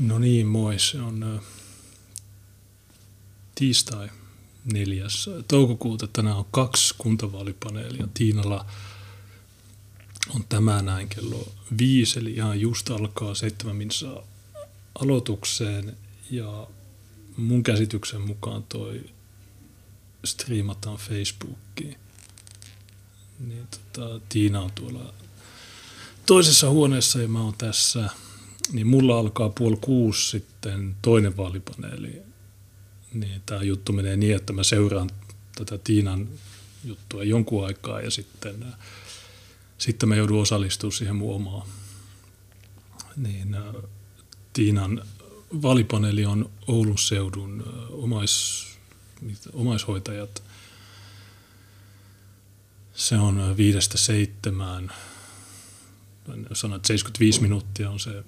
No niin, moi. Se on tiistai 4. toukokuuta. Tänään on kaksi kuntavaalipaneelia. Tiinalla on tämä näin kello viisi, eli ihan just alkaa seitsemän minsaa aloitukseen. Ja mun käsityksen mukaan toi striimataan Facebookiin. Niin tota, Tiina on tuolla toisessa huoneessa ja mä oon tässä – niin mulla alkaa puoli kuusi sitten toinen vaalipaneeli. Niin tämä juttu menee niin, että mä seuraan tätä Tiinan juttua jonkun aikaa ja sitten, äh, sitten mä joudun osallistumaan siihen mun omaan. Niin, äh, Tiinan vaalipaneeli on Oulun seudun äh, omais, omaishoitajat. Se on viidestä seitsemään. Sanoin, että 75 minuuttia on se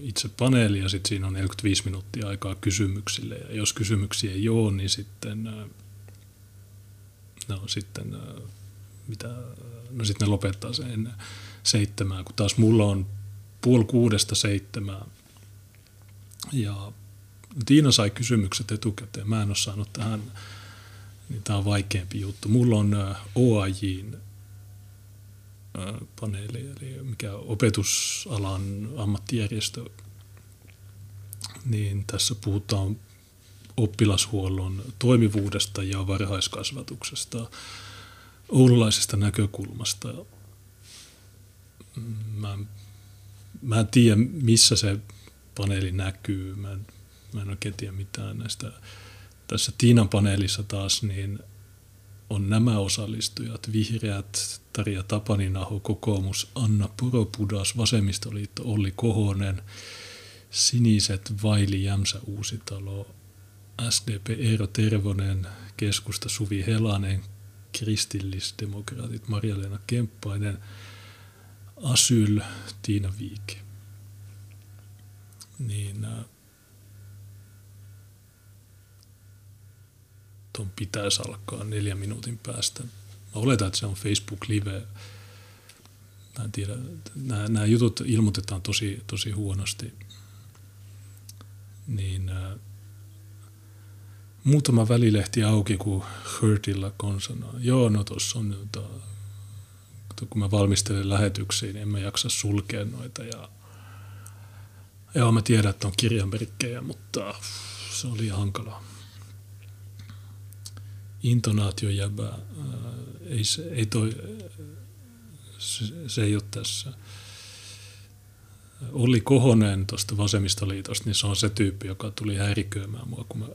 itse paneeli ja sitten siinä on 45 minuuttia aikaa kysymyksille. Ja jos kysymyksiä ei ole, niin sitten, no, sitten, mitä, no sitten ne lopettaa sen ennen seitsemää, kun taas mulla on puoli kuudesta seitsemää. Ja Tiina sai kysymykset etukäteen. Mä en ole saanut tähän, niin tämä on vaikeampi juttu. Mulla on OAJin paneeli, eli mikä opetusalan ammattijärjestö, niin tässä puhutaan oppilashuollon toimivuudesta ja varhaiskasvatuksesta oululaisesta näkökulmasta. Mä, mä en tiedä, missä se paneeli näkyy. Mä en, mä en oikein tiedä mitään näistä. Tässä Tiinan paneelissa taas, niin – on nämä osallistujat, vihreät, Tarja Tapaninaho, kokoomus, Anna Poropudas, vasemmistoliitto, Olli Kohonen, siniset, Vaili Jämsä Uusitalo, SDP Eero Tervonen, keskusta Suvi Helanen, kristillisdemokraatit Marja-Leena Kemppainen, Asyl, Tiina Viike. Niin, tuon pitäisi alkaa neljän minuutin päästä. Mä oletan, että se on Facebook Live. Mä en tiedä. Nämä, nämä jutut ilmoitetaan tosi, tosi huonosti. Niin ää, äh, muutama välilehti auki, kun Hurtilla konsana. Joo, no tuossa on jota, kun mä valmistelen lähetyksiin, niin en mä jaksa sulkea noita. Ja, joo, mä tiedän, että on kirjanmerkkejä, mutta se oli hankalaa intonaatiojäbä, ei, se, ei toi, se, se ei ole tässä. Olli Kohonen tuosta Vasemmistoliitosta, niin se on se tyyppi, joka tuli häiriköimään mua, kun mä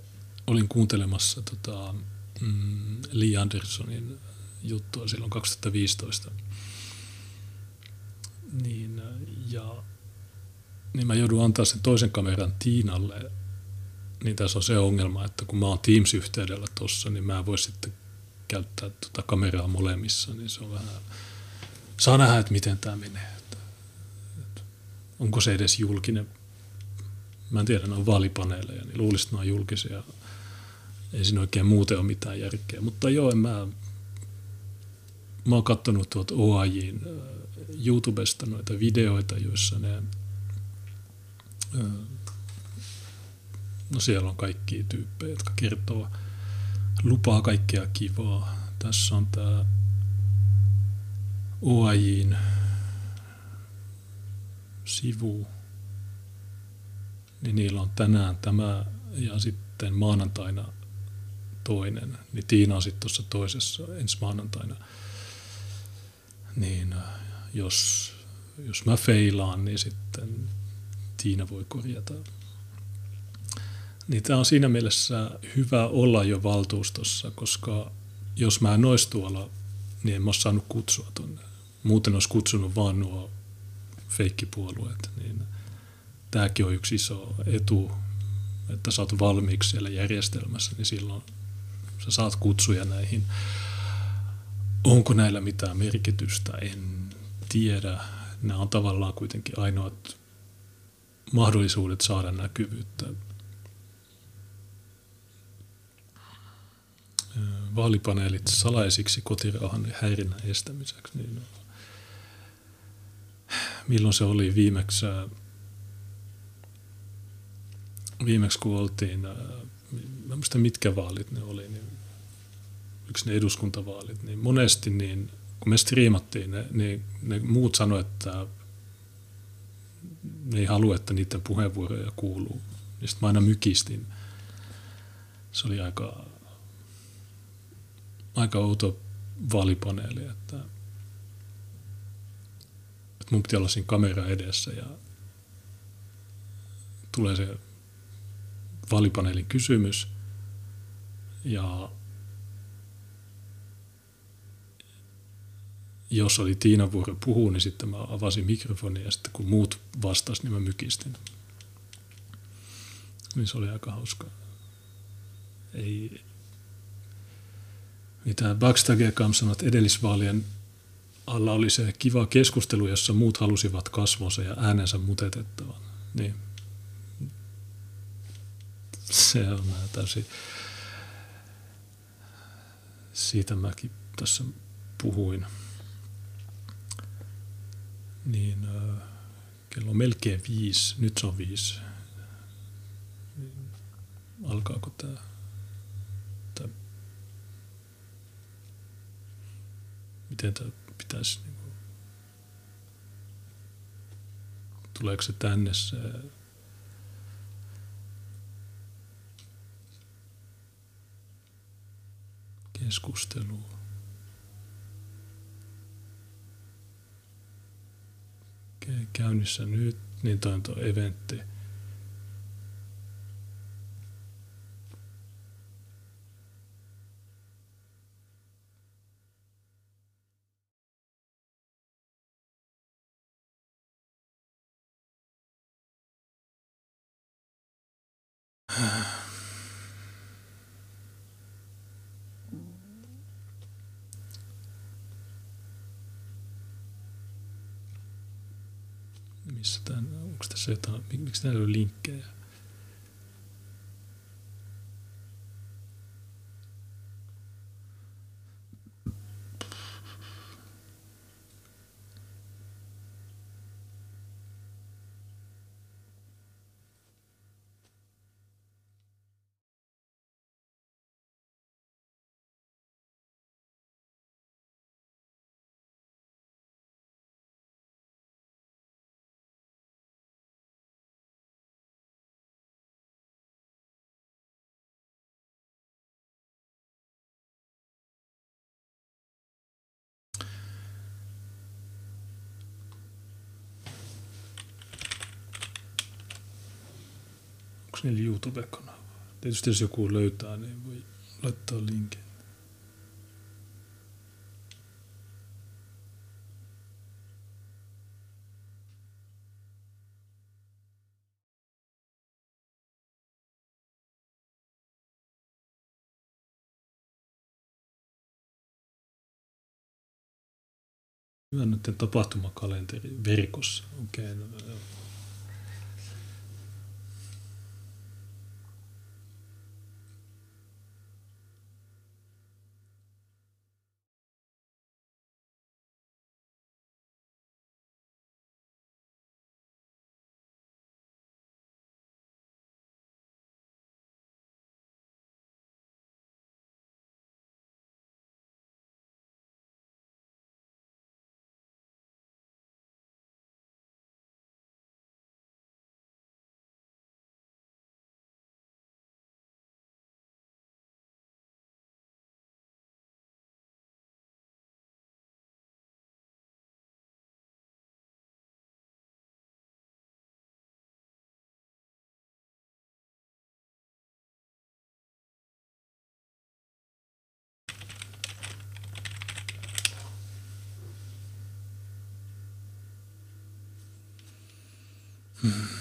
olin kuuntelemassa tota, mm, Lee Andersonin juttua silloin 2015. Niin, ja, niin mä joudun antaa sen toisen kameran Tiinalle niin tässä on se ongelma, että kun mä oon Teams-yhteydellä tuossa, niin mä en voi sitten käyttää tuota kameraa molemmissa, niin se on vähän, saa nähdä, että miten tämä menee. Että, että onko se edes julkinen? Mä en tiedä, ne on vaalipaneeleja, niin luulisin, että ne on julkisia. Ei siinä oikein muuten ole mitään järkeä. Mutta joo, en mä, mä oon katsonut tuolta OAJin YouTubesta noita videoita, joissa ne No siellä on kaikki tyyppejä, jotka kertoo, lupaa kaikkea kivaa. Tässä on tämä OAJin sivu. Niin niillä on tänään tämä ja sitten maanantaina toinen. Niin Tiina on sitten tuossa toisessa ensi maanantaina. Niin jos, jos mä feilaan, niin sitten Tiina voi korjata niin tämä on siinä mielessä hyvä olla jo valtuustossa, koska jos mä en olisi tuolla, niin en mä olisi saanut kutsua tuonne. Muuten olisi kutsunut vaan nuo feikkipuolueet. Niin tämäkin on yksi iso etu, että sä oot valmiiksi siellä järjestelmässä, niin silloin sä saat kutsuja näihin. Onko näillä mitään merkitystä? En tiedä. Nämä on tavallaan kuitenkin ainoat mahdollisuudet saada näkyvyyttä vaalipaneelit salaisiksi kotirauhan häirinnän estämiseksi, niin milloin se oli viimeksi, äh, viimeksi kun oltiin, äh, mä muista mitkä vaalit ne oli, niin yksi ne eduskuntavaalit, niin monesti niin, kun me striimattiin, ne, niin ne muut sanoivat, että ne ei halua, että niiden puheenvuoroja kuuluu. Niin sitten mä aina mykistin. Se oli aika, aika outo vaalipaneeli, että, että mun piti olla siinä kamera edessä ja tulee se vaalipaneelin kysymys ja jos oli Tiina vuoro puhua, niin sitten mä avasin mikrofonin ja sitten kun muut vastasivat, niin mä mykistin. Niin se oli aika hauska. Ei mitä Backstage sanoi, että edellisvaalien alla oli se kiva keskustelu, jossa muut halusivat kasvonsa ja äänensä mutetettavan. Niin se on täysin, siitä mäkin tässä puhuin niin kello on melkein viisi, nyt se on viisi. Niin alkaako tämä miten tämä pitäisi, niin kuin, tuleeko se tänne se keskustelu. käynnissä nyt, niin toi on tuo eventti. Missä tämä, onko tässä jotain, miksi ei ole linkkejä? Onko niillä YouTube-kanava? Tietysti jos joku löytää, niin voi laittaa linkin. Hyvä nyt tapahtumakalenteri verkossa. Okei, okay, no. Hmm.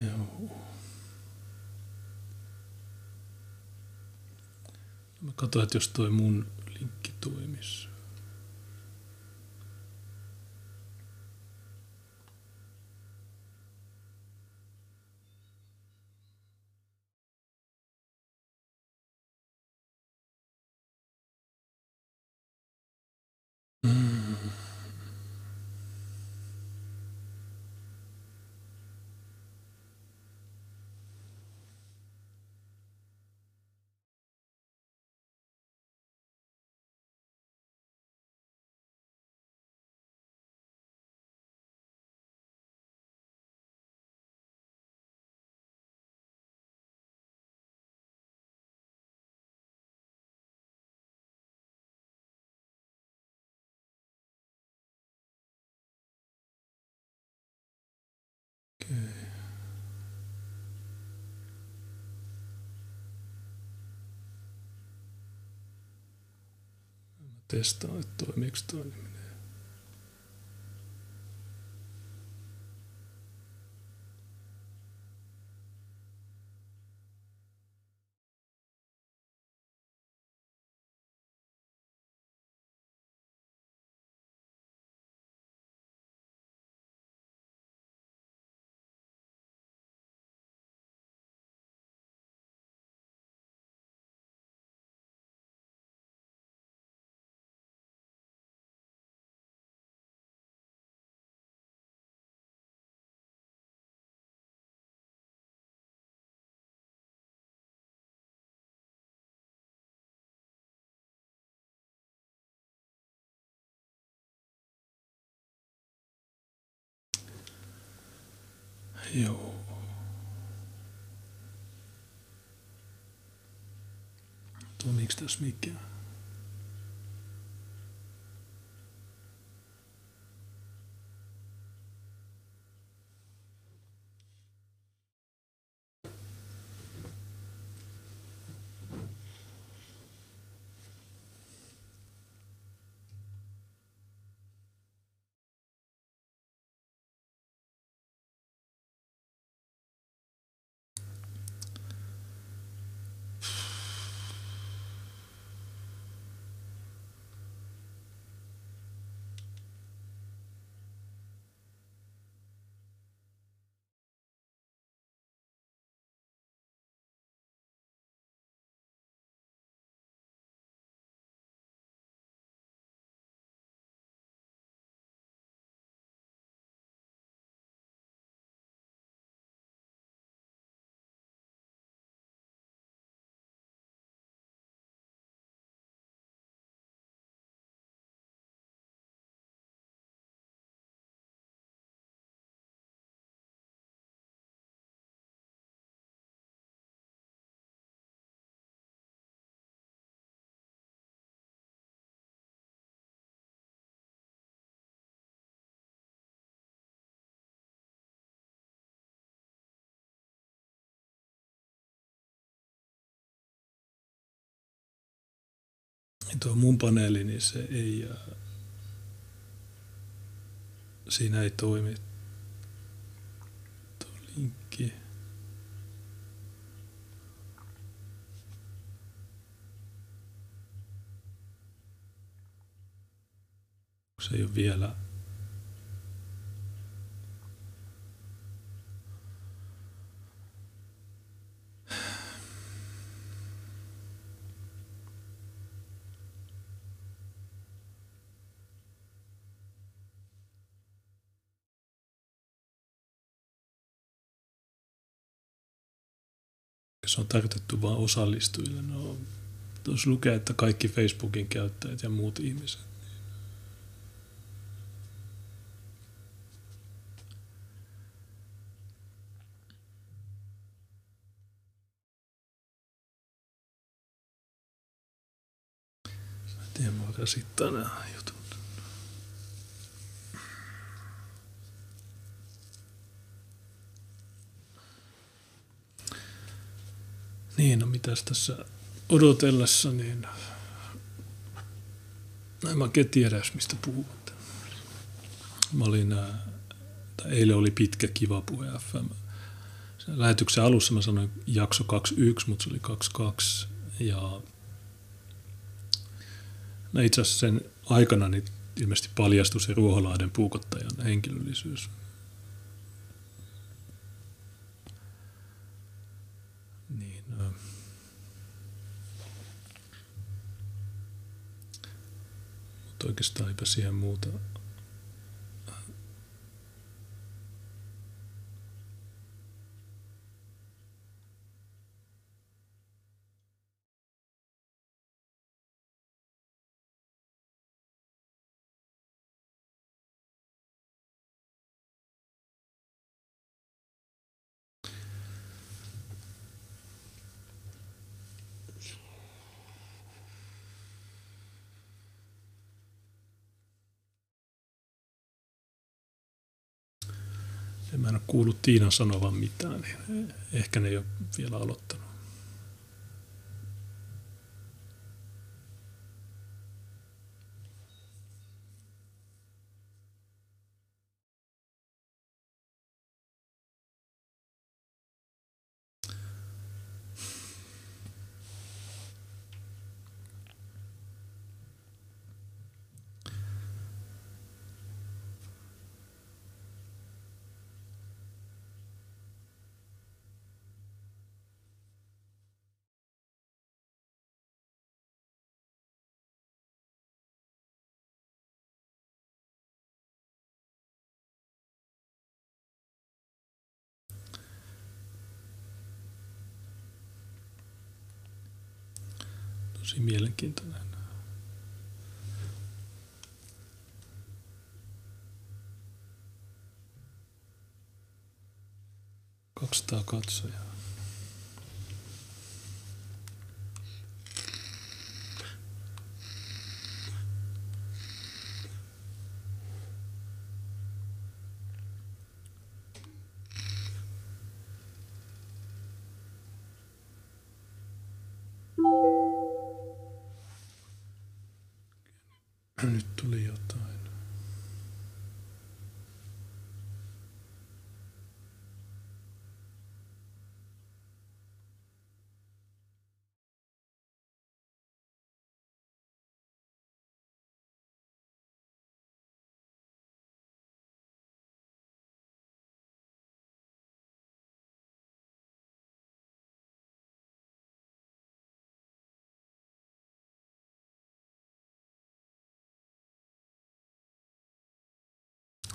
Joo. Mä katsoin, että jos toi mun linkki toimisi. Mä testaan, että toimiiko toi. Joo. Toimiiko tässä mikään? Tuo mun paneeli, niin se ei, ää, siinä ei toimi tuo linkki. Se ei ole vielä on tarkoitettu vain osallistujille. No, tuossa lukee, että kaikki Facebookin käyttäjät ja muut ihmiset. Mä en tiedä, mua rasittaa nämä jutut. Niin, no mitäs tässä odotellessa, niin en mä tiedä mistä puhut. Mä olin, tai eilen oli pitkä kiva puhe FM lähetyksen alussa mä sanoin jakso 21, mutta se oli 22. Ja no itse asiassa sen aikana niin ilmeisesti paljastui se Ruoholahden puukottajan henkilöllisyys. Niin, mutta oikeastaan eipä siihen muuta kuullut Tiinan sanovan mitään, niin ehkä ne ei ole vielä aloittanut. Tosi mielenkiintoinen. Kaksisataa katsojaa.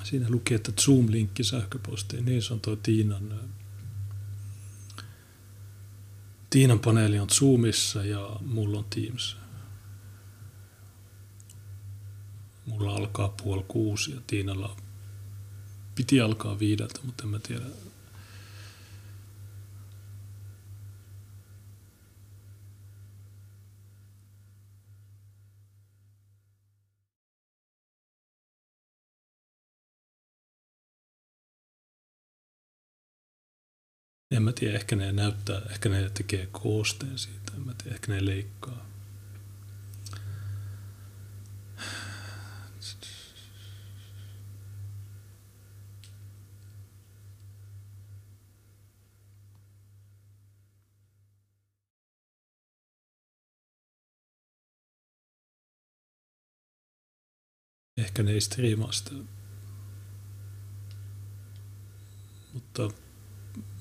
Siinä luki, että Zoom-linkki sähköpostiin. Niin se on tuo Tiinan, Tiinan paneeli on Zoomissa ja mulla on Teams. Mulla alkaa puoli kuusi ja Tiinalla piti alkaa viideltä, mutta en mä tiedä. En mä tiedä, ehkä ne näyttää, ehkä ne tekee koosteen siitä, en mä tiedä, ehkä ne leikkaa. Ehkä ne ei striimaa sitä. Mutta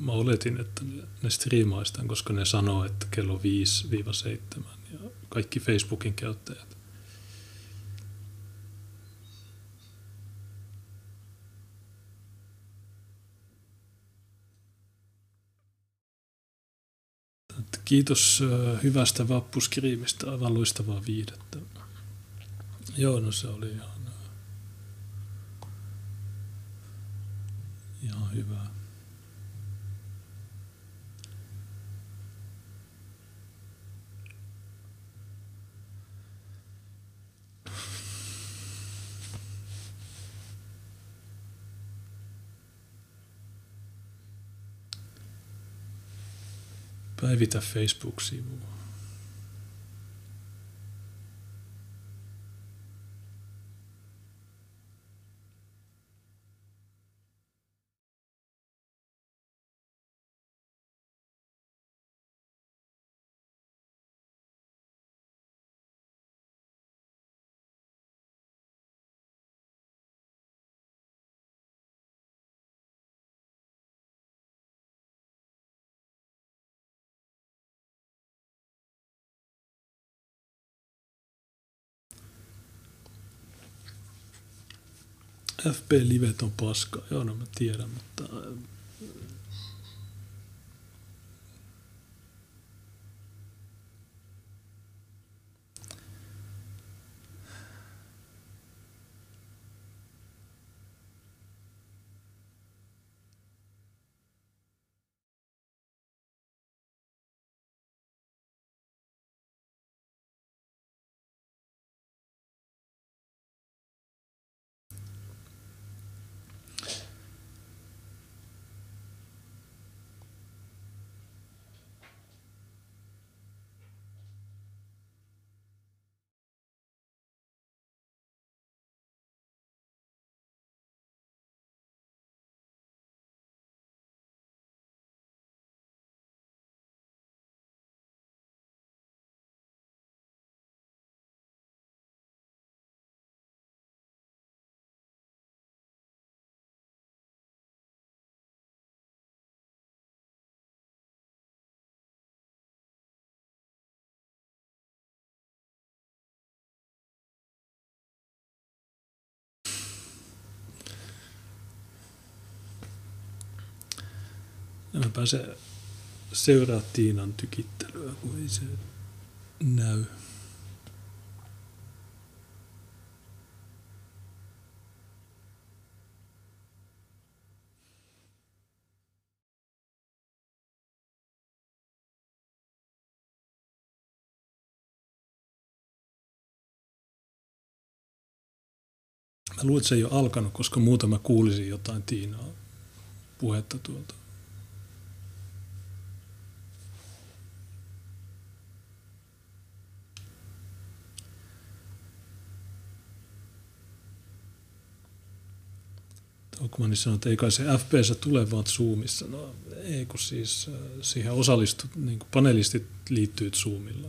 mä oletin, että ne, ne striimaistaan, koska ne sanoo, että kello 5-7 ja kaikki Facebookin käyttäjät. Kiitos hyvästä vappuskriimistä, aivan loistavaa viidettä. Joo, no se oli ihan, ihan hyvä. Päivitä Facebook-sivua. FP-livet on paska. Joo, no mä tiedän, mutta En mä pääse seuraa Tiinan tykittelyä, kun ei se näy. Mä luulen, että se ei ole alkanut, koska muuten mä kuulisin jotain Tiinaa puhetta tuolta. Okmani sanoi, että ei kai se FPS tule vaan Zoomissa. No ei, kun siis äh, siihen osallistut, niin kuin panelistit liittyy Zoomilla.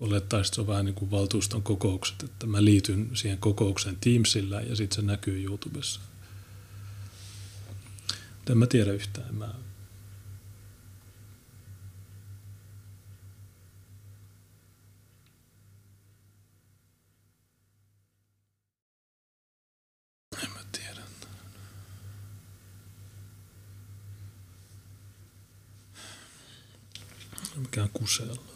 Olettaisiin, se on vähän niin kuin valtuuston kokoukset, että mä liityn siihen kokoukseen Teamsillä ja sitten se näkyy YouTubessa. Mutta en mä tiedä yhtään. Mä Mikään kusella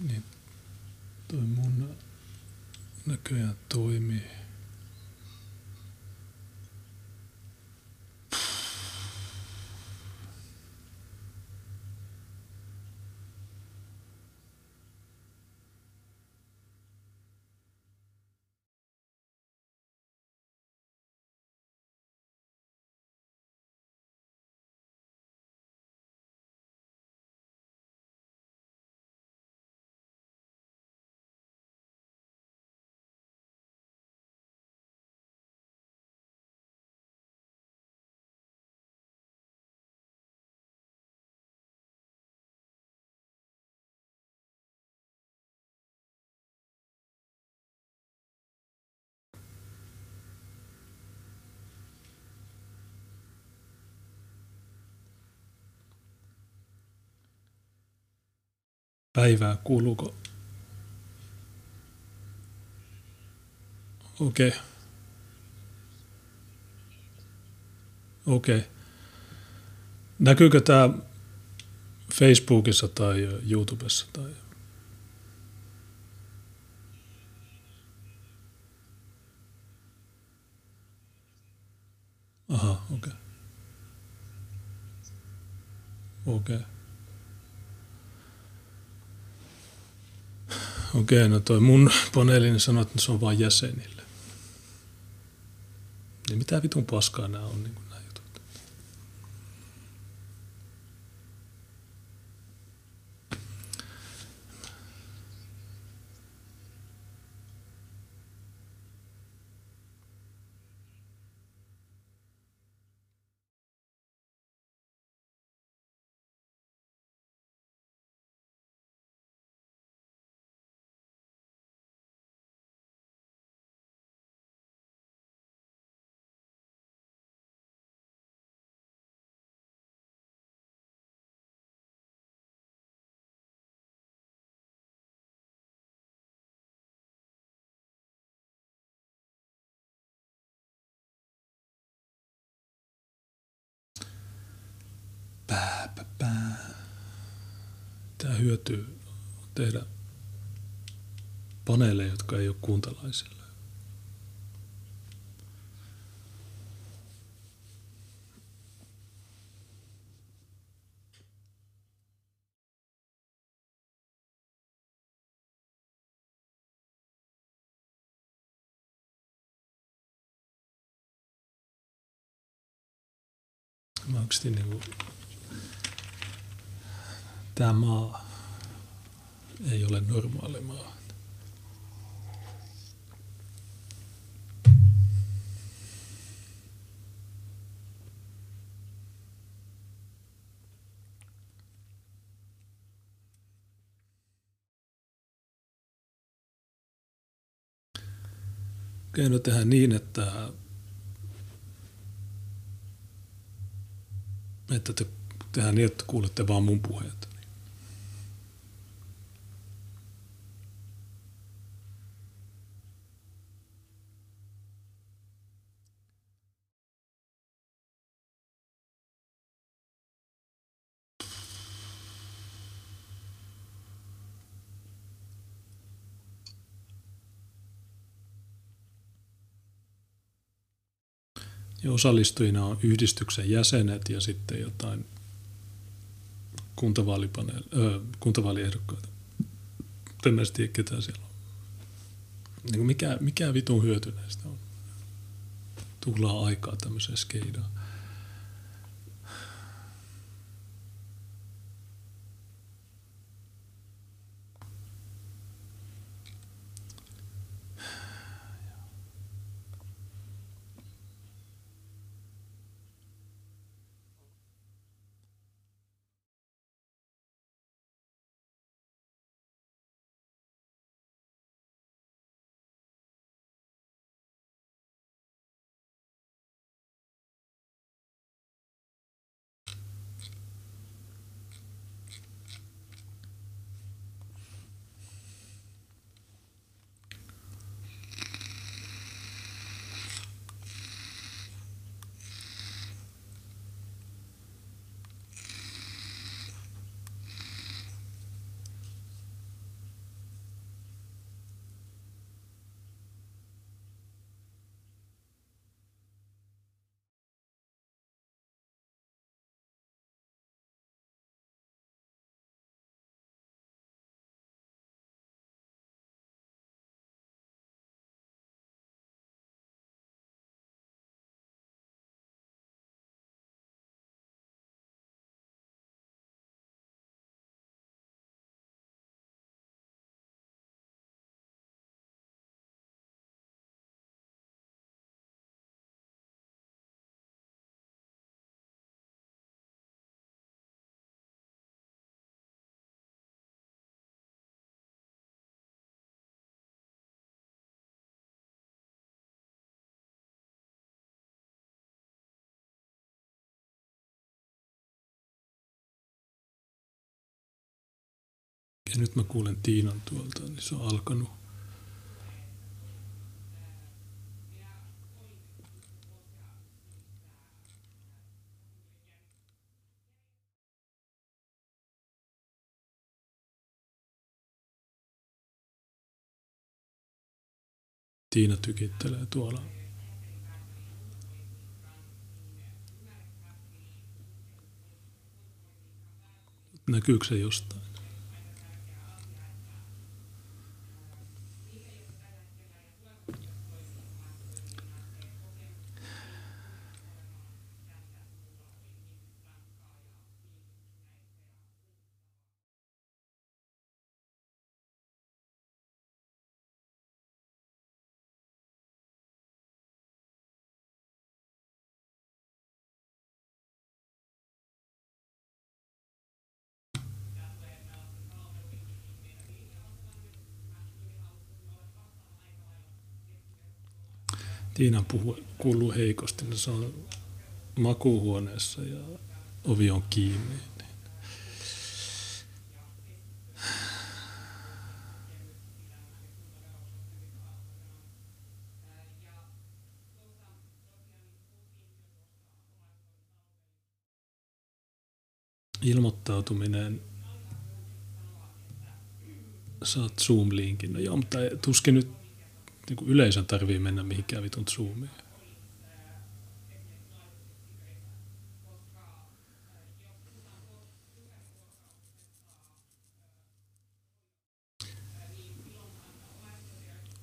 Niin toi mun näköjään toimii. Päivää, kuuluuko? Okei. Okay. Okei. Okay. Näkyykö tämä Facebookissa tai YouTubessa? Tai... Aha, okei. Okay. Okei. Okay. Okei, no toi mun paneelini sanoi, että se on vain jäsenille. Niin mitä vitun paskaa nämä on? Niin kuin Pää, pää, pää. Tämä hyötyy tehdä paneeleja, jotka ei ole kuuntalaisille. Mä niin kuin tämä maa ei ole normaali maa. Keino tehdä niin, että, että te tehdään niin, että kuulette vaan mun puheet. Osallistujina on yhdistyksen jäsenet ja sitten jotain kuntavaaliehdokkaita. En mä tiedä, ketä siellä on. Niin mikä, mikä vitun hyöty näistä on? Tuhlaa aikaa tämmöiseen skeidaan. Ja nyt mä kuulen Tiinan tuolta, niin se on alkanut. Tiina tykittelee tuolla. Näkyykö se jostain? Tiinan puhu, kuuluu heikosti, niin se on makuuhuoneessa ja ovi on kiinni. Niin. Ilmoittautuminen saat Zoom-linkin. No joo, mutta tuskin nyt niin kuin yleisön tarvii mennä mihinkään vitun Zoomiin.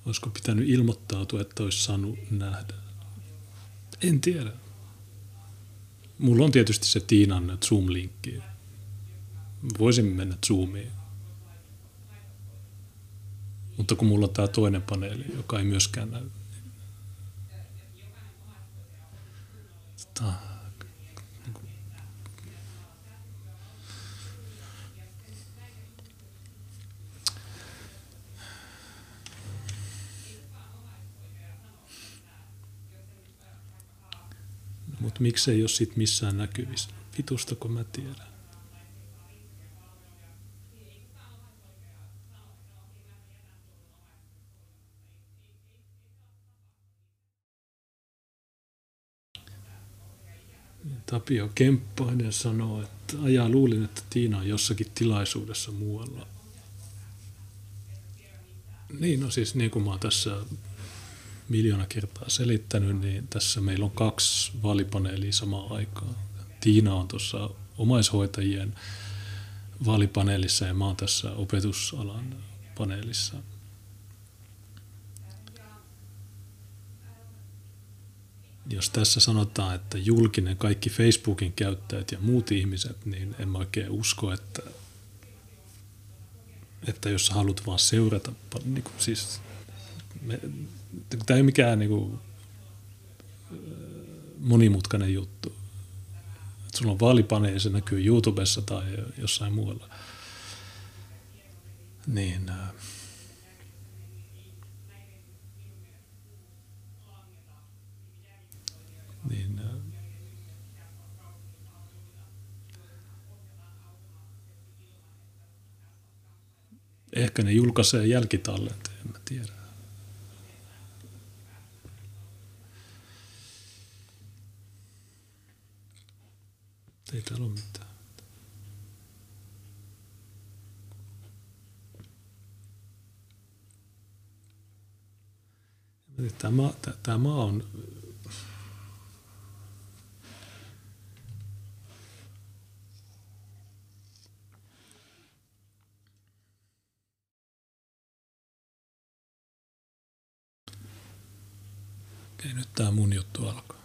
Olisiko pitänyt ilmoittautua, että olisi saanut nähdä? En tiedä. Mulla on tietysti se Tiinan Zoom-linkki. Voisin mennä Zoomiin. Mutta kun mulla on tämä toinen paneeli, joka ei myöskään näy. Tämä, Mutta miksei ole sit missään näkyvissä? Vitusta, kun mä tiedän. Tapio Kemppainen sanoo, että ajaa luulin, että Tiina on jossakin tilaisuudessa muualla. Niin, no siis niin kuin mä oon tässä miljoona kertaa selittänyt, niin tässä meillä on kaksi vaalipaneelia samaan aikaan. Tiina on tuossa omaishoitajien vaalipaneelissa ja mä oon tässä opetusalan paneelissa – jos tässä sanotaan, että julkinen kaikki Facebookin käyttäjät ja muut ihmiset, niin en mä oikein usko, että, että jos haluat vaan seurata, niin kuin siis, me, tämä ei ole mikään niin kuin, monimutkainen juttu. Että sulla on vaalipaneeli, se näkyy YouTubessa tai jossain muualla. Niin, äh, niin äh, ehkä ne julkaisee jälkitallenteen, en mä tiedä. Ei täällä ole mitään. Tämä, tämä maa on nyt tämä mun juttu alkaa.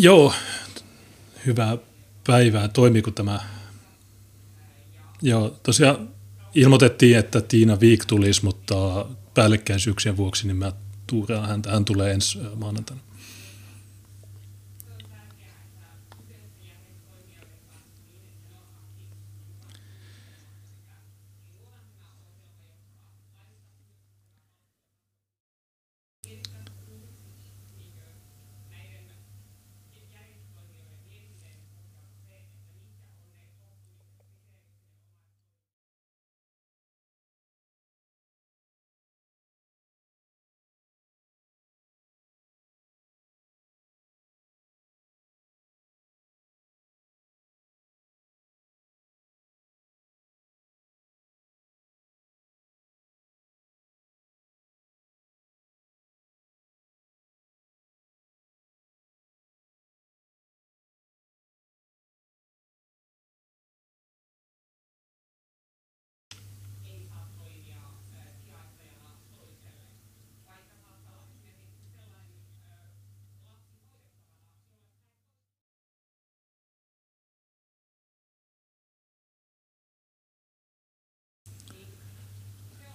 Joo, hyvää päivää. Toimiiko tämä? Joo, tosiaan ilmoitettiin, että Tiina Viik tulisi, mutta päällekkäisyyksien vuoksi niin mä tuuraan häntä. Hän tulee ensi maanantaina.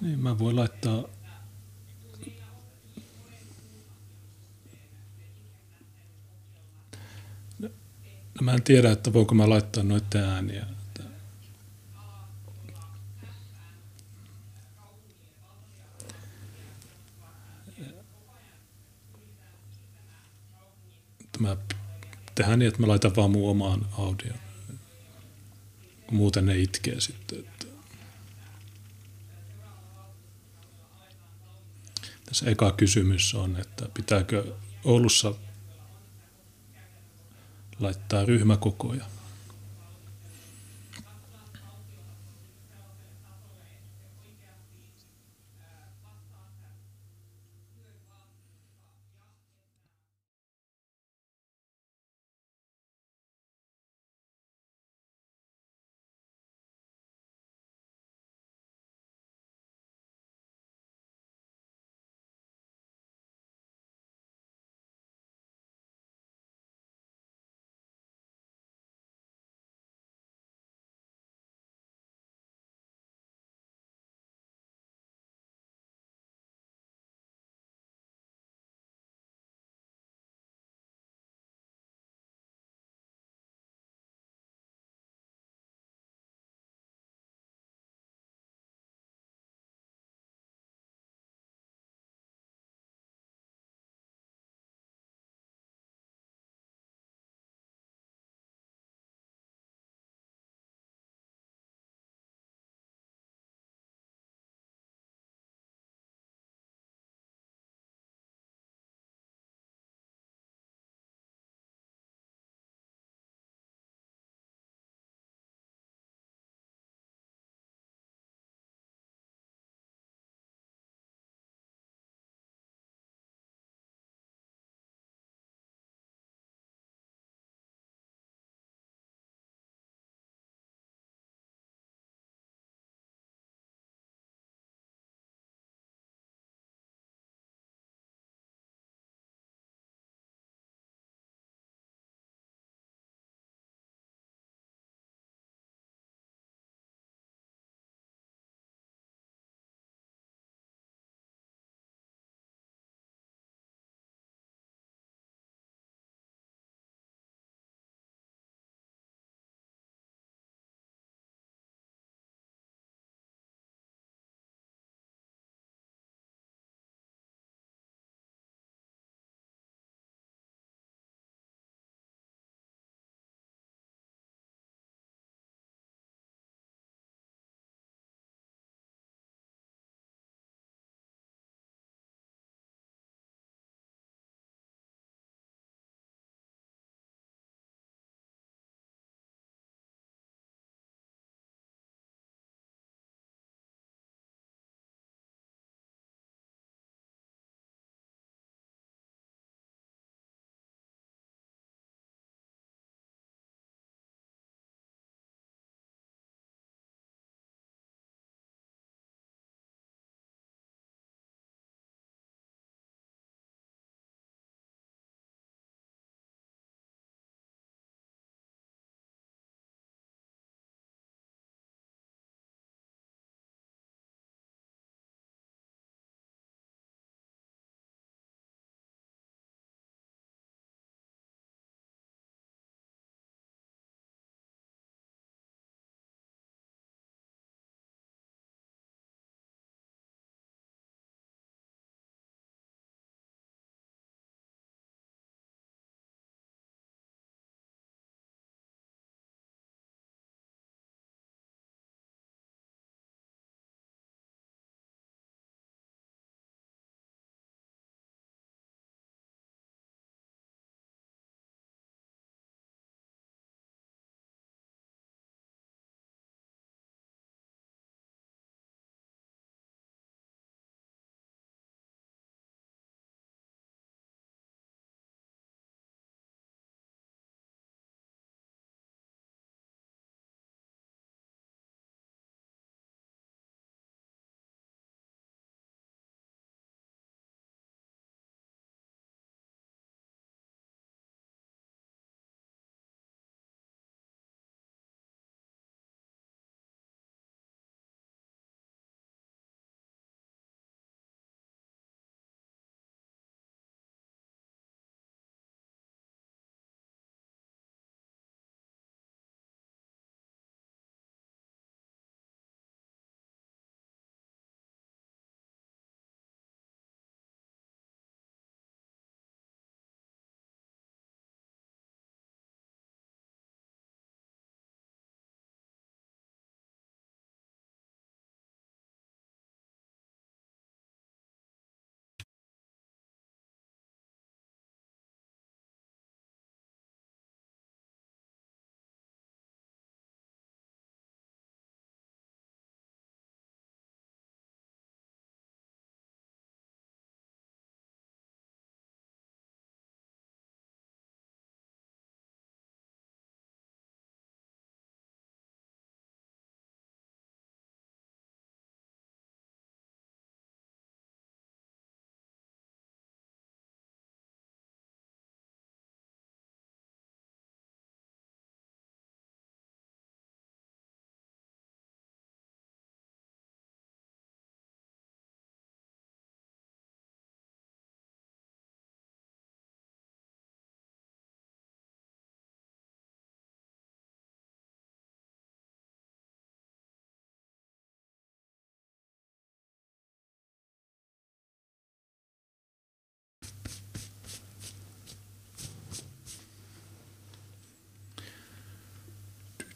Niin, mä voin laittaa No mä en tiedä, että voinko mä laittaa noiden ääniä. Mä tehdään niin, että mä laitan vaan mun omaan audio. Muuten ne itkee sitten. Tässä eka kysymys on, että pitääkö Oulussa laittaa ryhmäkokoja.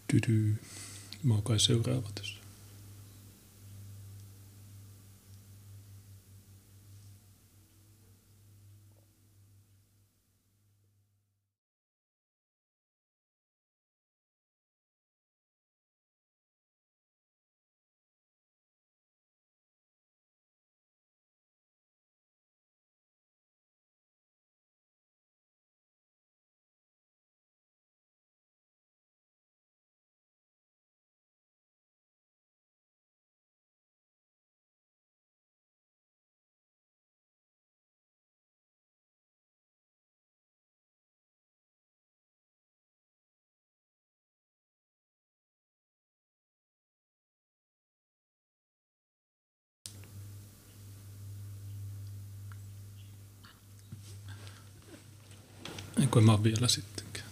Tydy. Mä oon kai seuraava tässä. Eikö mä oon vielä sittenkin.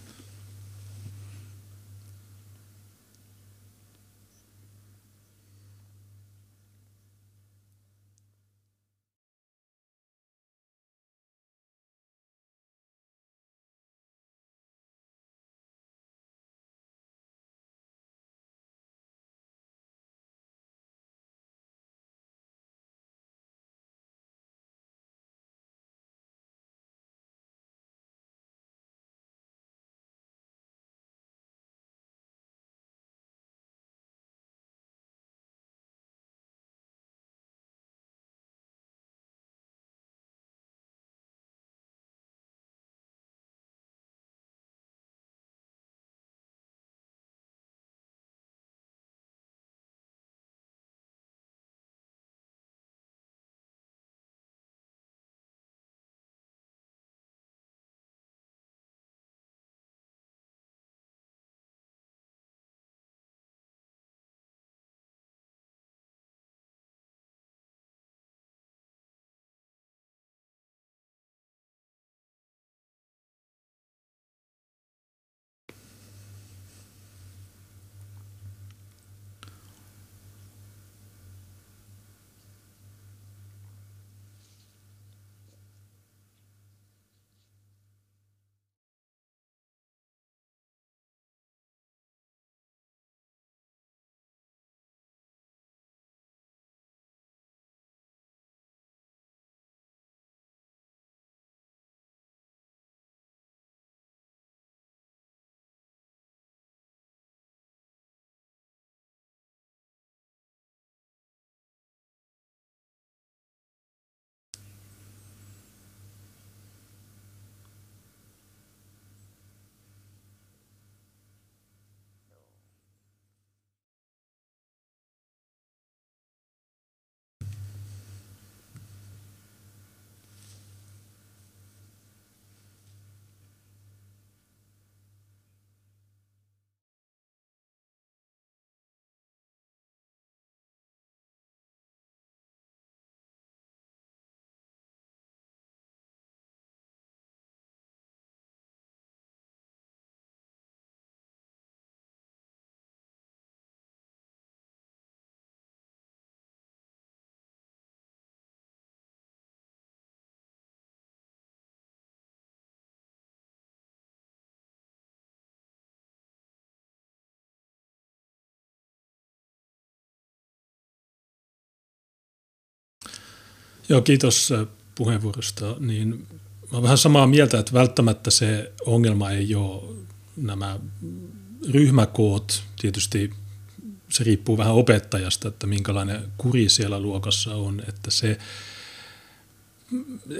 Joo, kiitos äh, puheenvuorosta. Niin mä olen vähän samaa mieltä, että välttämättä se ongelma ei ole nämä ryhmäkoot. Tietysti se riippuu vähän opettajasta, että minkälainen kuri siellä luokassa on. Että se,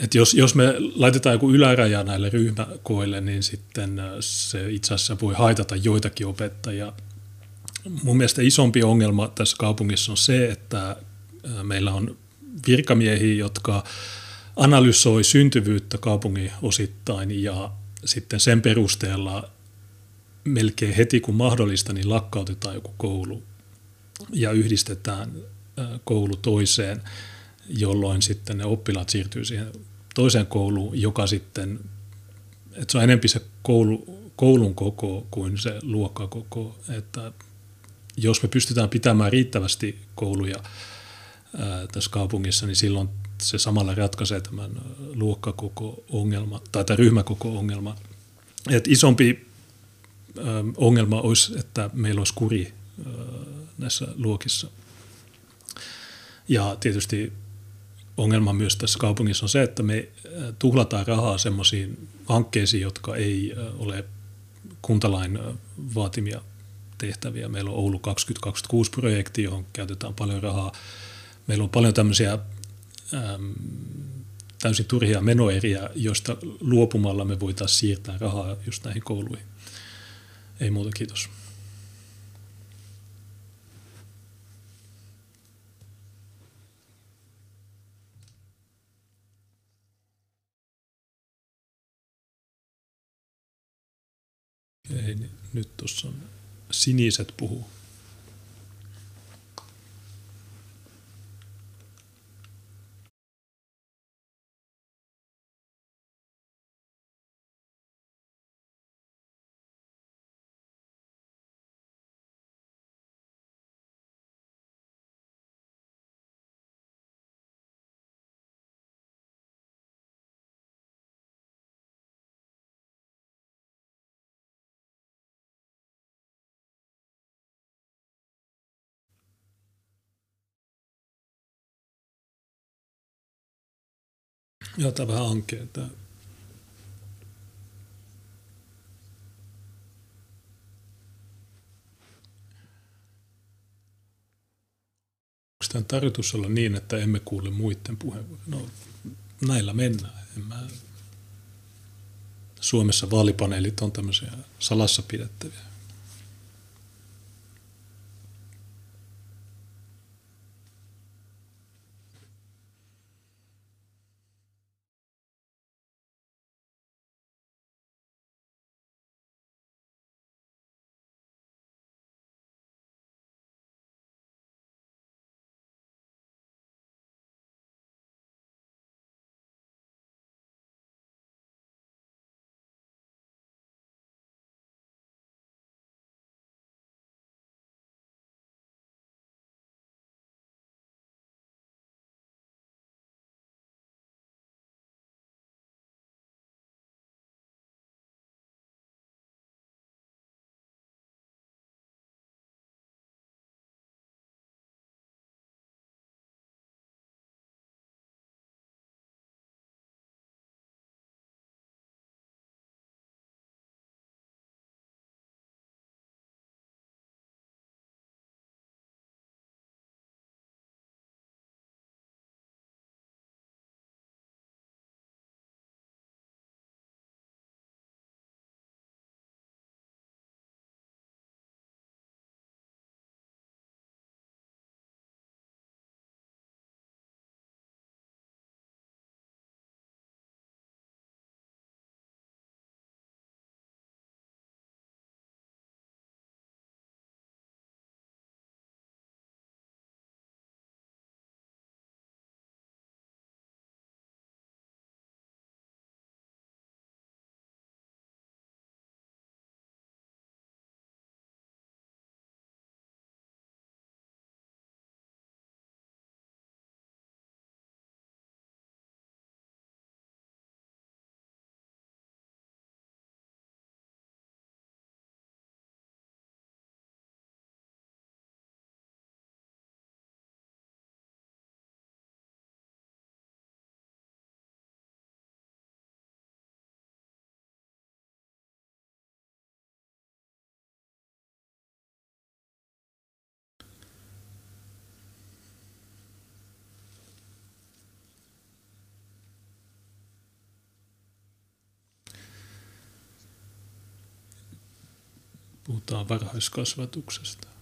että jos, jos me laitetaan joku yläraja näille ryhmäkoille, niin sitten äh, se itse asiassa voi haitata joitakin opettajia. Mun mielestä isompi ongelma tässä kaupungissa on se, että äh, meillä on virkamiehiä, jotka analysoi syntyvyyttä kaupungin osittain ja sitten sen perusteella melkein heti kun mahdollista, niin lakkautetaan joku koulu ja yhdistetään koulu toiseen, jolloin sitten ne oppilaat siirtyy siihen toiseen kouluun, joka sitten, että se on enempi se koulu, koulun koko kuin se luokkakoko, että jos me pystytään pitämään riittävästi kouluja tässä kaupungissa, niin silloin se samalla ratkaisee tämän luokkakoko-ongelma tai tämän ryhmäkoko-ongelma. Et isompi ongelma olisi, että meillä olisi kuri näissä luokissa. Ja tietysti ongelma myös tässä kaupungissa on se, että me tuhlataan rahaa semmoisiin hankkeisiin, jotka ei ole kuntalain vaatimia tehtäviä. Meillä on Oulu 2026-projekti, johon käytetään paljon rahaa. Meillä on paljon tämmöisiä äm, täysin turhia menoeriä, joista luopumalla me voitaisiin siirtää rahaa just näihin kouluihin. Ei muuta, kiitos. Ei, nyt tuossa on siniset puhuu. Tämä vähän ankea. Tämä. Onko tämä tarkoitus olla niin, että emme kuule muiden puheenvuoroja? No, näillä mennään. En mä... Suomessa vaalipaneelit on tämmöisiä salassa pidettäviä. Puhutaan varhaiskasvatuksesta.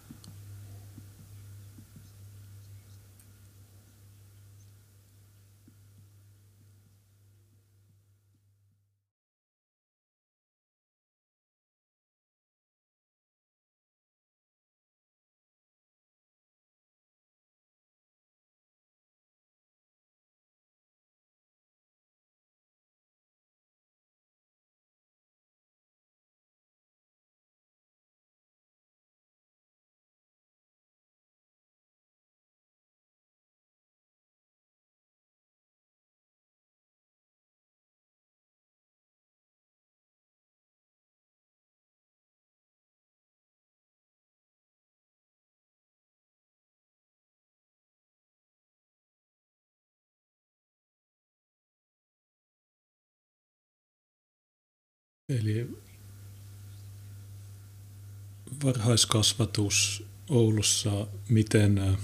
Eli varhaiskasvatus Oulussa, miten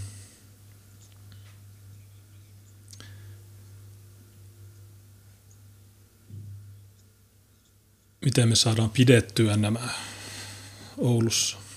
miten me saadaan pidettyä nämä Oulussa?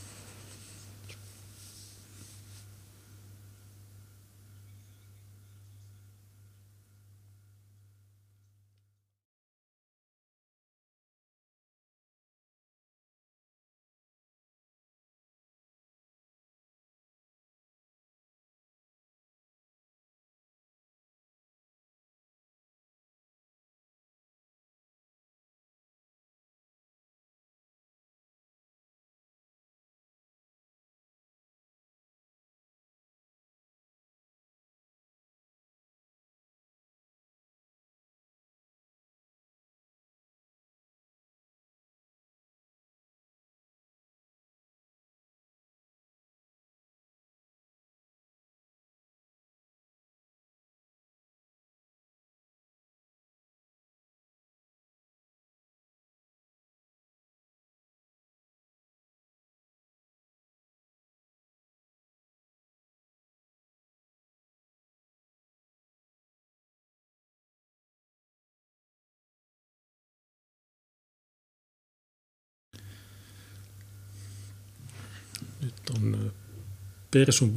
Nyt on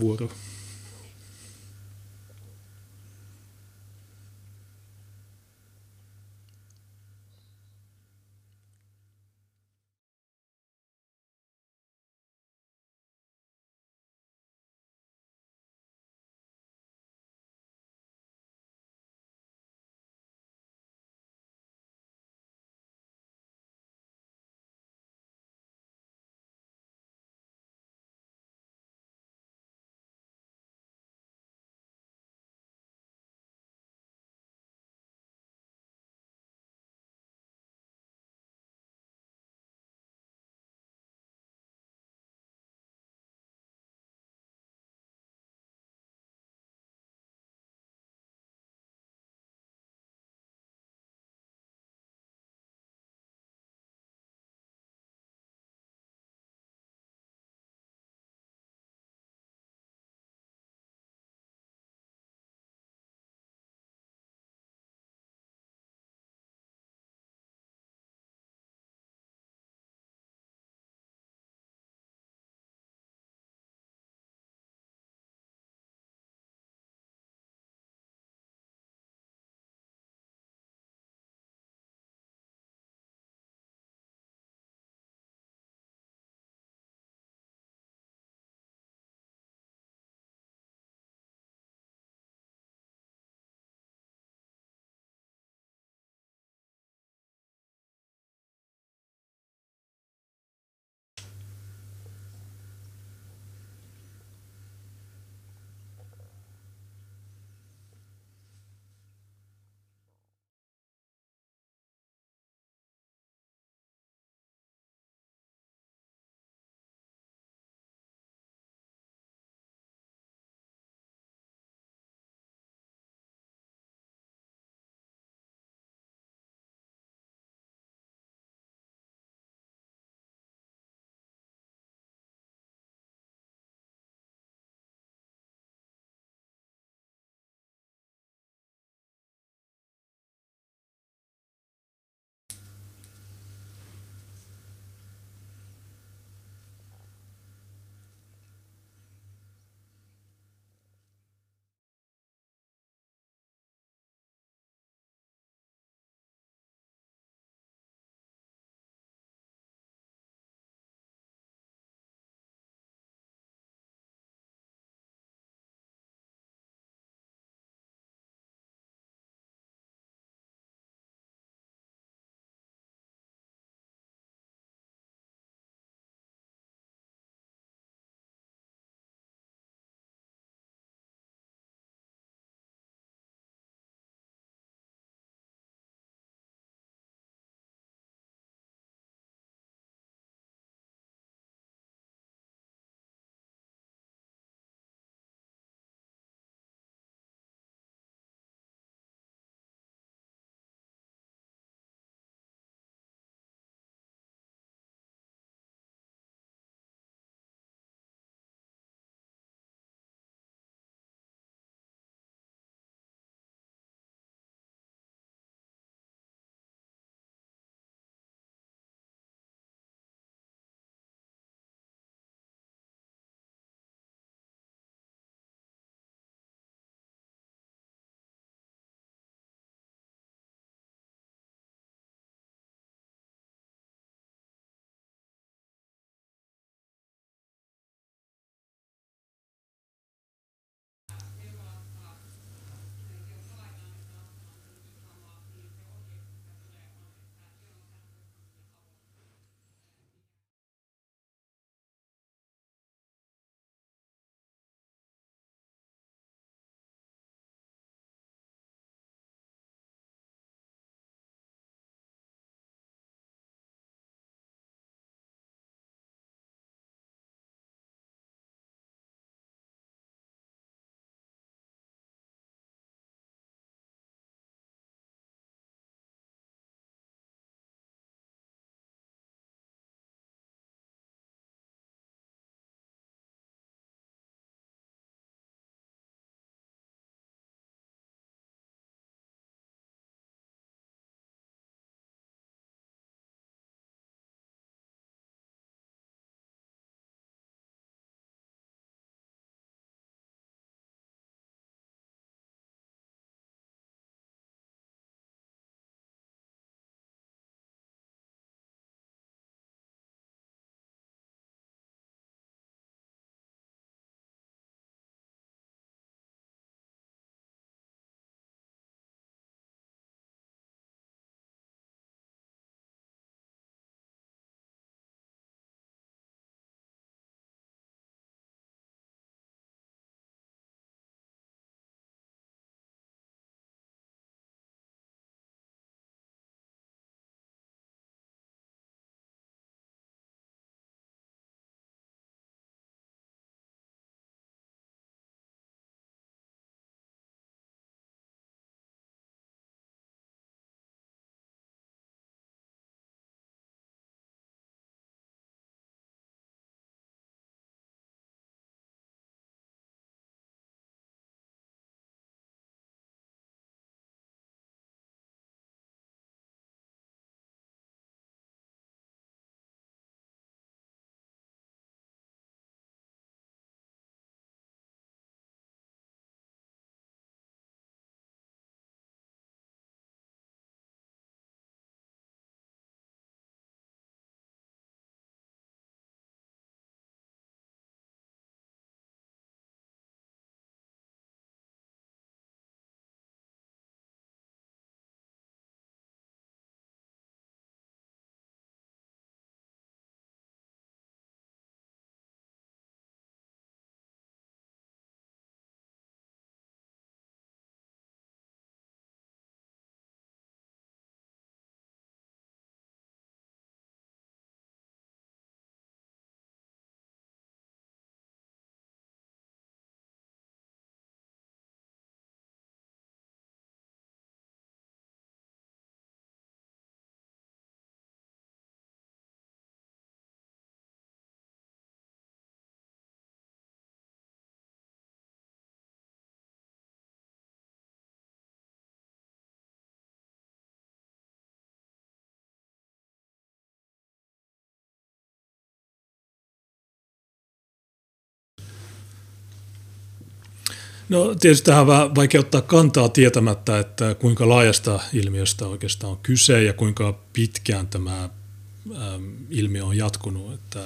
No tietysti tähän on vähän vaikea ottaa kantaa tietämättä, että kuinka laajasta ilmiöstä oikeastaan on kyse ja kuinka pitkään tämä äm, ilmiö on jatkunut. Että,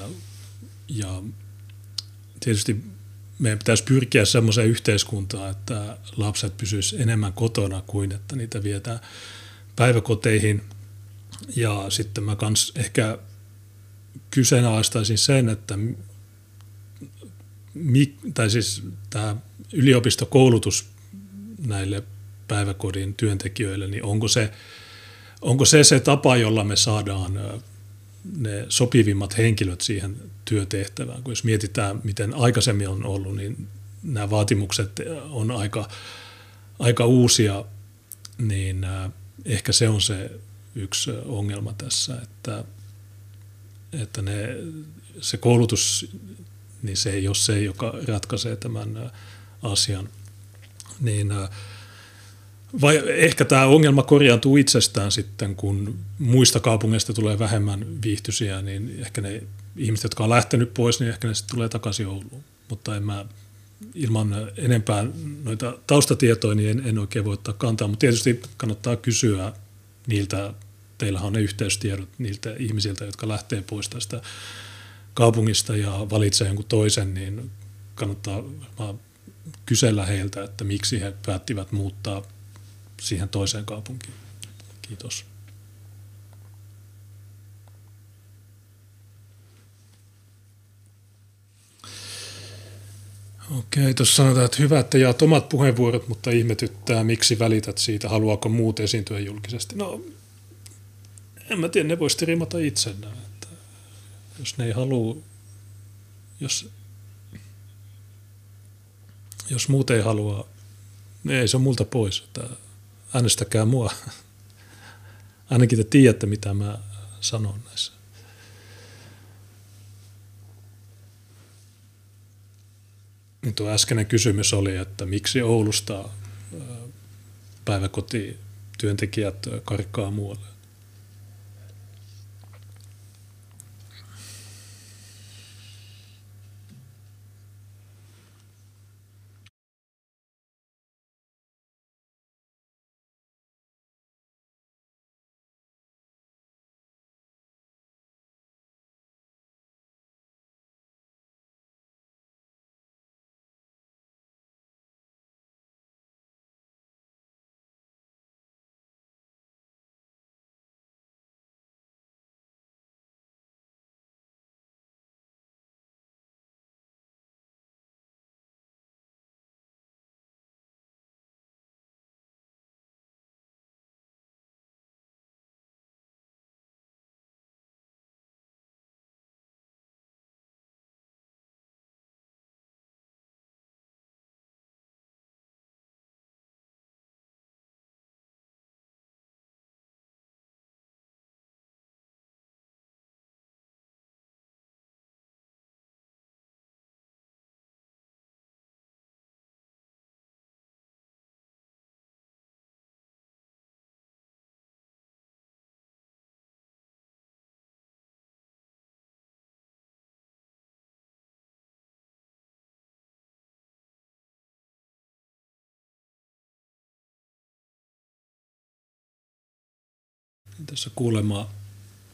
ja tietysti meidän pitäisi pyrkiä semmoiseen yhteiskuntaan, että lapset pysyisivät enemmän kotona kuin että niitä vietään päiväkoteihin. Ja sitten mä kans ehkä kyseenalaistaisin sen, että tai siis tämä yliopistokoulutus näille päiväkodin työntekijöille, niin onko se, onko se se tapa, jolla me saadaan ne sopivimmat henkilöt siihen työtehtävään. Kun jos mietitään, miten aikaisemmin on ollut, niin nämä vaatimukset on aika, aika uusia, niin ehkä se on se yksi ongelma tässä, että, että ne, se koulutus, niin se ei ole se, joka ratkaisee tämän asian. Niin, vai ehkä tämä ongelma korjaantuu itsestään sitten, kun muista kaupungeista tulee vähemmän viihtyisiä, niin ehkä ne ihmiset, jotka on lähtenyt pois, niin ehkä ne sitten tulee takaisin Ouluun. Mutta en mä ilman enempää noita taustatietoja, niin en, en oikein voi ottaa kantaa, mutta tietysti kannattaa kysyä niiltä, teillähän on ne yhteystiedot niiltä ihmisiltä, jotka lähtee pois tästä kaupungista ja valitsee jonkun toisen, niin kannattaa kysellä heiltä, että miksi he päättivät muuttaa siihen toiseen kaupunkiin. Kiitos. Okei, tuossa sanotaan, että hyvä, että jaat omat puheenvuorot, mutta ihmetyttää, miksi välität siitä, haluaako muut esiintyä julkisesti. No, en mä tiedä, ne voisi rimata itsenään. Että jos ne ei halua, jos, jos muut ei halua, niin ei se ole multa pois. Että äänestäkää mua. Ainakin te tiedätte, mitä mä sanon näissä. Niin tuo äskeinen kysymys oli, että miksi Oulusta päiväkotityöntekijät karkkaa muualle? Tässä kuulemma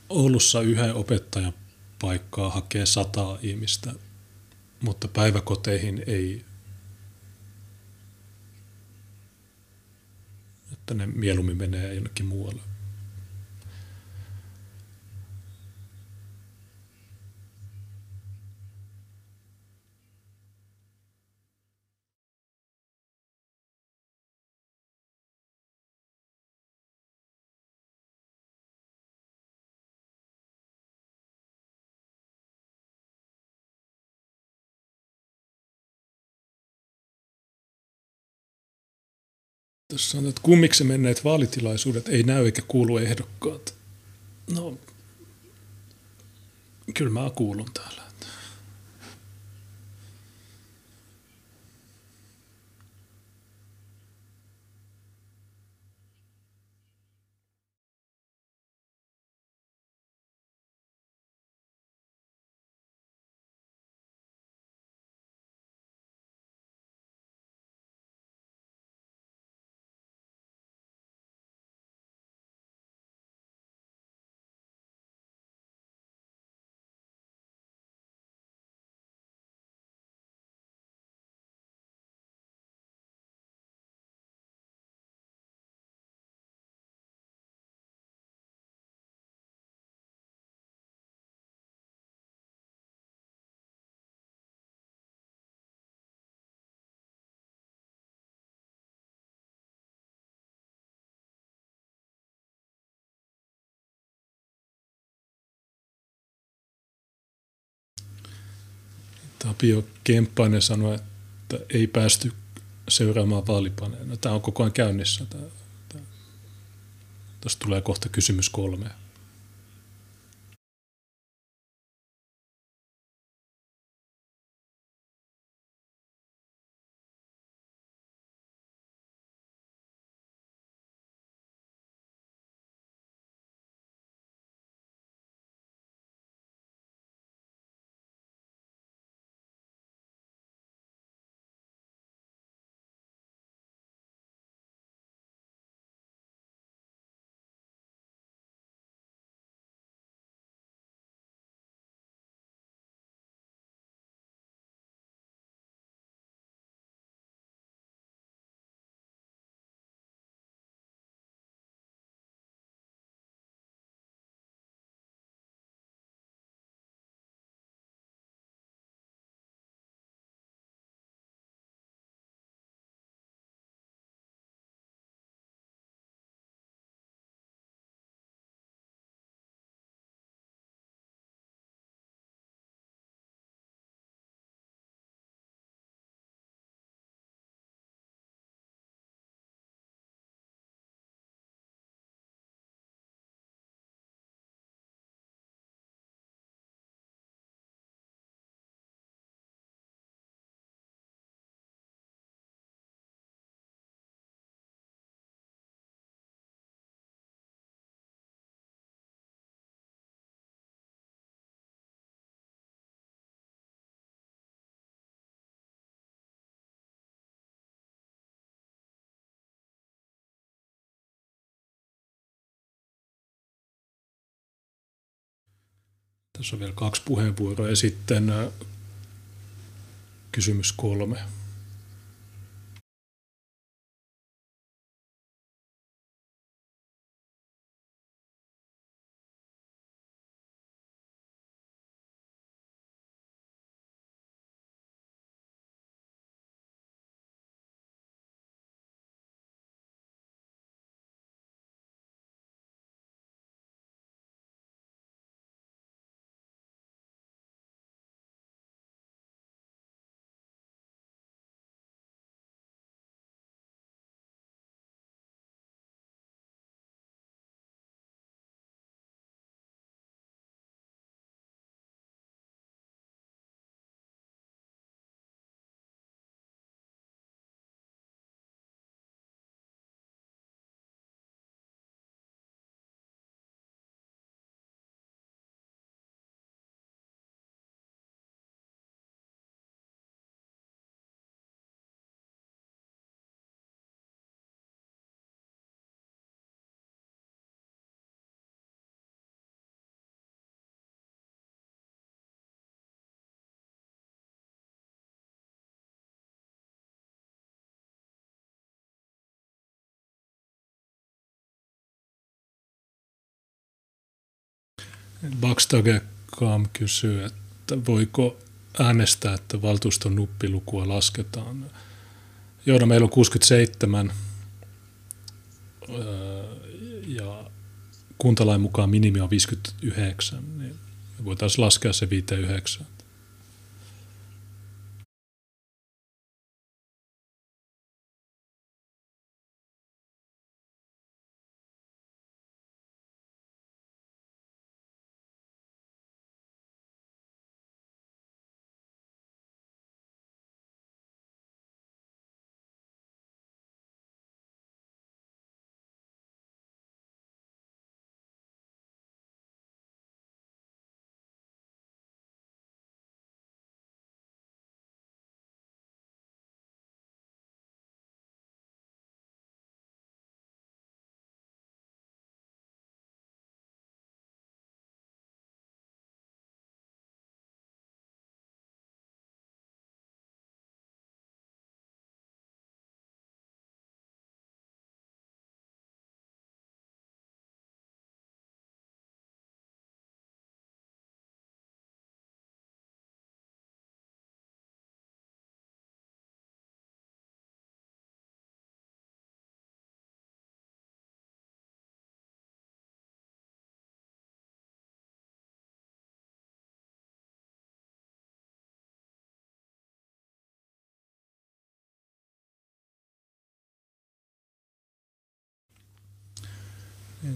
Oulussa yhden opettajan paikkaa hakee sataa ihmistä, mutta päiväkoteihin ei. Että ne mieluummin menee jonnekin muualle. Tässä sanotaan, että kummiksi menneet vaalitilaisuudet ei näy eikä kuulu ehdokkaat. No, kyllä mä kuulun täällä. Tapio Kemppainen sanoi, että ei päästy seuraamaan vaalipaneelia. No, tämä on koko ajan käynnissä. Tämä, tämä. Tuosta tulee kohta kysymys kolme. Tässä on vielä kaksi puheenvuoroa ja sitten kysymys kolme. Bakstagekam kysyy, että voiko äänestää, että valtuuston nuppilukua lasketaan. Joo, no meillä on 67 ja kuntalain mukaan minimi on 59, niin voitaisiin laskea se 59.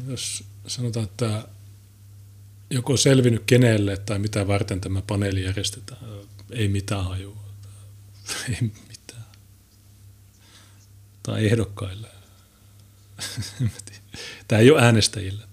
Jos sanotaan, että joko selvinnyt kenelle tai mitä varten tämä paneeli järjestetään, ei mitään hajua. Ei mitään. Tai ehdokkaille. Tämä ei ole äänestäjille.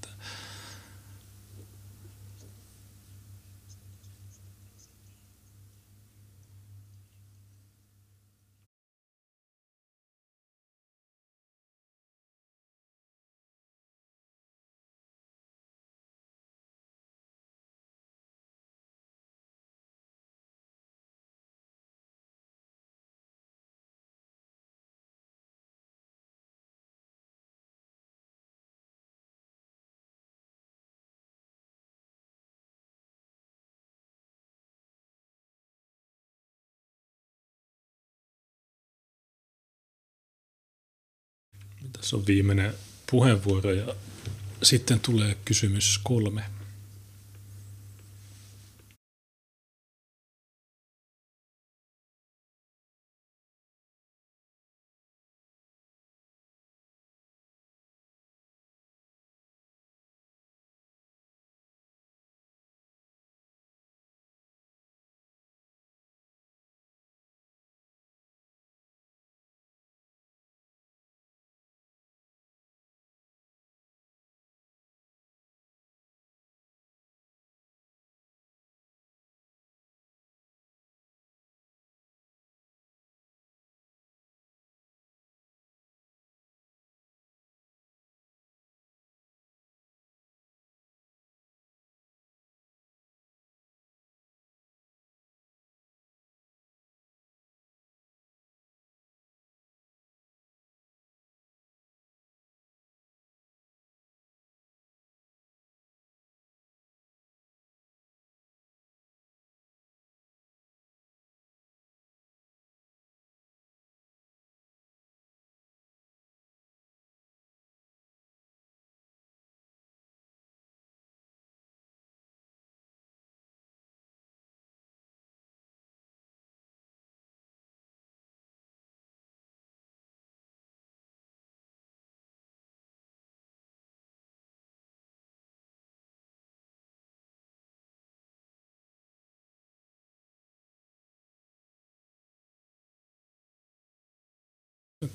Tässä on viimeinen puheenvuoro ja sitten tulee kysymys kolme.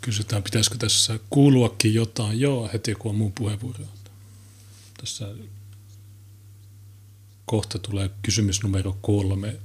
Kysytään, pitäisikö tässä kuuluakin jotain. Joo, heti kun on muun puheenvuoro. Tässä kohta tulee kysymys numero kolme.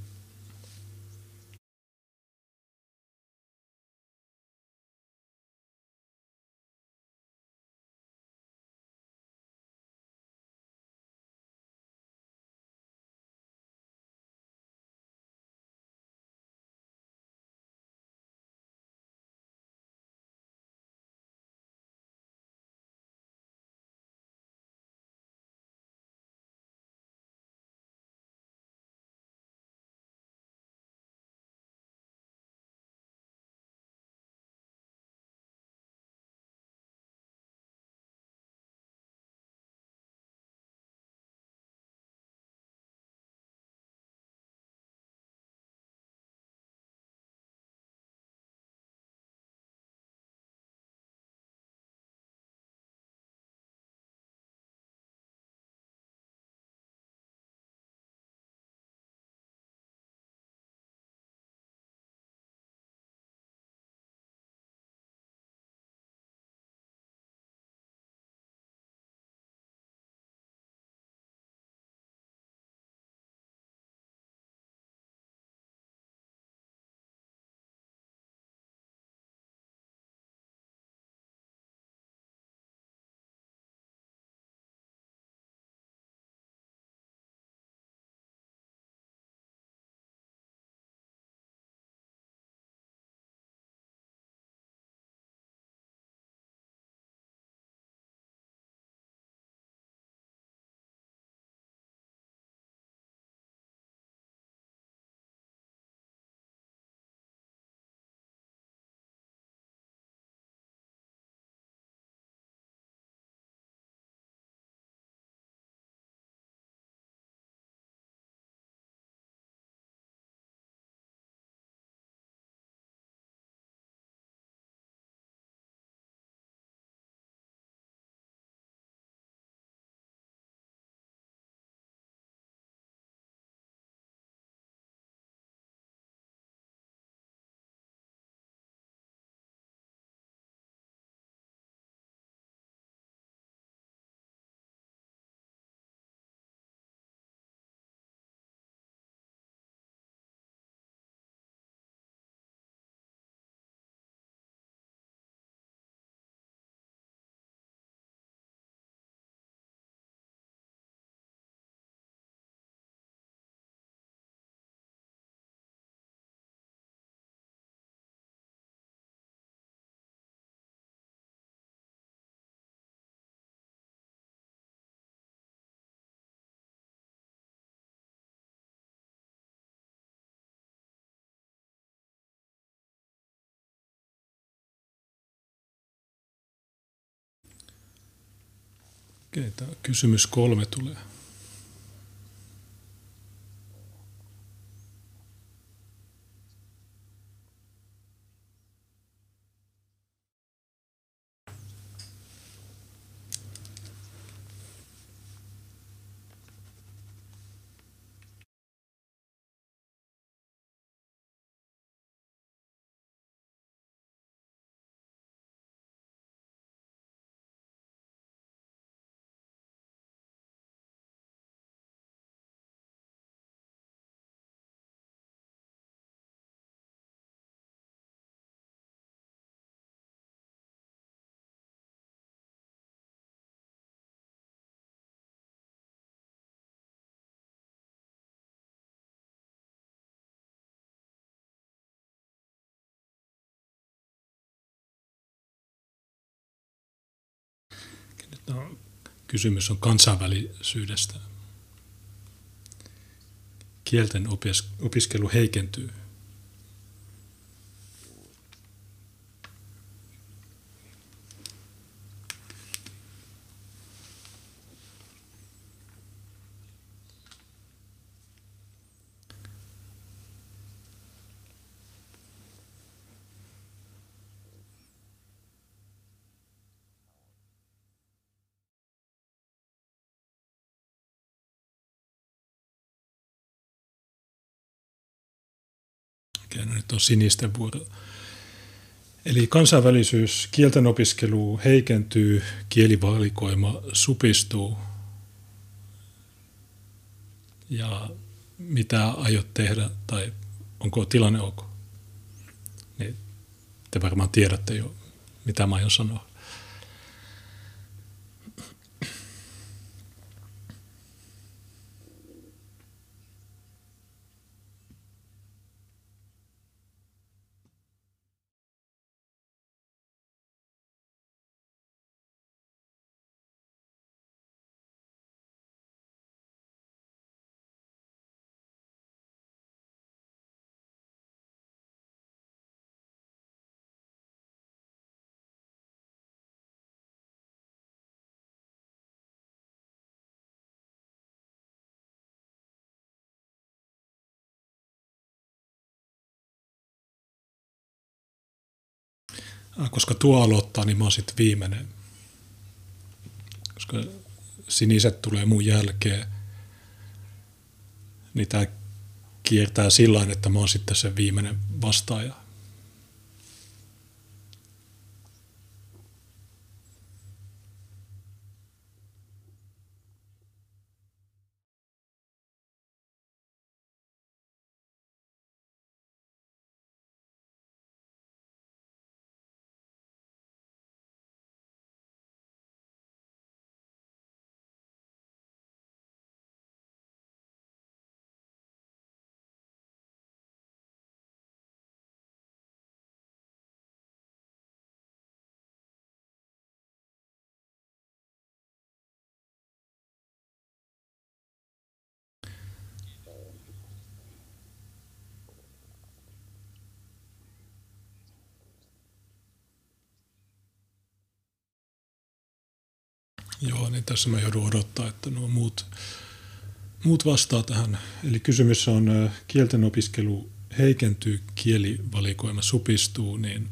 Kysymys kolme tulee. No, kysymys on kansainvälisyydestä. Kielten opiskelu heikentyy. Okei, no nyt on sinisten vuoro. Eli kansainvälisyys, kielten opiskelu heikentyy, kielivalikoima supistuu. Ja mitä aiot tehdä tai onko tilanne ok? Niin te varmaan tiedätte jo, mitä mä aion sanoa. Koska tuo aloittaa, niin mä oon sitten viimeinen. Koska siniset tulee mun jälkeen, niin tämä kiertää sillä että mä oon sitten se viimeinen vastaaja. Joo, niin tässä mä joudun odottaa, että nuo muut, muut vastaa tähän. Eli kysymys on, kielten opiskelu heikentyy, kielivalikoima supistuu, niin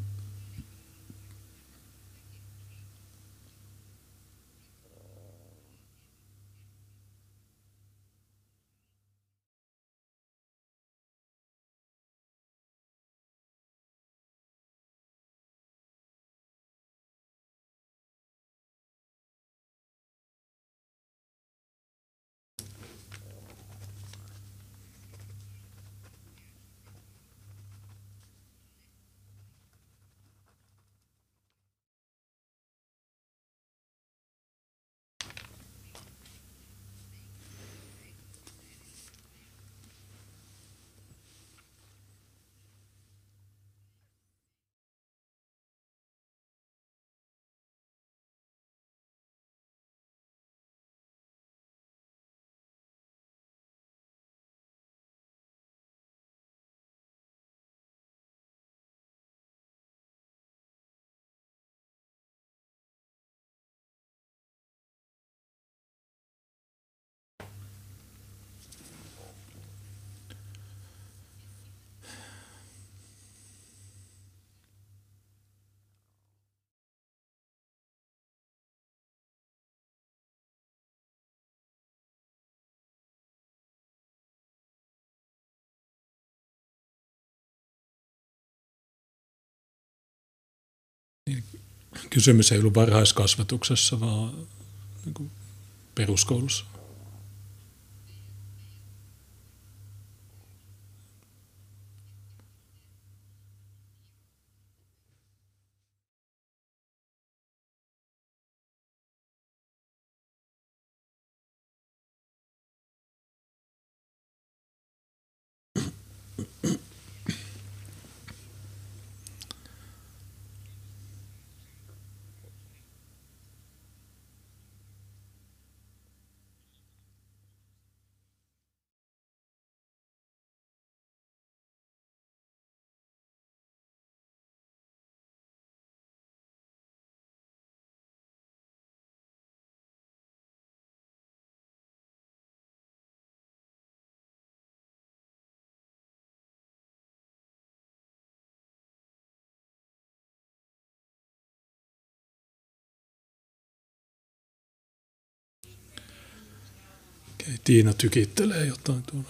Niin kysymys ei ollut varhaiskasvatuksessa, vaan niin kuin peruskoulussa. Tiina tykittelee jotain tuolla.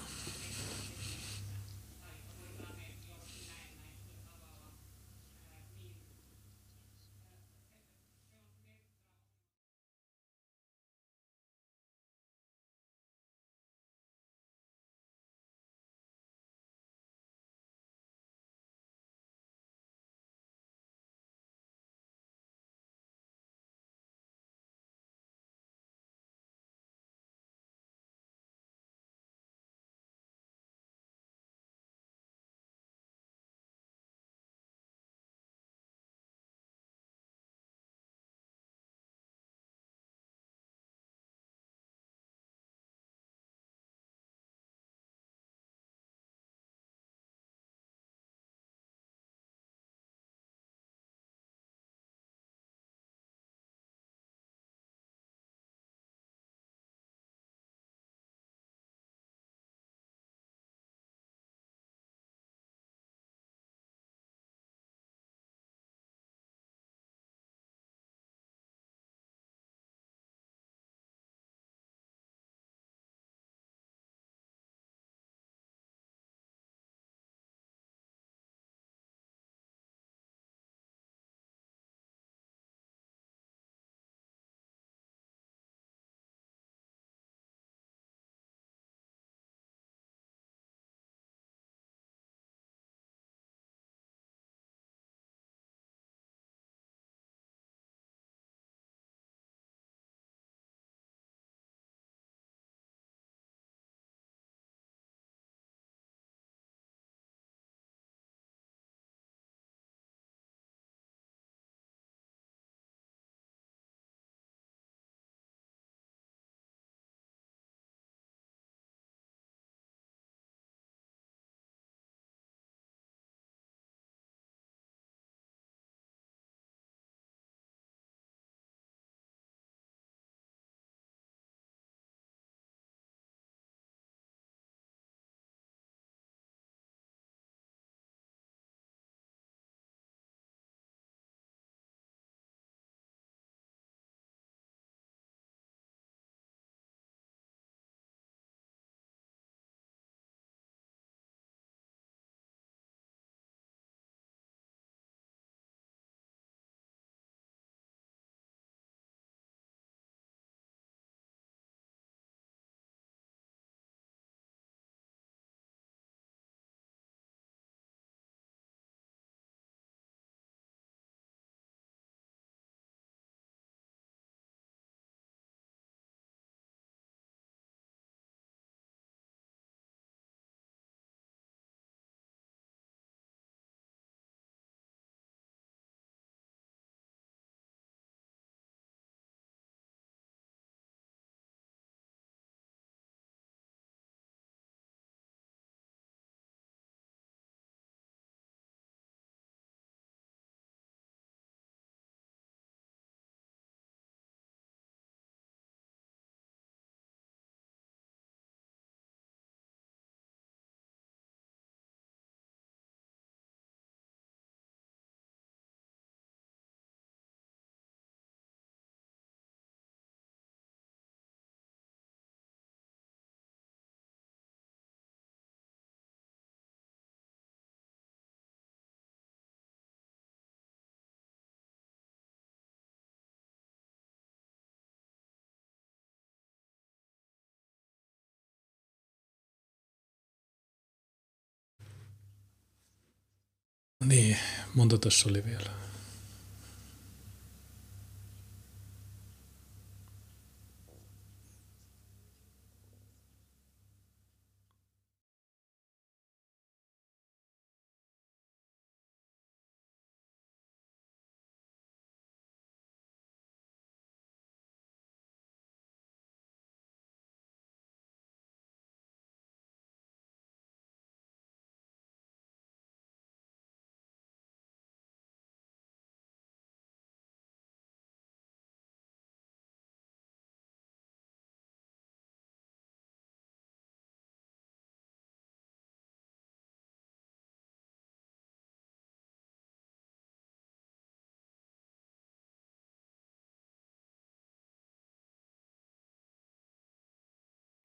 Niin, monta tässä oli vielä?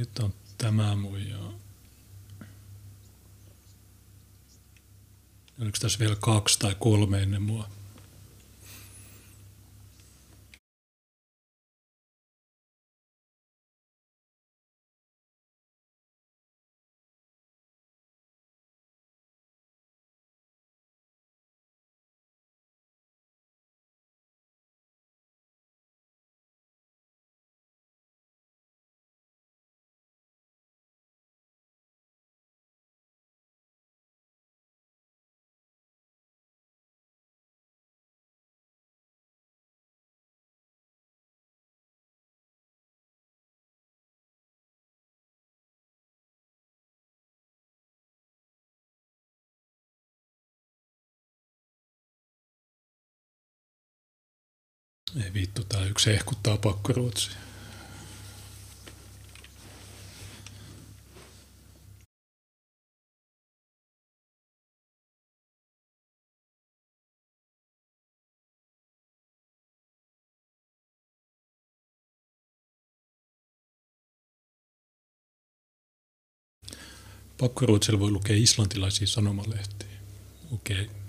Nyt on tämä muija. Oliko tässä vielä kaksi tai kolme ennen mua? Ei vittu, yksi ehkuttaa pakkoruotsia. Pakkoruotsilla voi lukea islantilaisia sanomalehtiä. Okei. Okay.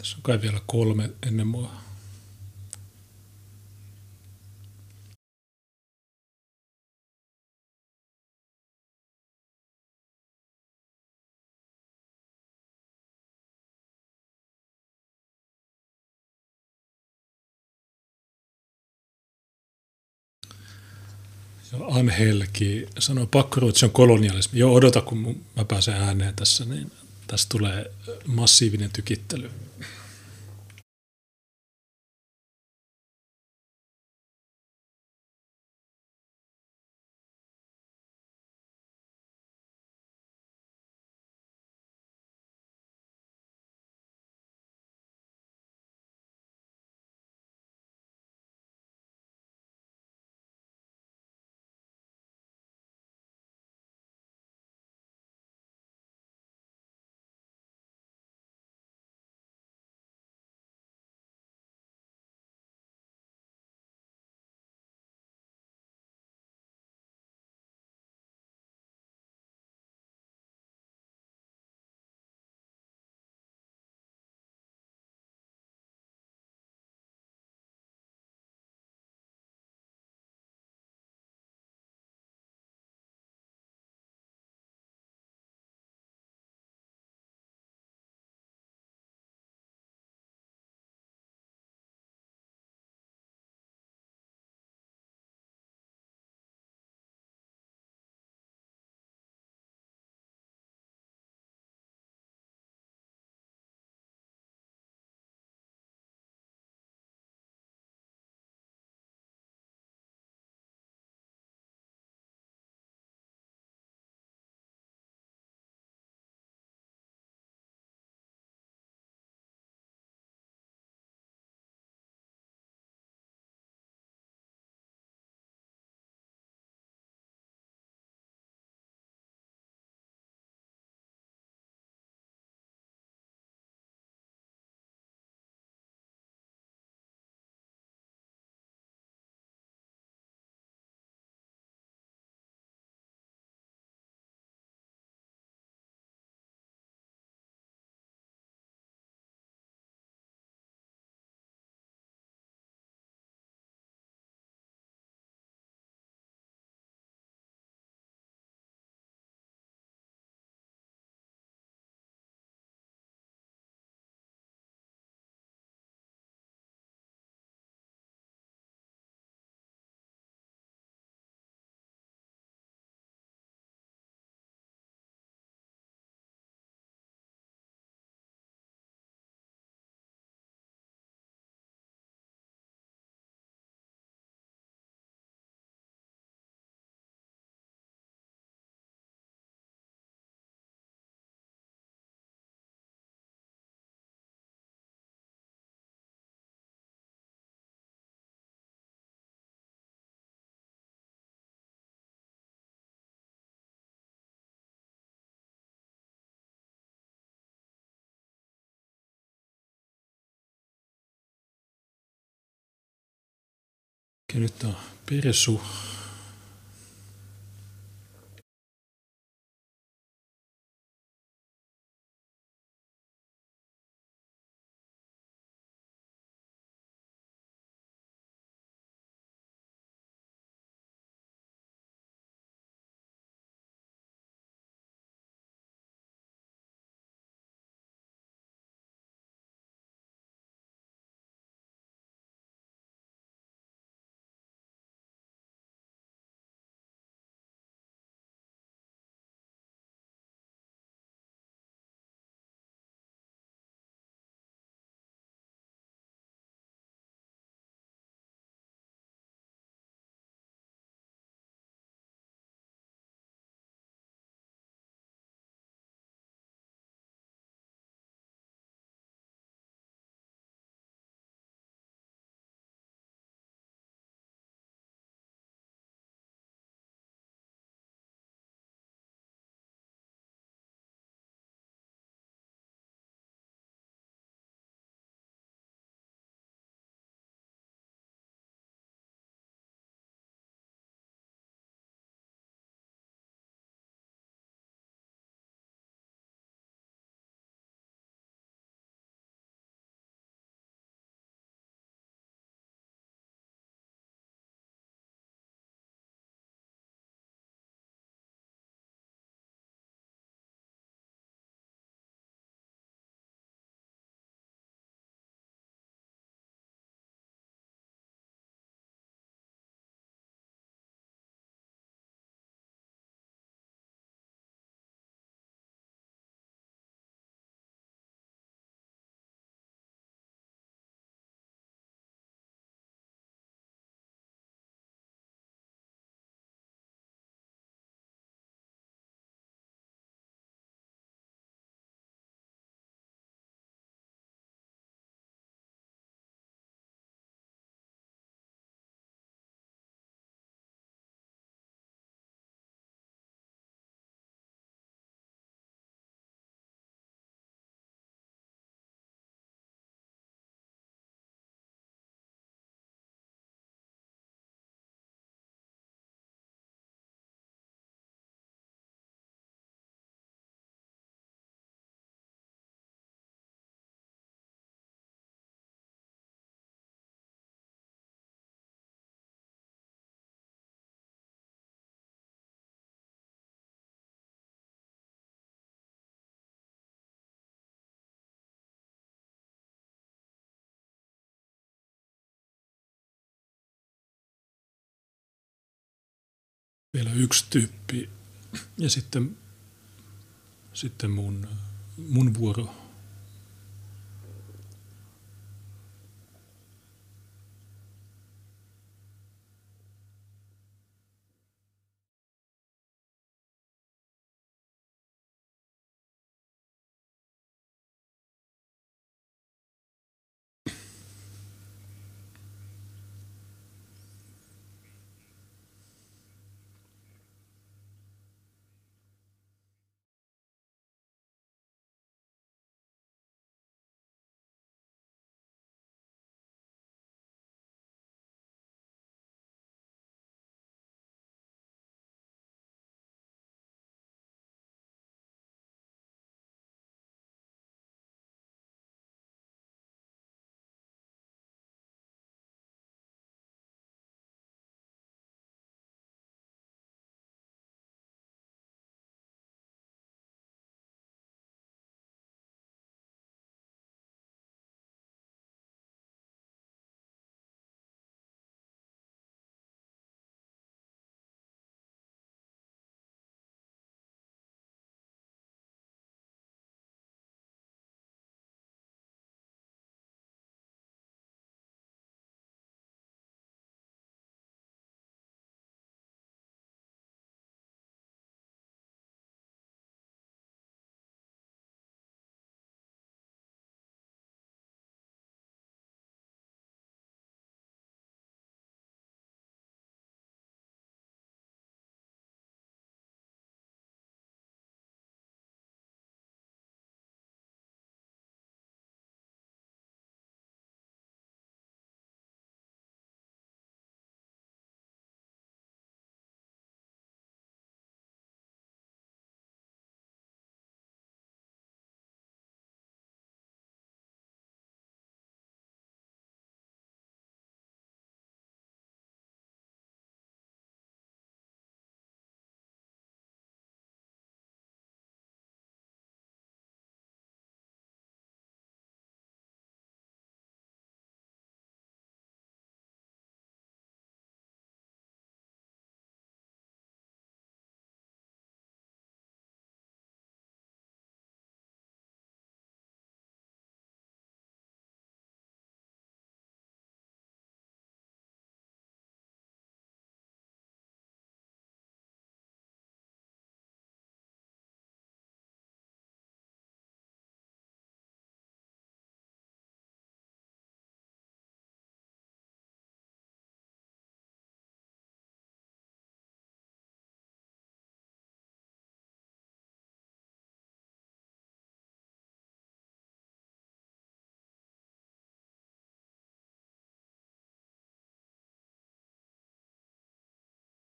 Tässä on kai vielä kolme ennen mua. Anhelki sanoi, pakkoruotsi on kolonialismi. Joo, odota kun mä pääsen ääneen tässä, niin tästä tulee massiivinen tykittely. Okei, nyt on Persu vielä yksi tyyppi. Ja sitten, sitten mun, mun vuoro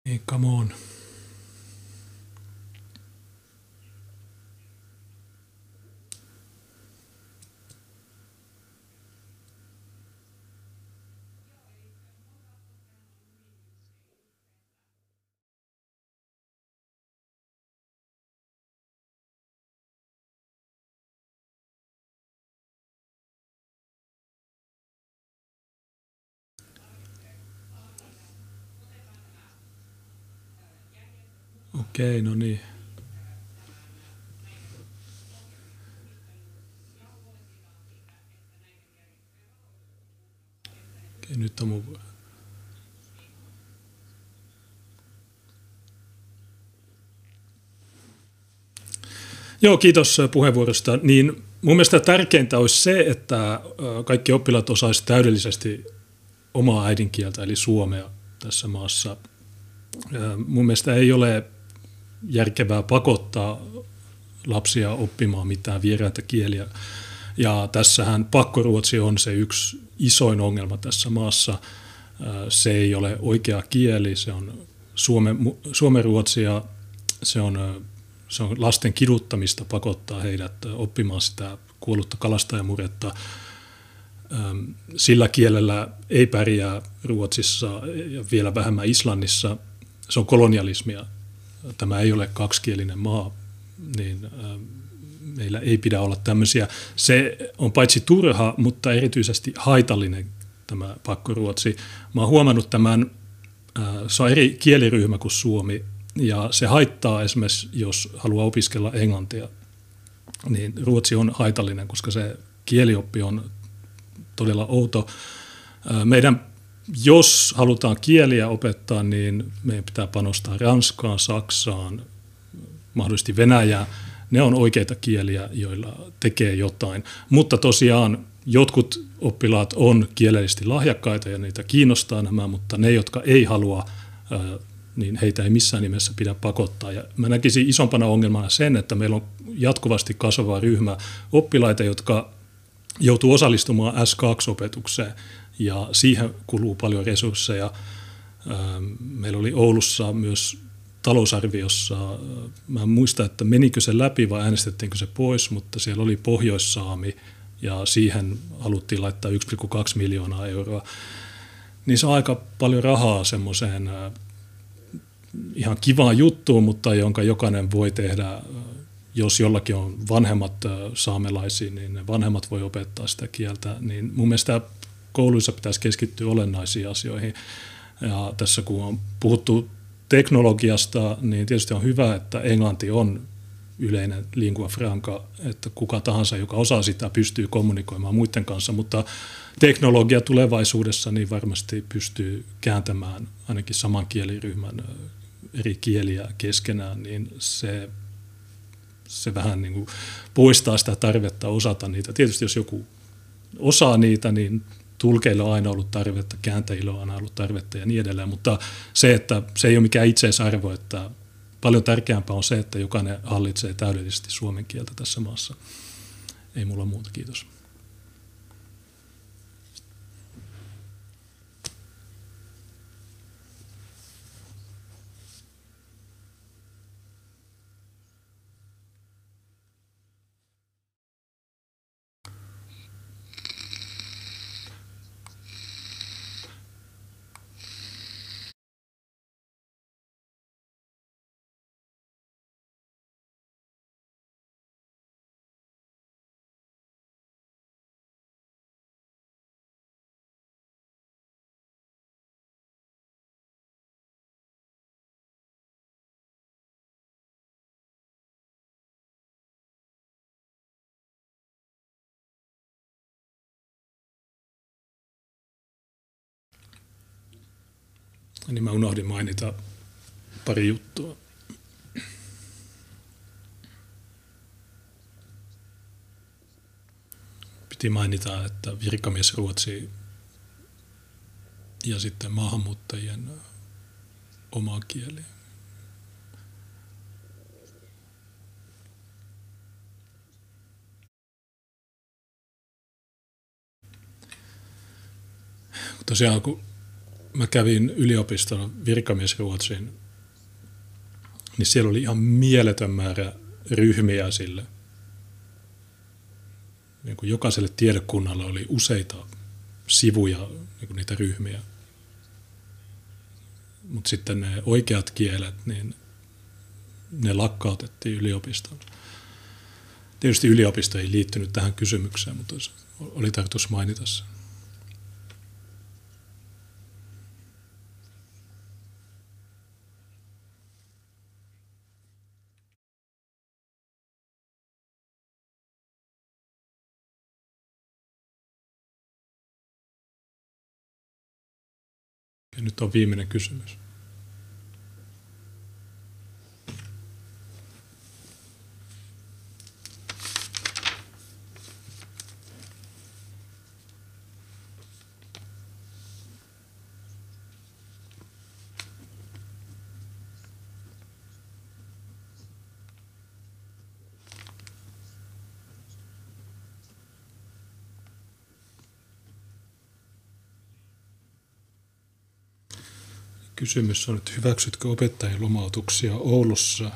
Hey, come on. Okei, no niin. Okei, nyt on mun... Joo, kiitos puheenvuorosta. Niin mun mielestä tärkeintä olisi se, että kaikki oppilaat osaisivat täydellisesti omaa äidinkieltä, eli suomea tässä maassa. Mun mielestä ei ole järkevää pakottaa lapsia oppimaan mitään vieraita kieliä. Ja tässähän pakkoruotsi on se yksi isoin ongelma tässä maassa. Se ei ole oikea kieli, se on suome, suomenruotsi ja se on, se on lasten kiduttamista pakottaa heidät oppimaan sitä kuollutta kalastajamuretta. Sillä kielellä ei pärjää Ruotsissa ja vielä vähemmän Islannissa. Se on kolonialismia tämä ei ole kaksikielinen maa, niin ähm, meillä ei pidä olla tämmöisiä. Se on paitsi turha, mutta erityisesti haitallinen tämä pakkoruotsi. Mä oon huomannut tämän, äh, se on eri kieliryhmä kuin suomi, Ja se haittaa esimerkiksi, jos haluaa opiskella englantia, niin ruotsi on haitallinen, koska se kielioppi on todella outo. Meidän, jos halutaan kieliä opettaa, niin meidän pitää panostaa Ranskaan, Saksaan, mahdollisesti Venäjään. Ne on oikeita kieliä, joilla tekee jotain. Mutta tosiaan jotkut oppilaat on kielellisesti lahjakkaita ja niitä kiinnostaa nämä, mutta ne, jotka ei halua, niin heitä ei missään nimessä pidä pakottaa. Ja mä näkisin isompana ongelmana sen, että meillä on jatkuvasti kasvava ryhmä oppilaita, jotka joutuu osallistumaan S2-opetukseen ja siihen kuluu paljon resursseja. Meillä oli Oulussa myös talousarviossa, mä en muista, että menikö se läpi vai äänestettiinkö se pois, mutta siellä oli Pohjoissaami ja siihen haluttiin laittaa 1,2 miljoonaa euroa. Niin se on aika paljon rahaa semmoiseen ihan kivaan juttuun, mutta jonka jokainen voi tehdä jos jollakin on vanhemmat saamelaisia, niin ne vanhemmat voi opettaa sitä kieltä. Niin mun mielestä kouluissa pitäisi keskittyä olennaisiin asioihin. Ja tässä kun on puhuttu teknologiasta, niin tietysti on hyvä, että englanti on yleinen lingua franca, että kuka tahansa, joka osaa sitä, pystyy kommunikoimaan muiden kanssa, mutta teknologia tulevaisuudessa niin varmasti pystyy kääntämään ainakin saman kieliryhmän eri kieliä keskenään, niin se se vähän niin kuin poistaa sitä tarvetta osata niitä. Tietysti jos joku osaa niitä, niin tulkeilla on aina ollut tarvetta, kääntäjillä on aina ollut tarvetta ja niin edelleen, mutta se, että se ei ole mikään itseisarvo, että paljon tärkeämpää on se, että jokainen hallitsee täydellisesti suomen kieltä tässä maassa. Ei mulla muuta, kiitos. Niin mä unohdin mainita pari juttua. Piti mainita, että virkamiesruotsi ja sitten maahanmuuttajien oma kieli. Tosiaan kun mä kävin yliopiston virkamiesruotsin, niin siellä oli ihan mieletön määrä ryhmiä sille. Niin kuin jokaiselle tiedekunnalle oli useita sivuja, niin kuin niitä ryhmiä. Mutta sitten ne oikeat kielet, niin ne lakkautettiin yliopistolla. Tietysti yliopisto ei liittynyt tähän kysymykseen, mutta oli tarkoitus mainita se. Nyt on viimeinen kysymys. Kysymys on, että hyväksytkö opettajien lomautuksia Oulussa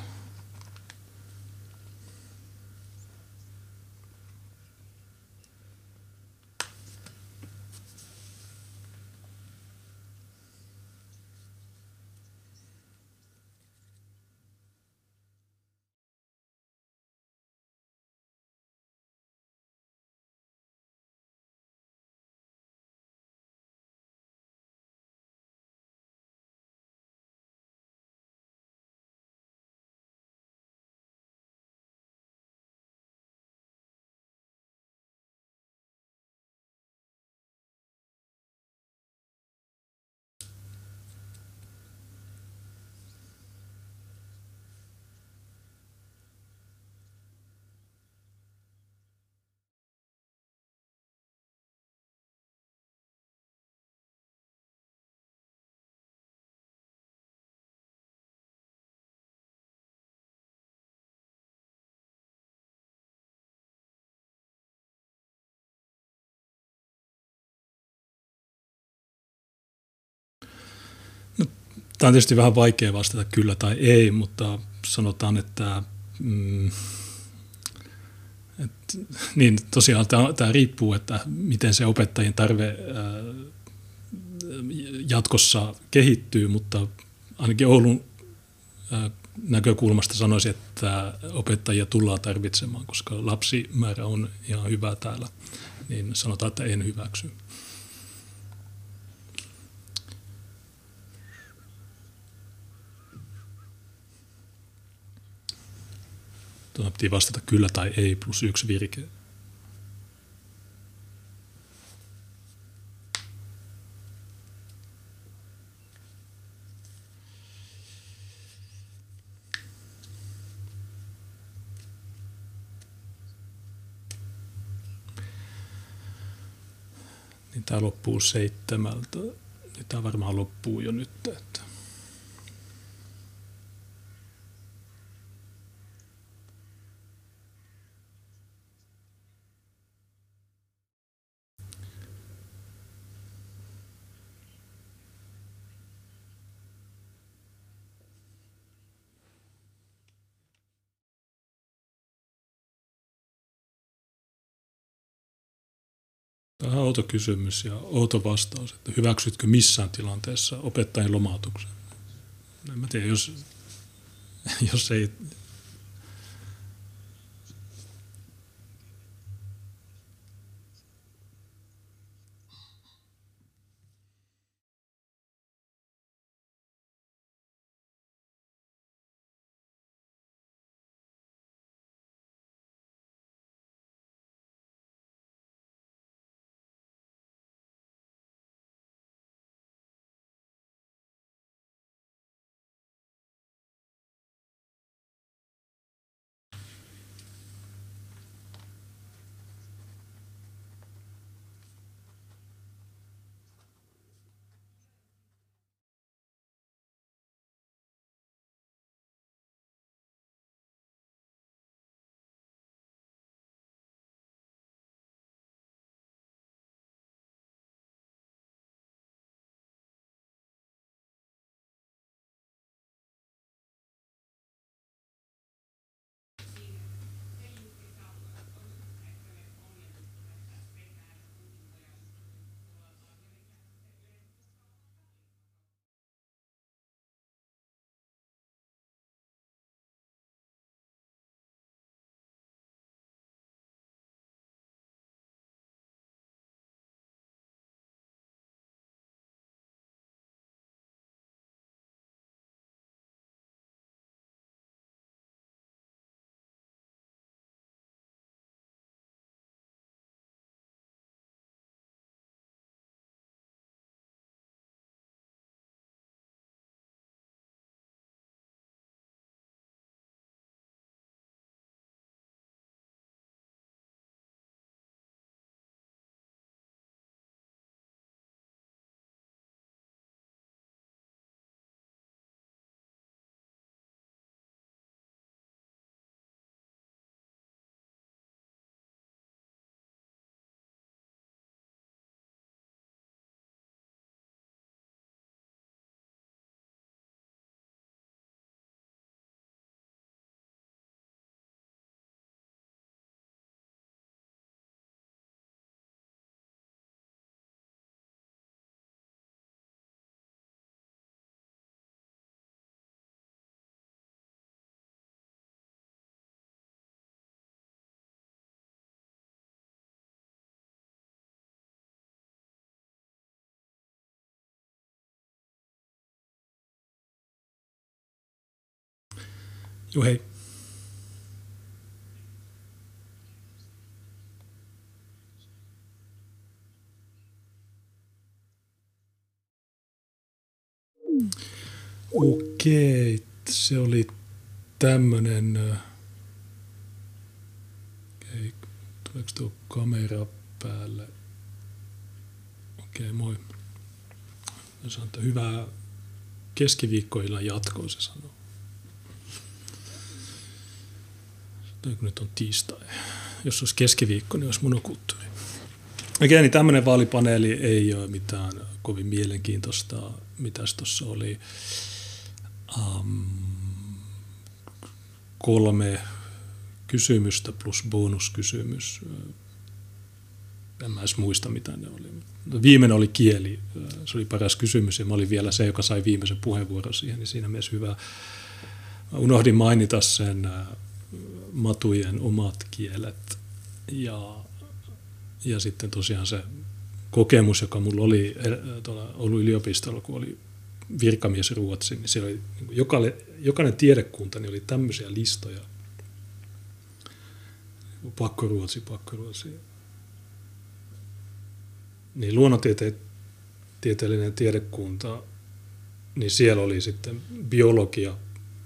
tämä on tietysti vähän vaikea vastata kyllä tai ei, mutta sanotaan, että mm, et, niin tosiaan tämä, tämä riippuu, että miten se opettajien tarve ää, jatkossa kehittyy, mutta ainakin Oulun ää, näkökulmasta sanoisin, että opettajia tullaan tarvitsemaan, koska lapsimäärä on ihan hyvä täällä, niin sanotaan, että en hyväksy. Tuohon piti vastata kyllä tai ei plus yksi virke. Niin tämä loppuu seitsemältä. Niin tämä varmaan loppuu jo nyt. Että outo kysymys ja outo vastaus, että hyväksytkö missään tilanteessa opettajien lomautuksen? En mä tiedä, jos, jos ei Joo, hei. Okei, se oli tämmönen... Okei, tuleeko tuo kamera päälle? Okei, moi. Että hyvää keskiviikkoillan jatkoa, se sanoo. Tai kun nyt on tiistai. Jos olisi keskiviikko, niin olisi monokulttuuri. Okei, niin tämmöinen vaalipaneeli ei ole mitään kovin mielenkiintoista. Mitäs tuossa oli? Um, kolme kysymystä plus bonuskysymys. En mä edes muista, mitä ne oli. Viimeinen oli kieli. Se oli paras kysymys ja mä olin vielä se, joka sai viimeisen puheenvuoron siihen, niin siinä mielessä hyvä. Unohdin mainita sen matujen omat kielet ja, ja sitten tosiaan se kokemus, joka mulla oli äh, tuolla Oulun yliopistolla, kun oli virkamies Ruotsi, niin siellä oli, jokainen, jokainen tiedekunta niin oli tämmöisiä listoja. Pakkoruotsi, pakkoruotsi. Niin luonnontieteellinen tiedekunta, niin siellä oli sitten biologia,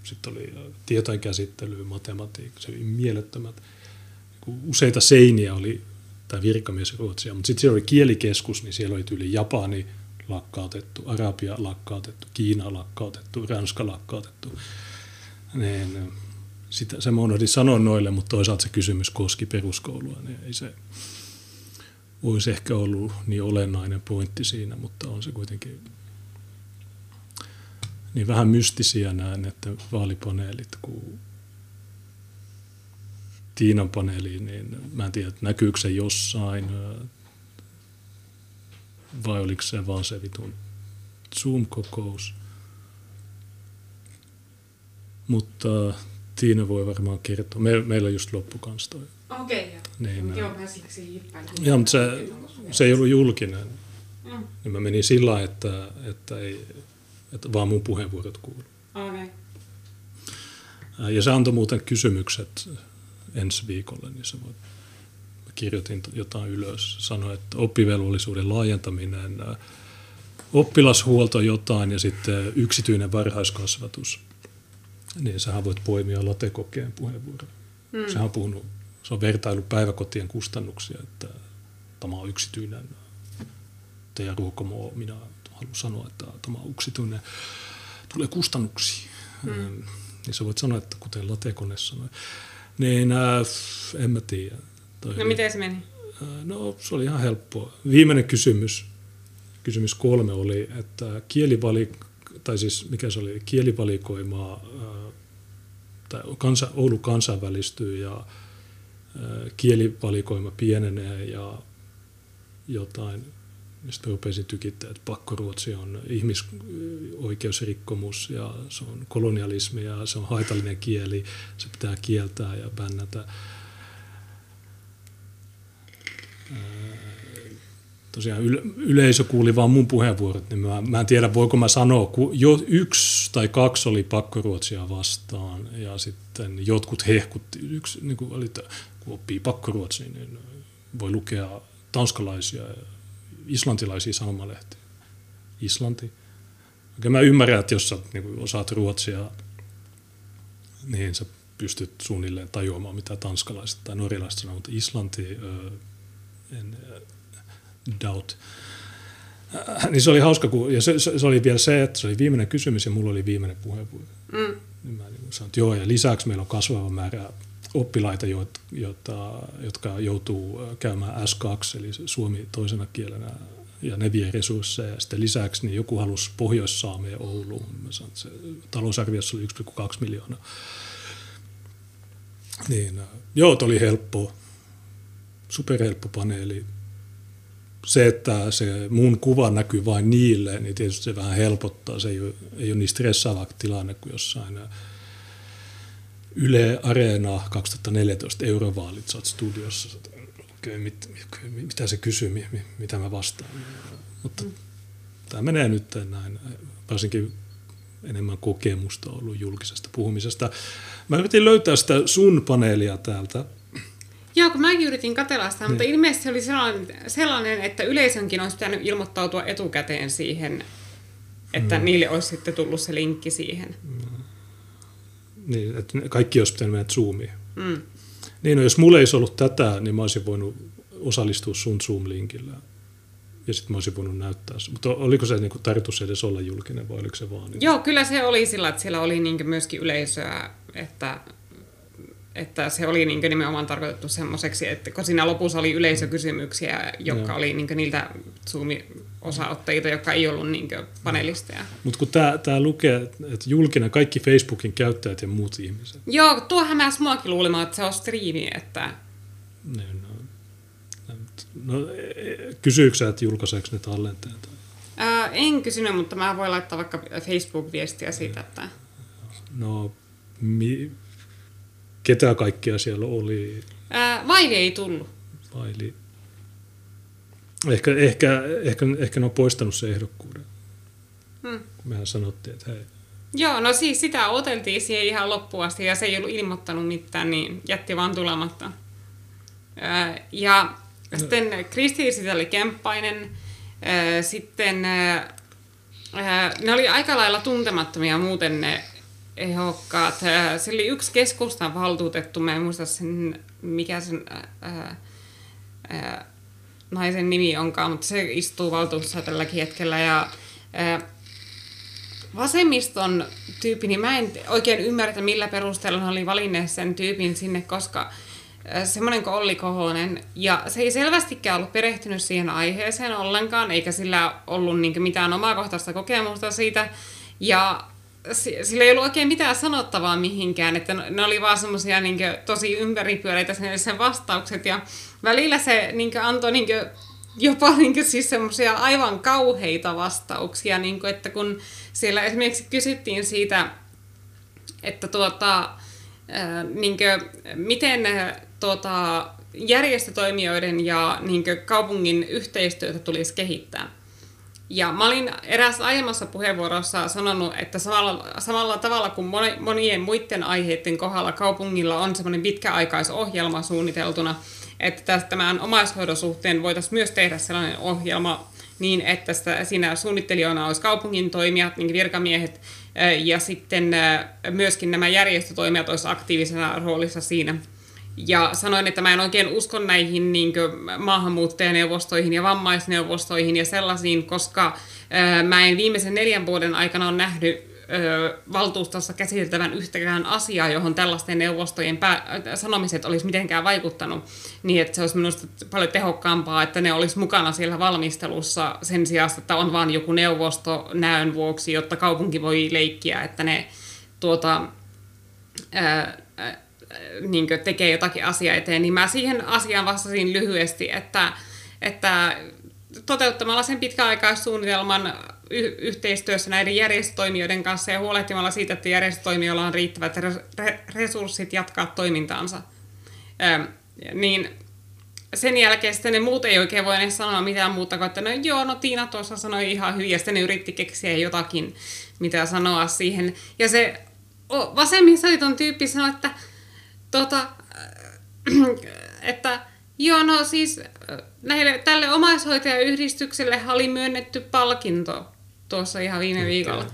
sitten oli tietojen käsittely, matematiikka, se oli mielettömät. Useita seiniä oli tämä virkamies Ruotsia, mutta sitten siellä oli kielikeskus, niin siellä oli tyyli Japani, lakkautettu, Arabia lakkautettu, Kiina lakkautettu, Ranska lakkautettu. Niin, sitä, se mä unohdin sanoa noille, mutta toisaalta se kysymys koski peruskoulua, niin ei se olisi ehkä ollut niin olennainen pointti siinä, mutta on se kuitenkin niin vähän mystisiä nämä että vaalipaneelit, kun Tiinan paneeli, niin mä en tiedä, näkyykö se jossain, vai oliko se vaan se vitun Zoom-kokous. Mutta Tiina voi varmaan kertoa. Me, meillä on just loppu kanssa toi. Okei, okay, niin, joo. mä siksi Joo, mutta se, se ei ollut julkinen. Mm. Ja mä menin sillä että, että, ei, että vaan mun puheenvuorot kuuluu. Okay. Ja se antoi muuten kysymykset ensi viikolle, niin se voit kirjoitin jotain ylös, sanoi, että oppivelvollisuuden laajentaminen, oppilashuolto jotain ja sitten yksityinen varhaiskasvatus, niin sähän voit poimia latekokeen puheenvuoron. Hmm. Sehän on puhunut, se on vertailu päiväkotien kustannuksia, että tämä on yksityinen, teidän ruokomo, minä haluan sanoa, että tämä on yksityinen, tulee kustannuksia. Hmm. Niin sä voit sanoa, että kuten latekone sanoi. Niin, äh, en mä tiedä Toi no miten se meni? No se oli ihan helppoa. Viimeinen kysymys, kysymys kolme oli, että kielivali, tai siis mikä se oli, kielivalikoimaa, tai kansa, Oulu kansainvälistyy ja kielivalikoima pienenee ja jotain, mistä rupesin tykittää, että pakkoruotsi on ihmisoikeusrikkomus ja se on kolonialismi ja se on haitallinen kieli, se pitää kieltää ja bännätä. Tosiaan yleisö kuuli vaan mun puheenvuorot, niin mä, mä en tiedä voiko mä sanoa, kun jo yksi tai kaksi oli pakkoruotsia vastaan ja sitten jotkut hehkutti, yksi niin kuin oli, kun oppii pakkoruotsia, niin voi lukea tanskalaisia ja islantilaisia sanomalehtiä. Islanti. Oikein mä ymmärrän, että jos sä niin osaat ruotsia, niin sä pystyt suunnilleen tajuamaan, mitä tanskalaiset tai norjalaiset sanoo, mutta Islanti, en doubt. Äh, niin se oli hauska, kun, ja se, se, oli vielä se, että se oli viimeinen kysymys ja mulla oli viimeinen puheenvuoro. Mm. Niin mä niin sanoin, että joo, ja lisäksi meillä on kasvava määrä oppilaita, joita, jotka joutuu äh, käymään S2, eli suomi toisena kielenä, ja ne vie resursseja. Sitten lisäksi niin joku halusi Pohjois-Saameen Ouluun. Mä sanoin, että se talousarviossa oli 1,2 miljoonaa. Niin, äh, joo, oli helppoa superhelppo paneeli. Se, että se mun kuva näkyy vain niille, niin tietysti se vähän helpottaa. Se ei ole, ei ole niin stressaava tilanne kuin jossain Yle Areena 2014 eurovaalit, sä oot studiossa, okay, mit, mitä se kysyy, mitä mä vastaan. Mutta mm. tämä menee nyt näin, varsinkin enemmän kokemusta ollut julkisesta puhumisesta. Mä yritin löytää sitä sun paneelia täältä, Joo, kun mäkin yritin katella sitä, mutta niin. ilmeisesti se oli sellainen, sellainen, että yleisönkin olisi pitänyt ilmoittautua etukäteen siihen, että mm. niille olisi sitten tullut se linkki siihen. Mm. Niin, että kaikki olisi pitänyt mennä Zoomiin. Mm. Niin, no jos mulla ei olisi ollut tätä, niin mä olisin voinut osallistua sun Zoom-linkillä. Ja sitten mä olisin voinut näyttää. Mutta oliko se niinku tarkoitus edes olla julkinen vai oliko se vaan? Niin... Joo, kyllä se oli sillä, että siellä oli niinku myöskin yleisöä, että että se oli niin nimenomaan tarkoitettu semmoiseksi, että kun siinä lopussa oli yleisökysymyksiä, jotka no. oli niin niiltä Zoom-osaottajilta, jotka ei ollut niin panelisteja. Mutta kun tämä lukee, että julkinen kaikki Facebookin käyttäjät ja muut ihmiset. Joo, tuo hämäsi muakin luulemaan, että se on striimi, että... No, no, no kysyykö sä, että julkaiseeko ne tallenteet? Ää, en kysynyt, mutta mä voin laittaa vaikka Facebook-viestiä siitä, että... No, mi, ketä kaikkia siellä oli? Ää, Vaili ei tullut. Vaili. Ehkä, ehkä, ehkä, ehkä ne on poistanut se ehdokkuuden. Hmm. Mehän sanottiin, että hei. Joo, no siis sitä oteltiin siihen ihan loppuun asti ja se ei ollut ilmoittanut mitään, niin jätti vaan tulematta. Ja no. sitten Kristi oli Kemppainen, sitten ne oli aika lailla tuntemattomia muuten ne ehdokkaat. Se oli yksi keskustan valtuutettu, mä en muista sen, mikä sen ää, ää, naisen nimi onkaan, mutta se istuu valtuussa tälläkin hetkellä. Ja, ää, vasemmiston tyyppi, niin mä en oikein ymmärrä, millä perusteella hän oli valinneet sen tyypin sinne, koska semmoinen kuin Olli Kohonen, ja se ei selvästikään ollut perehtynyt siihen aiheeseen ollenkaan, eikä sillä ollut niin mitään omakohtaista kokemusta siitä, ja sillä ei ollut oikein mitään sanottavaa mihinkään, että ne oli vaan semmoisia niin tosi ympäripyöreitä sen, sen vastaukset ja välillä se niin antoi niin kuin, jopa niin siis semmoisia aivan kauheita vastauksia, niin kuin, että kun siellä esimerkiksi kysyttiin siitä, että tuota, ää, niin kuin, miten tuota, järjestötoimijoiden ja niin kuin, kaupungin yhteistyötä tulisi kehittää. Ja mä olin erässä aiemmassa puheenvuorossa sanonut, että samalla, samalla tavalla kuin monien muiden aiheiden kohdalla kaupungilla on semmoinen pitkäaikaisohjelma suunniteltuna, että tämän omaishoidon suhteen voitaisiin myös tehdä sellainen ohjelma niin, että siinä suunnittelijoina olisi kaupungin toimijat, niin virkamiehet ja sitten myöskin nämä järjestötoimijat olisivat aktiivisena roolissa siinä ja sanoin, että mä en oikein usko näihin niin maahanmuuttajaneuvostoihin ja vammaisneuvostoihin ja sellaisiin, koska ää, mä en viimeisen neljän vuoden aikana ole nähnyt ää, valtuustossa käsiteltävän yhtäkään asiaa, johon tällaisten neuvostojen pää, sanomiset olisi mitenkään vaikuttanut, niin että se olisi minusta paljon tehokkaampaa, että ne olisi mukana siellä valmistelussa sen sijaan, että on vain joku neuvosto näön vuoksi, jotta kaupunki voi leikkiä, että ne tuota, ää, niin tekee jotakin asiaa eteen, niin mä siihen asiaan vastasin lyhyesti, että, että toteuttamalla sen pitkäaikaissuunnitelman y- yhteistyössä näiden järjestötoimijoiden kanssa ja huolehtimalla siitä, että järjestötoimijoilla on riittävät re- resurssit jatkaa toimintaansa, ö, niin sen jälkeen sitten ne muut ei oikein voi sanoa mitään muuta kuin, että no joo, no Tiina tuossa sanoi ihan hyvin, ja sitten ne yritti keksiä jotakin, mitä sanoa siihen. Ja se vasemmistoliiton tyyppi sanoi, että tota, äh, että joo, no siis äh, näille, tälle omaishoitajayhdistykselle oli myönnetty palkinto tuossa ihan viime viikolla.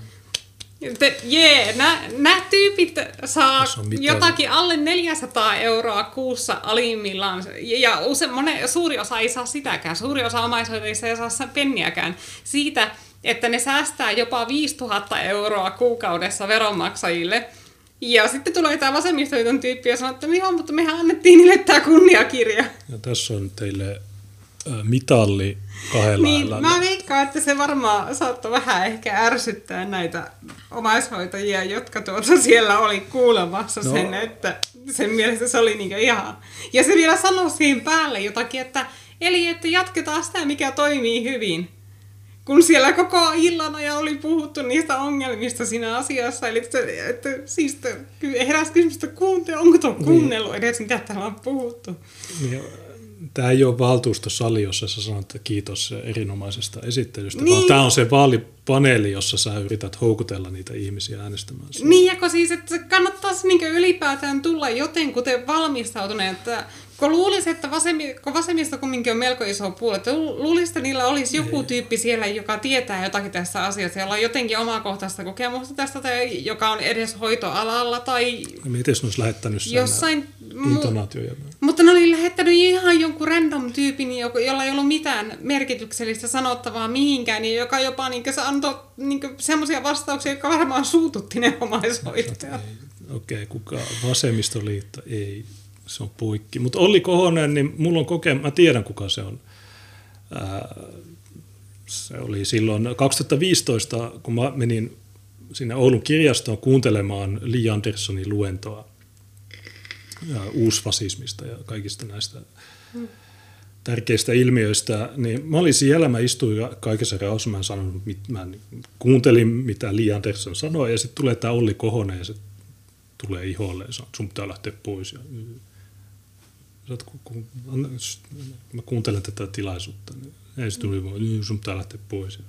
Jee, yeah, nämä tyypit saa jotakin alle 400 euroa kuussa alimmillaan. Ja use, mone, suuri osa ei saa sitäkään. Suuri osa omaishoitajista ei saa penniäkään siitä, että ne säästää jopa 5000 euroa kuukaudessa veronmaksajille. Ja sitten tulee tämä vasemmistoliiton tyyppi ja sanoo, että joo, mutta mehän annettiin niille tämä kunniakirja. Ja tässä on teille mitalli kahdella Niin, älällä. mä veikkaan, että se varmaan saattoi vähän ehkä ärsyttää näitä omaishoitajia, jotka tuota siellä oli kuulemassa no. sen, että sen mielestä se oli niinku ihan... Ja se vielä sanoi siihen päälle jotakin, että eli että jatketaan sitä, mikä toimii hyvin kun siellä koko illan ajan oli puhuttu niistä ongelmista siinä asiassa. Eli että, että siis heräsi kysymys, että kuunte, onko tuo niin. kuunnellut edes, mitä täällä on puhuttu. Niin, tämä ei ole valtuustosali, jossa sä sanot että kiitos erinomaisesta esittelystä, niin. vaan tämä on se vaalipaneeli, jossa sä yrität houkutella niitä ihmisiä äänestämään. Niin, ja siis, että kannattaisi niin ylipäätään tulla jotenkuten valmistautuneet, että kun luulisi, että vasemi, kun vasemmista kumminkin on melko iso puoli, että luulisi, että niillä olisi joku niin. tyyppi siellä, joka tietää jotakin tässä asiassa, jolla on jotenkin omakohtaista kokemusta tästä, tai joka on edes hoitoalalla, tai... Miten ne olisi lähettänyt sen jossain, intonaatioja? Mutta ne oli lähettänyt ihan jonkun random tyypin, jolla ei ollut mitään merkityksellistä sanottavaa mihinkään, ja joka jopa niin se antoi niin semmoisia vastauksia, jotka varmaan suututti ne omaishoitajat. Okei, okay, kuka vasemmistoliitto? Ei, se on poikki. Mutta Olli Kohonen, niin mulla on kokemus, mä tiedän kuka se on. Ää, se oli silloin 2015, kun mä menin sinne Oulun kirjastoon kuuntelemaan Li Anderssonin luentoa ja uusfasismista ja kaikista näistä mm. tärkeistä ilmiöistä, niin mä olin siellä, mä istuin kaikessa rauhassa, mä, sanon, mä kuuntelin, mitä Li Andersson sanoi, ja sitten tulee tämä Olli Kohonen, ja se tulee iholle, ja sanoo, sun pitää lähteä pois. Ja, kun, kun, mä kuuntelen tätä tilaisuutta, niin ei se tuli vaan, sun pitää lähteä pois.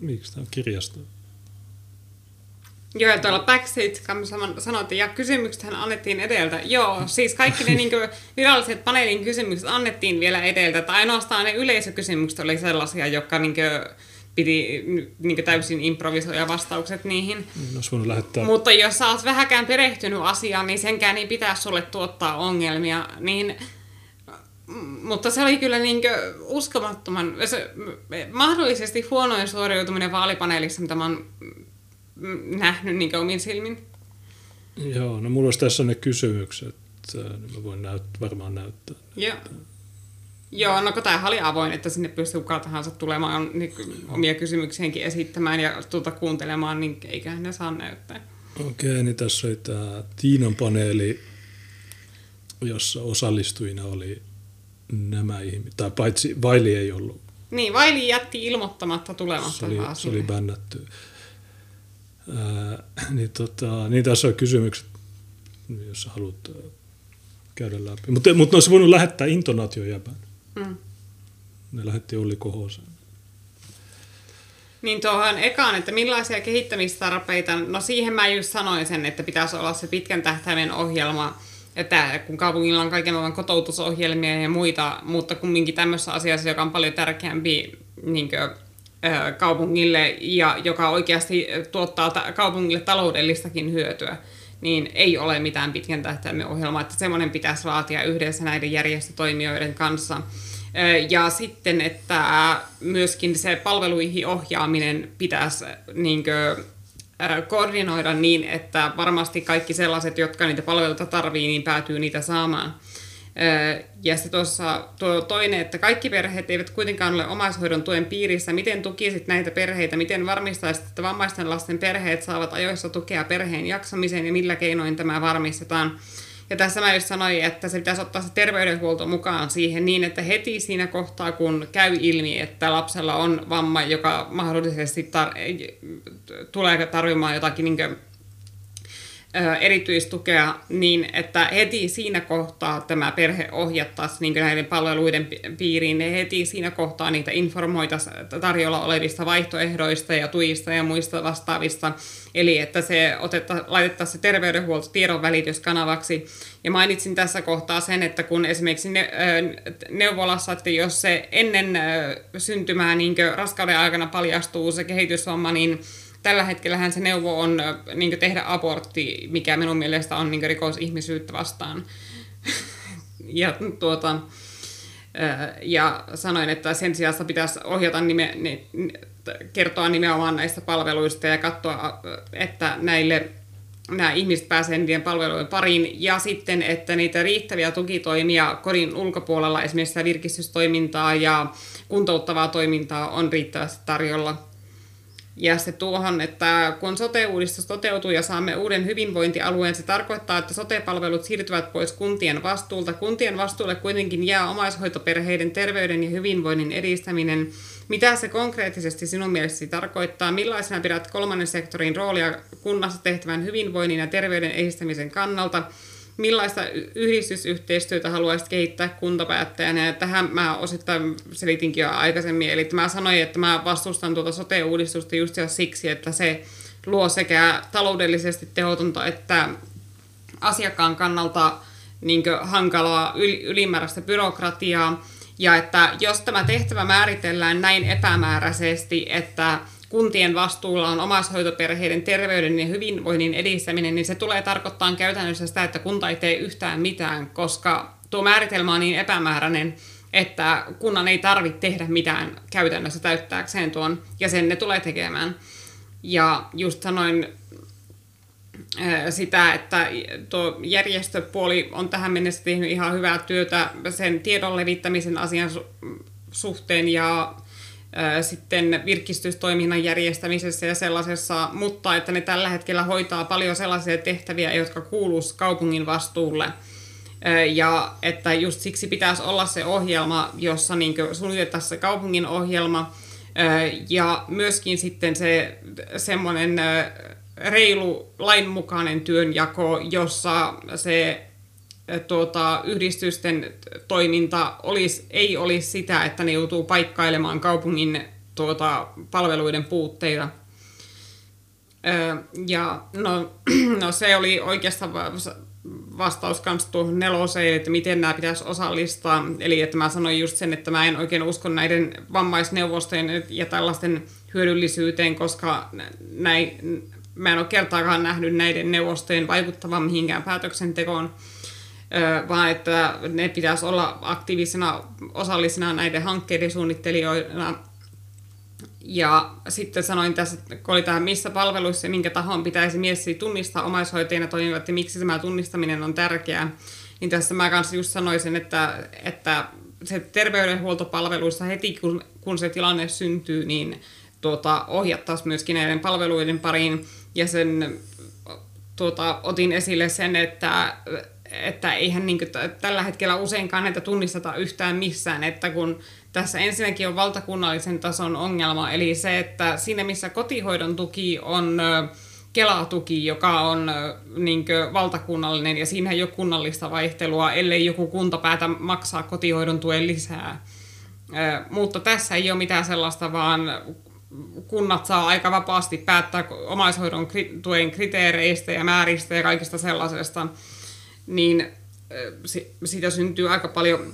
Miksi tämä on kirjasto? Joo, tuolla Backstage sanottiin, ja kysymyksethän annettiin edeltä. Joo, siis kaikki ne niin viralliset paneelin kysymykset annettiin vielä edeltä, tai ainoastaan ne yleisökysymykset oli sellaisia, jotka niin kuin, piti niin täysin improvisoida vastaukset niihin. No, lähettää. Mutta jos sä oot vähäkään perehtynyt asiaan, niin senkään ei pitää sulle tuottaa ongelmia. Niin, mutta se oli kyllä niin uskomattoman, se, mahdollisesti huonoin suoriutuminen vaalipaneelissa, mitä mä oon nähnyt niin omin silmin. Joo, no mulla olisi tässä ne kysymykset, niin mä voin näyt- varmaan näyttää. Joo. Joo, no kun tämä oli avoin, että sinne pystyy kuka tahansa tulemaan niin, omia kysymyksiäkin esittämään ja tuota kuuntelemaan, niin eiköhän ne saa näyttää. Okei, niin tässä oli tämä Tiinan paneeli, jossa osallistujina oli nämä ihmiset, tai paitsi Vaili ei ollut. Niin, Vaili jätti ilmoittamatta tulematta. Se oli, se oli bännätty. Ää, niin, tota, niin tässä on kysymykset, jos haluat käydä läpi. Mutta mut ne olisi voinut lähettää intonaatiojäpän. Mm. Ne lähetti Olli Kohoseen. Niin tuohon ekaan, että millaisia kehittämistarpeita, no siihen mä just sanoin sen, että pitäisi olla se pitkän tähtäimen ohjelma, että kun kaupungilla on kaikenlainen kotoutusohjelmia ja muita, mutta kumminkin tämmöisessä asiassa, joka on paljon tärkeämpi niin kuin, kaupungille ja joka oikeasti tuottaa ta- kaupungille taloudellistakin hyötyä, niin ei ole mitään pitkän tähtäimen ohjelmaa, että semmoinen pitäisi laatia yhdessä näiden järjestötoimijoiden kanssa. Ja sitten, että myöskin se palveluihin ohjaaminen pitäisi niin kuin, koordinoida niin, että varmasti kaikki sellaiset, jotka niitä palveluita tarvii, niin päätyy niitä saamaan. Ja se tuossa tuo toinen, että kaikki perheet eivät kuitenkaan ole omaishoidon tuen piirissä. Miten tukisit näitä perheitä? Miten varmistaisit, että vammaisten lasten perheet saavat ajoissa tukea perheen jaksamiseen ja millä keinoin tämä varmistetaan? Ja tässä mä just sanoin, että se pitäisi ottaa se terveydenhuolto mukaan siihen niin, että heti siinä kohtaa, kun käy ilmi, että lapsella on vamma, joka mahdollisesti tar- tulee tarvimaan jotakin niin erityistukea niin, että heti siinä kohtaa tämä perhe ohjattaisiin niin näiden palveluiden piiriin, ne heti siinä kohtaa niitä informoitaisiin tarjolla olevista vaihtoehdoista ja tuista ja muista vastaavista. Eli että se otetta, laitettaisiin se terveydenhuolto tiedon välityskanavaksi. Ja mainitsin tässä kohtaa sen, että kun esimerkiksi ne, neuvolassa, että jos se ennen syntymää niin raskauden aikana paljastuu se kehitysvamma, niin tällä hetkellähän se neuvo on niin tehdä abortti, mikä minun mielestä on niin rikos ihmisyyttä vastaan. ja, tuota, ja sanoin, että sen sijaan pitäisi ohjata nime, ne, kertoa nimenomaan näistä palveluista ja katsoa, että näille nämä ihmiset pääsevät niiden palvelujen pariin, ja sitten, että niitä riittäviä tukitoimia kodin ulkopuolella, esimerkiksi virkistystoimintaa ja kuntouttavaa toimintaa on riittävästi tarjolla. Ja se tuohon, että kun sote-uudistus toteutuu ja saamme uuden hyvinvointialueen, se tarkoittaa, että sote-palvelut siirtyvät pois kuntien vastuulta. Kuntien vastuulle kuitenkin jää omaishoitoperheiden terveyden ja hyvinvoinnin edistäminen. Mitä se konkreettisesti sinun mielestäsi tarkoittaa? Millaisena pidät kolmannen sektorin roolia kunnassa tehtävän hyvinvoinnin ja terveyden edistämisen kannalta? Millaista yhdistysyhteistyötä haluaisit kehittää kuntapäättäjänä. Ja tähän mä osittain selitinkin jo aikaisemmin. Eli mä sanoin, että mä vastustan tuota sote-uudistusta just siksi, että se luo sekä taloudellisesti tehotonta että asiakkaan kannalta niin hankalaa ylimääräistä byrokratiaa. Ja että jos tämä tehtävä määritellään näin epämääräisesti, että kuntien vastuulla on omaishoitoperheiden terveyden ja hyvinvoinnin edistäminen, niin se tulee tarkoittaa käytännössä sitä, että kunta ei tee yhtään mitään, koska tuo määritelmä on niin epämääräinen, että kunnan ei tarvitse tehdä mitään käytännössä täyttääkseen tuon, ja sen ne tulee tekemään. Ja just sanoin sitä, että tuo järjestöpuoli on tähän mennessä tehnyt ihan hyvää työtä sen tiedon levittämisen asian suhteen ja sitten virkistystoiminnan järjestämisessä ja sellaisessa, mutta että ne tällä hetkellä hoitaa paljon sellaisia tehtäviä, jotka kuuluisi kaupungin vastuulle. Ja että just siksi pitäisi olla se ohjelma, jossa niin suunnitetaan se kaupungin ohjelma, ja myöskin sitten se semmoinen reilu lainmukainen työnjako, jossa se tuota, yhdistysten toiminta olisi, ei olisi sitä, että ne joutuu paikkailemaan kaupungin tuota, palveluiden puutteita. Ja no, no se oli oikeastaan vastaus kanssa tuohon neloseen, että miten nämä pitäisi osallistaa. Eli että mä sanoin just sen, että mä en oikein usko näiden vammaisneuvostojen ja tällaisten hyödyllisyyteen, koska näin, mä en ole kertaakaan nähnyt näiden neuvostojen vaikuttavan mihinkään päätöksentekoon, vaan että ne pitäisi olla aktiivisena osallisena näiden hankkeiden suunnittelijoina. Ja sitten sanoin tässä, kun oli tähän missä palveluissa ja minkä tahon pitäisi mies tunnistaa omaishoitajina toimivat että miksi tämä tunnistaminen on tärkeää, niin tässä mä kanssa just sanoisin, että, että se terveydenhuoltopalveluissa heti kun, kun se tilanne syntyy, niin tuota, ohjattaisiin myöskin näiden palveluiden pariin. Ja sen tuota, otin esille sen, että, että eihän niin kuin, tällä hetkellä useinkaan näitä tunnisteta yhtään missään, että kun tässä ensinnäkin on valtakunnallisen tason ongelma, eli se, että siinä missä kotihoidon tuki on Kelatuki, joka on niin kuin, valtakunnallinen ja siinä ei ole kunnallista vaihtelua, ellei joku kunta päätä maksaa kotihoidon tuen lisää. Mutta tässä ei ole mitään sellaista, vaan kunnat saa aika vapaasti päättää omaishoidon tuen kriteereistä ja määristä ja kaikista sellaisesta, niin siitä syntyy aika paljon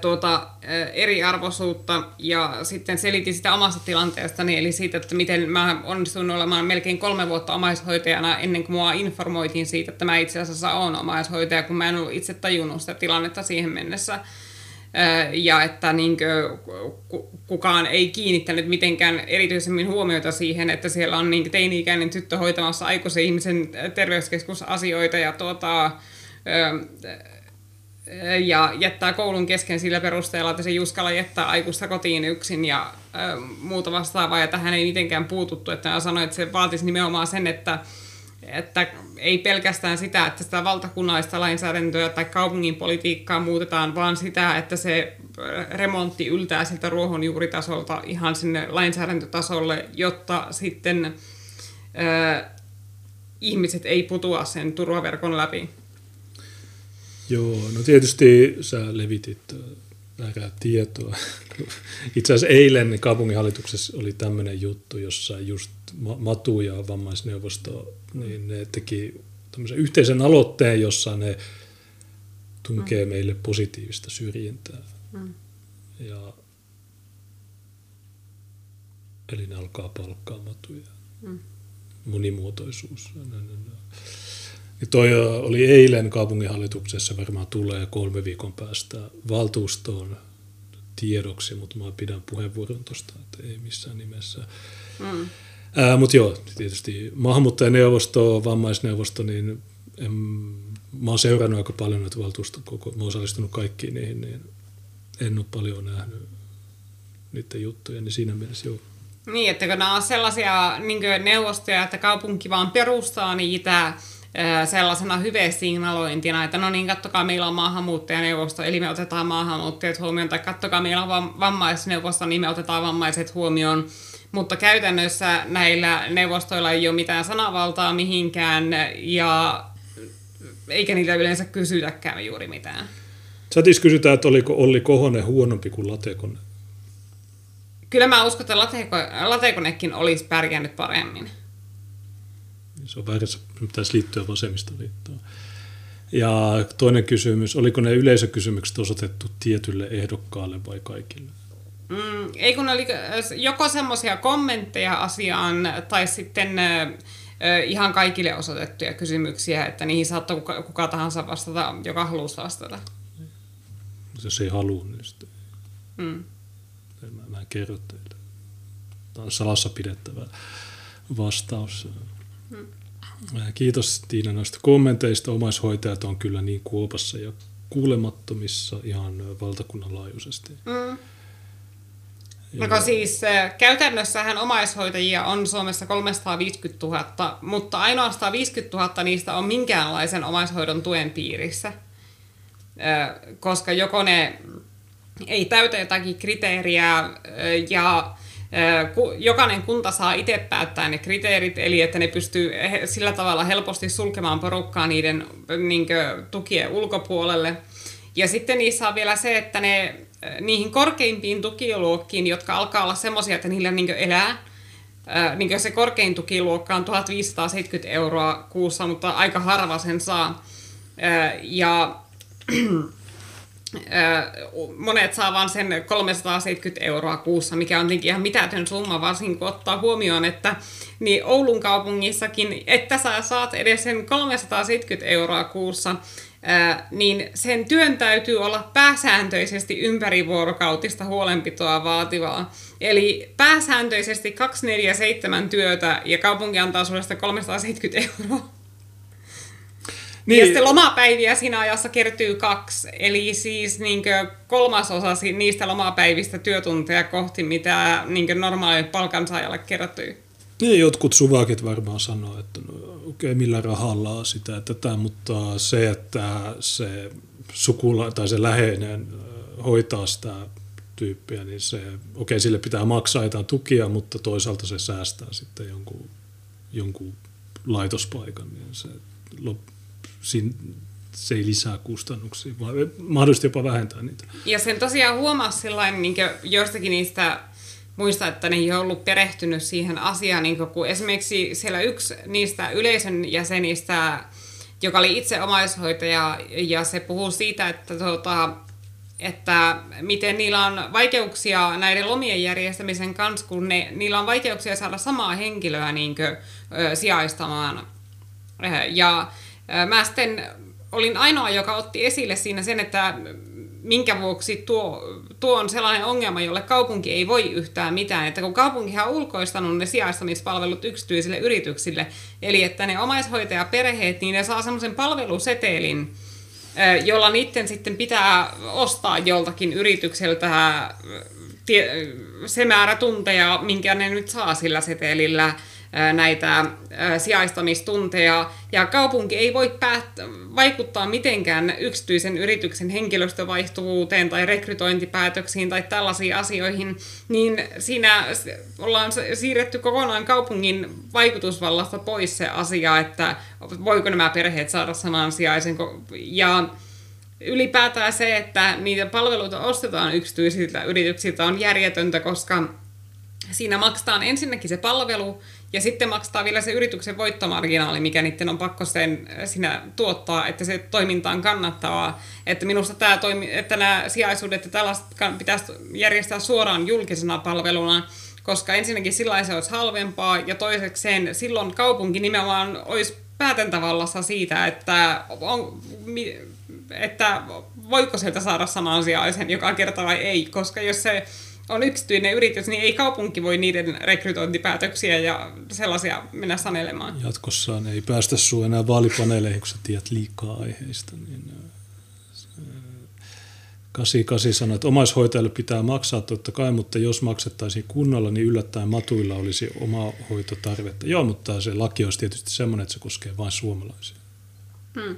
tuota, eriarvoisuutta ja sitten selitin sitä omasta tilanteestani, eli siitä, että miten mä onnistuin olemaan melkein kolme vuotta omaishoitajana ennen kuin mua informoitiin siitä, että mä itse asiassa olen omaishoitaja, kun mä en ollut itse tajunnut sitä tilannetta siihen mennessä ja että niin kuin, kukaan ei kiinnittänyt mitenkään erityisemmin huomiota siihen, että siellä on niin teini-ikäinen tyttö hoitamassa aikuisen ihmisen terveyskeskusasioita ja, tuota, ja jättää koulun kesken sillä perusteella, että se Juskala jättää aikuista kotiin yksin ja muuta vastaavaa, ja tähän ei mitenkään puututtu, että mä sanoin, että se vaatisi nimenomaan sen, että että ei pelkästään sitä, että sitä valtakunnallista lainsäädäntöä tai kaupungin politiikkaa muutetaan, vaan sitä, että se remontti yltää siltä ruohonjuuritasolta ihan sinne lainsäädäntötasolle, jotta sitten äh, ihmiset ei putua sen turvaverkon läpi. Joo, no tietysti sä levitit väärää tietoa. Itse asiassa eilen kaupunginhallituksessa oli tämmöinen juttu, jossa just Matu ja vammaisneuvosto, niin ne teki tämmöisen yhteisen aloitteen, jossa ne tunkee mm. meille positiivista syrjintää. Mm. Ja, eli ne alkaa palkkaa matuja. Mm. Monimuotoisuus. Ja toi oli eilen kaupunginhallituksessa, varmaan tulee kolme viikon päästä valtuustoon tiedoksi, mutta mä pidän puheenvuoron tuosta, että ei missään nimessä. Mm. Mutta joo, tietysti maahanmuuttajaneuvosto, vammaisneuvosto, niin en, mä oon seurannut aika paljon näitä valtuusto, koko, mä oon osallistunut kaikkiin niihin, niin en ole paljon nähnyt niiden juttuja, niin siinä mielessä joo. Niin, että kun nämä on sellaisia niin neuvostoja, että kaupunki vaan perustaa niitä sellaisena hyvesignalointina, että no niin, kattokaa, meillä on maahanmuuttajaneuvosto, eli me otetaan maahanmuuttajat huomioon, tai kattokaa, meillä on vammaisneuvosto, niin me otetaan vammaiset huomioon. Mutta käytännössä näillä neuvostoilla ei ole mitään sanavaltaa mihinkään, ja eikä niitä yleensä kysytäkään juuri mitään. Satis kysytään, että oliko Olli Kohonen huonompi kuin Latekone? Kyllä mä uskon, että Lateko, Latekonekin olisi pärjännyt paremmin. Se on väärässä, pitäisi liittyä vasemmistoliittoon. Ja toinen kysymys, oliko ne yleisökysymykset osoitettu tietylle ehdokkaalle vai kaikille? Mm, ei kun oli joko semmoisia kommentteja asiaan tai sitten äh, ihan kaikille osoitettuja kysymyksiä, että niihin saattoi kuka, kuka tahansa vastata, joka halusi vastata. Jos ei halua, niin sitten mm. mä, mä en kerro teille. Tämä on salassa pidettävä vastaus. Mm. Kiitos Tiina noista kommenteista. Omaishoitajat on kyllä niin kuopassa ja kuulemattomissa ihan valtakunnan laajuisesti. Mm. No siis käytännössähän omaishoitajia on Suomessa 350 000, mutta ainoastaan 50 000 niistä on minkäänlaisen omaishoidon tuen piirissä. Koska joko ne ei täytä jotakin kriteeriä ja jokainen kunta saa itse päättää ne kriteerit, eli että ne pystyy sillä tavalla helposti sulkemaan porukkaa niiden niin kuin, tukien ulkopuolelle. Ja sitten niissä on vielä se, että ne niihin korkeimpiin tukiluokkiin, jotka alkaa olla semmoisia, että niillä niin elää, niin se korkein tukiluokka on 1570 euroa kuussa, mutta aika harva sen saa. Ja monet saa vain sen 370 euroa kuussa, mikä on ihan mitätön summa, varsinkin kun ottaa huomioon, että niin Oulun kaupungissakin, että sä saat edes sen 370 euroa kuussa, niin sen työn täytyy olla pääsääntöisesti ympärivuorokautista huolenpitoa vaativaa. Eli pääsääntöisesti 247 työtä ja kaupunki antaa sulle 370 euroa. Niin. Ja sitten lomapäiviä siinä ajassa kertyy kaksi, eli siis niin kolmasosa niistä lomapäivistä työtunteja kohti, mitä niin normaalille palkansaajalle kertyy. Niin, jotkut suvakit varmaan sanoo, että no, okay, millä rahalla sitä, tätä, mutta se, että se sukula tai se läheinen hoitaa sitä tyyppiä, niin se, okei, okay, sille pitää maksaa jotain tukia, mutta toisaalta se säästää sitten jonkun, jonkun laitospaikan, niin se siinä, se ei lisää kustannuksia, vaan mahdollisesti jopa vähentää niitä. Ja sen tosiaan huomasi sillain, niin joistakin niistä muista, että ne ole ollut perehtynyt siihen asiaan, niin kun esimerkiksi siellä yksi niistä yleisön jäsenistä, joka oli itse omaishoitaja, ja se puhuu siitä, että, tuota, että miten niillä on vaikeuksia näiden lomien järjestämisen kanssa, kun ne, niillä on vaikeuksia saada samaa henkilöä niin kuin, ö, sijaistamaan. Ja Mä sitten olin ainoa, joka otti esille siinä sen, että minkä vuoksi tuo, tuo on sellainen ongelma, jolle kaupunki ei voi yhtään mitään. Että kun kaupunki on ulkoistanut ne sijaistamispalvelut yksityisille yrityksille, eli että ne omaishoitajaperheet, niin ne saa semmoisen palvelusetelin, jolla niiden sitten pitää ostaa joltakin yritykseltä se määrä tunteja, minkä ne nyt saa sillä setelillä näitä sijaistamistunteja, ja kaupunki ei voi päät- vaikuttaa mitenkään yksityisen yrityksen henkilöstövaihtuvuuteen tai rekrytointipäätöksiin tai tällaisiin asioihin, niin siinä ollaan siirretty kokonaan kaupungin vaikutusvallasta pois se asia, että voiko nämä perheet saada saman sijaisen, ja ylipäätään se, että niitä palveluita ostetaan yksityisiltä yrityksiltä on järjetöntä, koska siinä maksetaan ensinnäkin se palvelu, ja sitten maksetaan vielä se yrityksen voittomarginaali, mikä niiden on pakko sen äh, sinä tuottaa, että se toiminta on kannattavaa. Että minusta tämä toimi, että nämä sijaisuudet ja tällaiset pitäisi järjestää suoraan julkisena palveluna, koska ensinnäkin sillä se olisi halvempaa ja toisekseen silloin kaupunki nimenomaan olisi päätäntävallassa siitä, että, on, että voiko sieltä saada saman sijaisen joka kerta vai ei, koska jos se on yksityinen yritys, niin ei kaupunki voi niiden rekrytointipäätöksiä ja sellaisia mennä sanelemaan. Jatkossaan ei päästä sinua enää vaalipaneeleihin, kun sä tiedät liikaa aiheista. Niin 88 sanoi, että omaishoitajalle pitää maksaa totta kai, mutta jos maksettaisiin kunnolla, niin yllättäen matuilla olisi oma hoitotarvetta. Joo, mutta se laki olisi tietysti semmoinen, että se koskee vain suomalaisia. Hmm.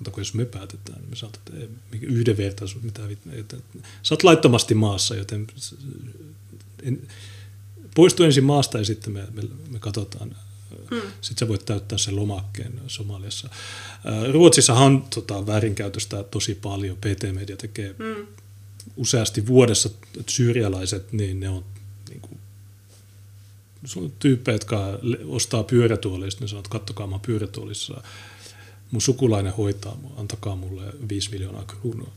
Mutta kun jos me päätetään, niin me saatat yhdenvertaisuus, mitä, että sä oot laittomasti maassa, joten en, poistu ensin maasta ja sitten me, me, me katsotaan. Hmm. Sitten sä voit täyttää sen lomakkeen Somaliassa. Ruotsissahan on tota, väärinkäytöstä tosi paljon. PT-media tekee hmm. useasti vuodessa, syyrialaiset, niin ne on niin kuin, tyyppejä, jotka ostaa ne sanoo, että kattokaa mä pyörätuolissa mun sukulainen hoitaa antakaa mulle 5 miljoonaa kruunua.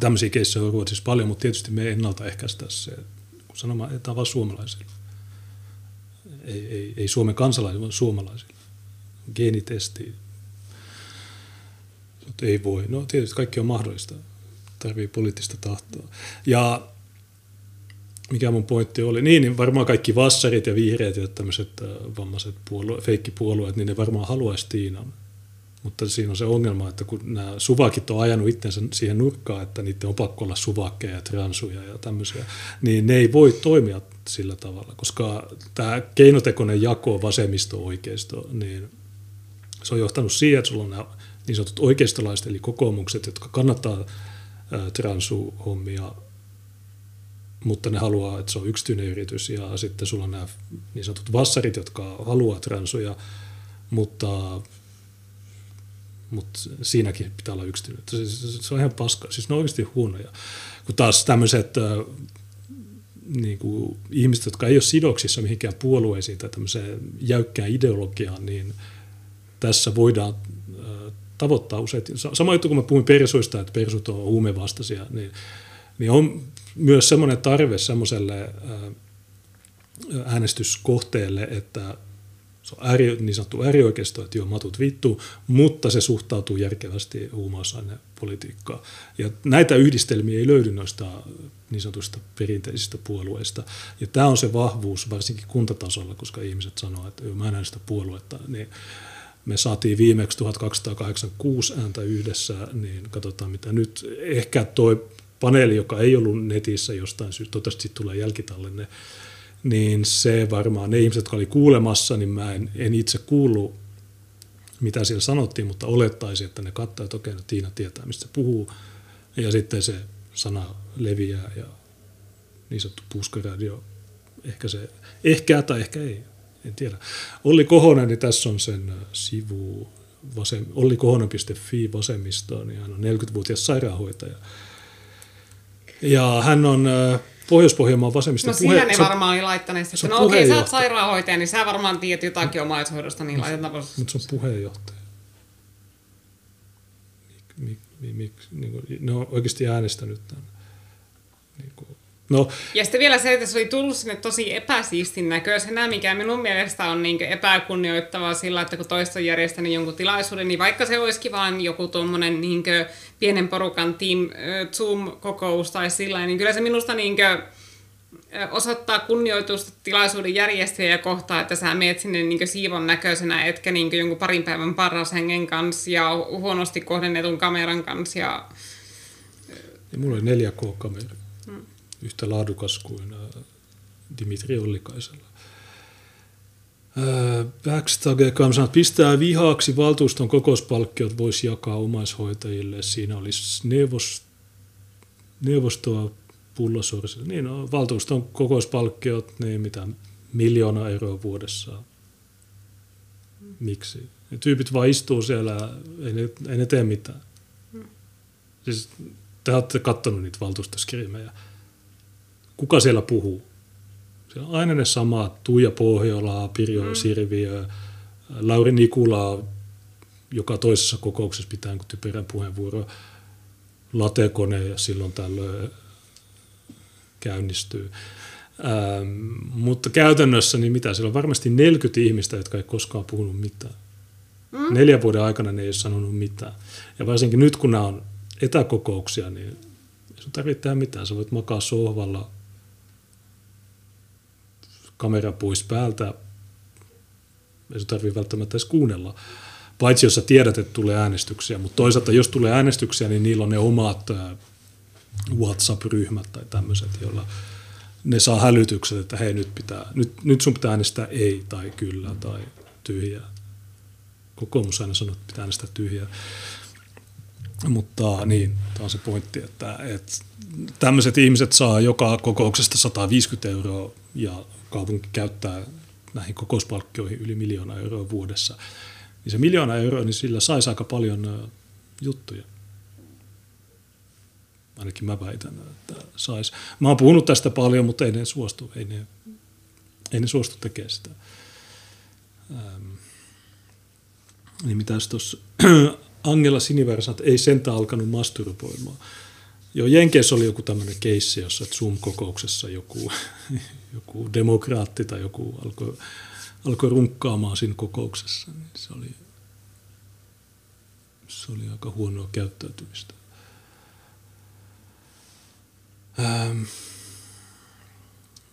Tämmöisiä keissejä on Ruotsissa paljon, mutta tietysti me ennaltaehkäistä se, kun sanomaan, että vaan suomalaisille. Ei, ei, ei Suomen kansalaisille, vaan suomalaisille. Geenitesti. Mutta ei voi. No tietysti kaikki on mahdollista. Tarvii poliittista tahtoa. Ja mikä mun pointti oli, niin, niin varmaan kaikki vassarit ja vihreät ja tämmöiset äh, vammaiset puolue, feikkipuolueet, niin ne varmaan haluaisi Tiinan. Mutta siinä on se ongelma, että kun nämä suvakit on ajanut itsensä siihen nurkkaan, että niiden on pakko olla suvakkeja ja transuja ja tämmöisiä, niin ne ei voi toimia sillä tavalla, koska tämä keinotekoinen jako vasemmisto-oikeisto, niin se on johtanut siihen, että sulla on nämä niin sanotut oikeistolaiset, eli kokoomukset, jotka kannattaa transu-hommia, mutta ne haluaa, että se on yksityinen yritys, ja sitten sulla on nämä niin sanotut vassarit, jotka haluaa transuja, mutta mutta siinäkin pitää olla. Se, se, se on ihan paska, siis ne on oikeasti huonoja. Kun taas tämmöiset niin kuin ihmiset, jotka ei ole sidoksissa mihinkään puolueisiin tai tämmöiseen jäykkään ideologiaan, niin tässä voidaan tavoittaa usein. Sama juttu, kun mä puhuin persuista, että persut on huumevastaisia, niin, niin on myös semmoinen tarve semmoiselle äänestyskohteelle, että se on ääri, niin sanottu äärioikeisto, että joo, matut vittu, mutta se suhtautuu järkevästi huumausainepolitiikkaan. Ja näitä yhdistelmiä ei löydy noista niin sanotusta perinteisistä puolueista. Ja tämä on se vahvuus, varsinkin kuntatasolla, koska ihmiset sanoo, että mä en äänestä puoluetta, niin me saatiin viimeksi 1286 ääntä yhdessä, niin katsotaan mitä nyt. Ehkä tuo paneeli, joka ei ollut netissä jostain syystä, toivottavasti tulee jälkitallenne, niin se varmaan, ne ihmiset, jotka oli kuulemassa, niin mä en, en itse kuullut, mitä siellä sanottiin, mutta olettaisin, että ne katsoivat, että okei, no Tiina tietää, mistä se puhuu, ja sitten se sana leviää ja niin sanottu puskaradio, ehkä se, ehkä tai ehkä ei, en tiedä. Olli Kohonen, niin tässä on sen äh, sivu, vasem, ollikohonen.fi vasemmistoon, niin hän on 40-vuotias sairaanhoitaja. Ja hän on äh, Pohjois-Pohjanmaan vasemmista No puhe... siinä ne varmaan oli laittaneet, että no okei, sä oot sairaanhoitaja, niin sä varmaan tiedät jotakin omaishoidosta, niin laitetaan Mutta se on puheenjohtaja. Mik, mik, mik, niin kuin, ne on oikeasti äänestänyt tämän. No. Ja sitten vielä se, että se oli tullut sinne tosi epäsiistin näköisenä, mikä minun mielestä on niin epäkunnioittavaa sillä, että kun toista on järjestänyt jonkun tilaisuuden, niin vaikka se olisikin vain joku tuommoinen niin pienen porukan team Zoom-kokous tai sillä niin kyllä se minusta niin osoittaa kunnioitusta tilaisuuden järjestäjä kohtaa, että sä meet sinne niin siivon näköisenä, etkä niin jonkun parin päivän paras hengen kanssa ja huonosti kohdennetun kameran kanssa. Ja... Ja mulla oli 4K-kamera yhtä laadukas kuin Dimitri Ollikaisella. Backstage sanoo, että pistää vihaaksi valtuuston kokouspalkkiot voisi jakaa omaishoitajille. Siinä olisi neuvos, neuvostoa pullosorsille. Niin, no, valtuuston kokouspalkkiot, niin mitä, miljoona euroa vuodessa. Miksi? Ne tyypit vaan istuu siellä, ei ne, ei ne tee mitään. Hmm. Siis te olette katsonut niitä valtuustoskrimejä kuka siellä puhuu? Siellä on aina ne samat, Tuija Pohjola, Pirjo mm. Sirviö, Lauri Nikula, joka toisessa kokouksessa pitää typerän puheenvuoro, latekone ja silloin tällöin käynnistyy. Ähm, mutta käytännössä, niin mitä, siellä on varmasti 40 ihmistä, jotka ei koskaan puhunut mitään. Mm. Neljän vuoden aikana ne ei ole sanonut mitään. Ja varsinkin nyt, kun nämä on etäkokouksia, niin ei sun tarvitse tehdä mitään. Sä voit makaa sohvalla kamera pois päältä, ei se tarvitse välttämättä edes kuunnella. Paitsi jos sä tiedät, että tulee äänestyksiä, mutta toisaalta jos tulee äänestyksiä, niin niillä on ne omat WhatsApp-ryhmät tai tämmöiset, joilla ne saa hälytykset, että hei nyt, pitää, nyt, nyt sun pitää äänestää ei tai kyllä tai tyhjää. Kokoomus aina sanoo, että pitää äänestää tyhjää. Mutta niin, tämä on se pointti, että, että tämmöiset ihmiset saa joka kokouksesta 150 euroa ja kaupunki käyttää näihin kokouspalkkioihin yli miljoona euroa vuodessa, niin se miljoona euroa, niin sillä saisi aika paljon juttuja. Ainakin mä väitän, että sais. Mä oon puhunut tästä paljon, mutta ei ne suostu, ei ne, ei ne suostu tekemään sitä. Ähm. Niin mitäs tuossa Angela Siniversat ei sentään alkanut masturboimaan. Joo, Jenkeissä oli joku tämmöinen keissi, jossa Zoom-kokouksessa joku, joku demokraatti tai joku alkoi, alkoi runkkaamaan siinä kokouksessa. Niin se, oli, se oli aika huonoa käyttäytymistä. Ähm.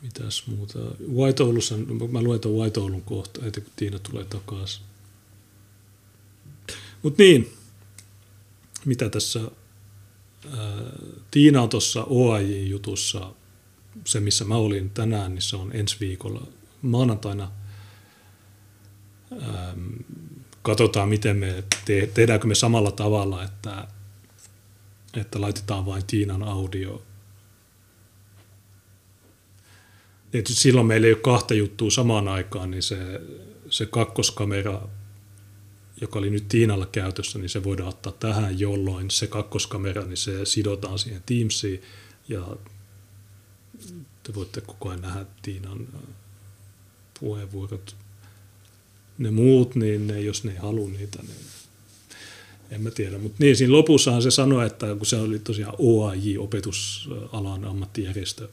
Mitäs muuta? White Oulussa, mä luen tuon White Oulun kohta, heti kun Tiina tulee takaisin. Mutta niin, mitä tässä Tiina on tuossa OAJ-jutussa, se missä mä olin tänään, niin se on ensi viikolla maanantaina. Katsotaan, miten me te, tehdäänkö me samalla tavalla, että, että laitetaan vain Tiinan audio. Tietysti silloin meillä ei ole kahta juttua samaan aikaan, niin se, se kakkoskamera joka oli nyt Tiinalla käytössä, niin se voidaan ottaa tähän, jolloin se kakkoskamera, niin se sidotaan siihen Teamsiin ja te voitte koko ajan nähdä Tiinan äh, puheenvuorot. Ne muut, niin ne, jos ne ei halua niitä, niin en mä tiedä. Mutta niin, siinä lopussahan se sanoi, että kun se oli tosiaan OAJ, opetusalan ammattijärjestö,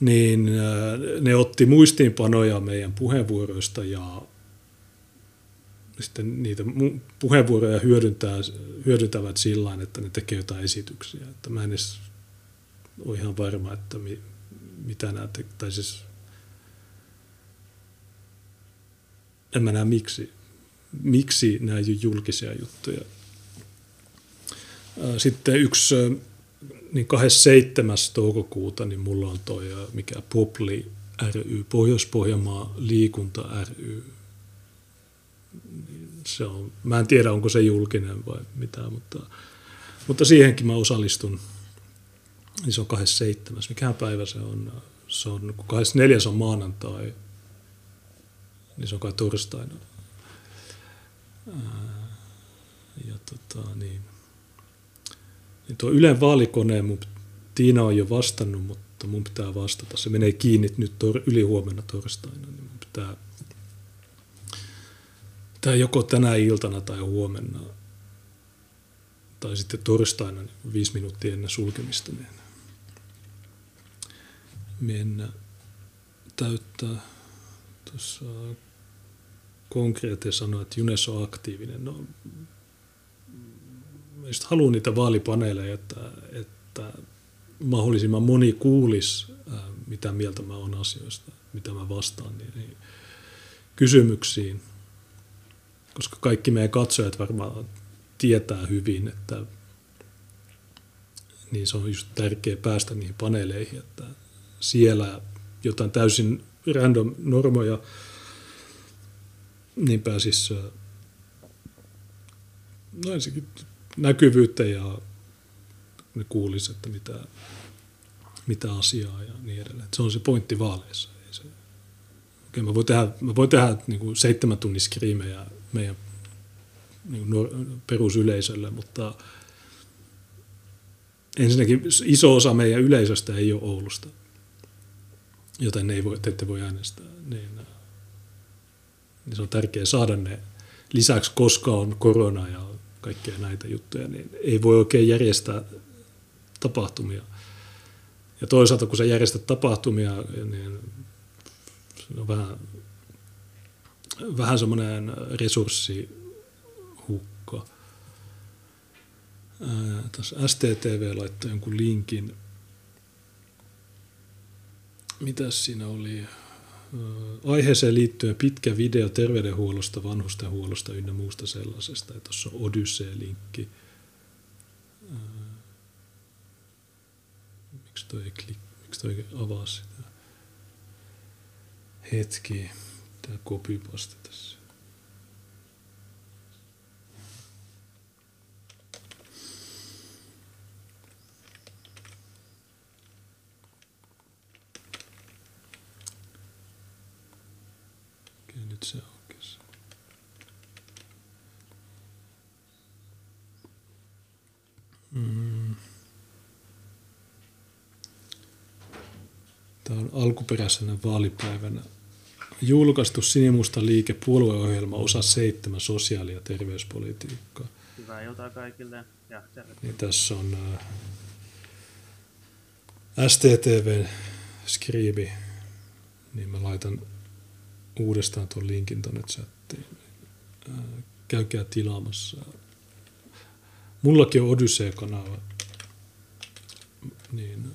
niin äh, ne otti muistiinpanoja meidän puheenvuoroista ja sitten niitä puheenvuoroja hyödyntää, hyödyntävät sillä että ne tekee jotain esityksiä. Että mä en edes ole ihan varma, että mi, mitä nämä te, tai siis en mä näe miksi, miksi nämä ei ole julkisia juttuja. Sitten yksi, niin 27. toukokuuta, niin mulla on toi, mikä Popli ry, Pohjois-Pohjanmaa liikunta ry, se on, mä en tiedä, onko se julkinen vai mitä, mutta, mutta siihenkin mä osallistun. Niin se on 27. Mikä päivä se on? Se on, kun 24. on maanantai, niin se on kai torstaina. Ja tota, niin. niin tuo Ylen vaalikone, mun, Tiina on jo vastannut, mutta mun pitää vastata. Se menee kiinni nyt tor, yli huomenna torstaina, niin mun pitää tai joko tänä iltana tai huomenna tai sitten torstaina niin viisi minuuttia ennen sulkemista niin mennä täyttää tuossa konkreettisesti sanoa, että Junes on aktiivinen. No, just haluan niitä vaalipaneeleja, että, että mahdollisimman moni kuulisi, mitä mieltä mä oon asioista, mitä mä vastaan niin, niin kysymyksiin – koska kaikki meidän katsojat varmaan tietää hyvin, että niin se on just tärkeä päästä niihin paneeleihin, että siellä jotain täysin random normoja, niin pääsisi no ensinnäkin näkyvyyttä ja ne kuulisi, että mitä, mitä asiaa ja niin edelleen. se on se pointti vaaleissa. Ei se, okei, mä voin tehdä, mä voin tehdä niin kuin seitsemän tunnin skriimejä meidän niin perusyleisölle, mutta ensinnäkin iso osa meidän yleisöstä ei ole Oulusta, joten ne ei voi, te ette voi äänestää. Niin, niin se on tärkeää saada ne lisäksi, koska on korona ja kaikkea näitä juttuja, niin ei voi oikein järjestää tapahtumia. Ja toisaalta, kun sä järjestät tapahtumia, niin vähän vähän semmoinen resurssihukka. Tuossa STTV laittoi jonkun linkin. Mitäs siinä oli? Aiheeseen liittyen pitkä video terveydenhuollosta, vanhustenhuollosta ynnä muusta sellaisesta. Ja tuossa on Odyssey-linkki. Miksi toi ei klik, miksi toi ei avaa sitä? Hetki tämä copypaste tässä. Okei, nyt se aukesi. Mm. Tämä on alkuperäisenä vaalipäivänä julkaistu Sinimusta liike puolueohjelma osa 7 sosiaali- ja terveyspolitiikkaa. Hyvää iltaa kaikille ja Niin tässä on äh, STTV skriibi, niin mä laitan uudestaan tuon linkin tuonne chattiin. Äh, käykää tilaamassa. Mullakin on Odyssey-kanava, niin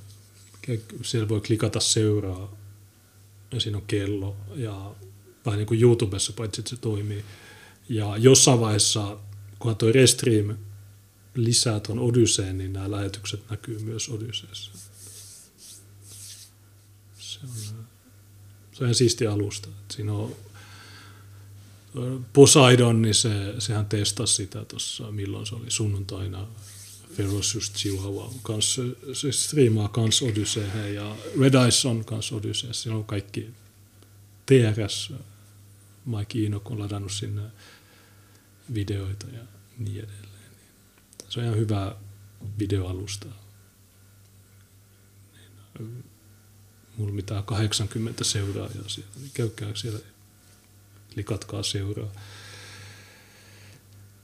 siellä voi klikata seuraa ja siinä on kello ja vähän niin kuin YouTubessa, paitsi että se toimii. Ja jossain vaiheessa, kunhan toi Restream lisää tuon Odysseen, niin nämä lähetykset näkyy myös Odysseessa. Se on, se on siisti alusta. Siinä on Poseidon, niin se, sehän testasi sitä tuossa, milloin se oli sunnuntaina Ferocious Chihuahua kanssa, se striimaa kans Odysseen ja Red Eyes on kans Odysseen. Siinä on kaikki TRS, Mike Enoch on ladannut sinne videoita ja niin edelleen. Se on ihan hyvä videoalusta. Niin, mulla mitään 80 seuraajaa siellä, niin käykää siellä, likatkaa seuraa.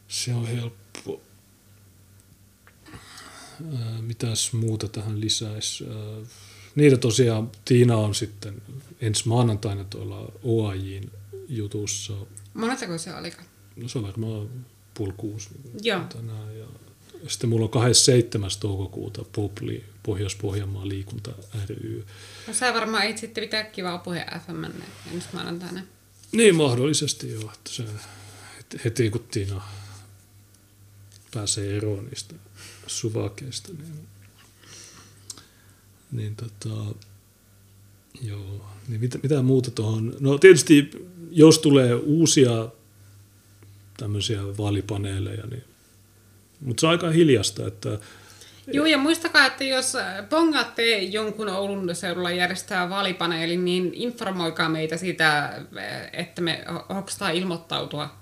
Se on helppo. Mitäs muuta tähän lisäisi? niitä tosiaan Tiina on sitten ensi maanantaina tuolla OAJin jutussa. Monettako se oli? No se on varmaan puoli kuusi Joo. tänään. Ja sitten mulla on 27. toukokuuta Popli, Pohjois-Pohjanmaan liikunta ry. No sä varmaan et sitten pitää kivaa puhe FM ensi maanantaina. Niin, mahdollisesti joo. Että se, heti kun Tiina pääsee eroon niistä suvakeista, niin, niin tota, joo, niin mitä, mitä muuta tuohon, no tietysti jos tulee uusia tämmöisiä vaalipaneeleja, niin, mutta se on aika hiljasta, että Joo, ja muistakaa, että jos pongaatte jonkun Oulun seudulla järjestää vaalipaneelin, niin informoikaa meitä siitä, että me hokstaa ilmoittautua.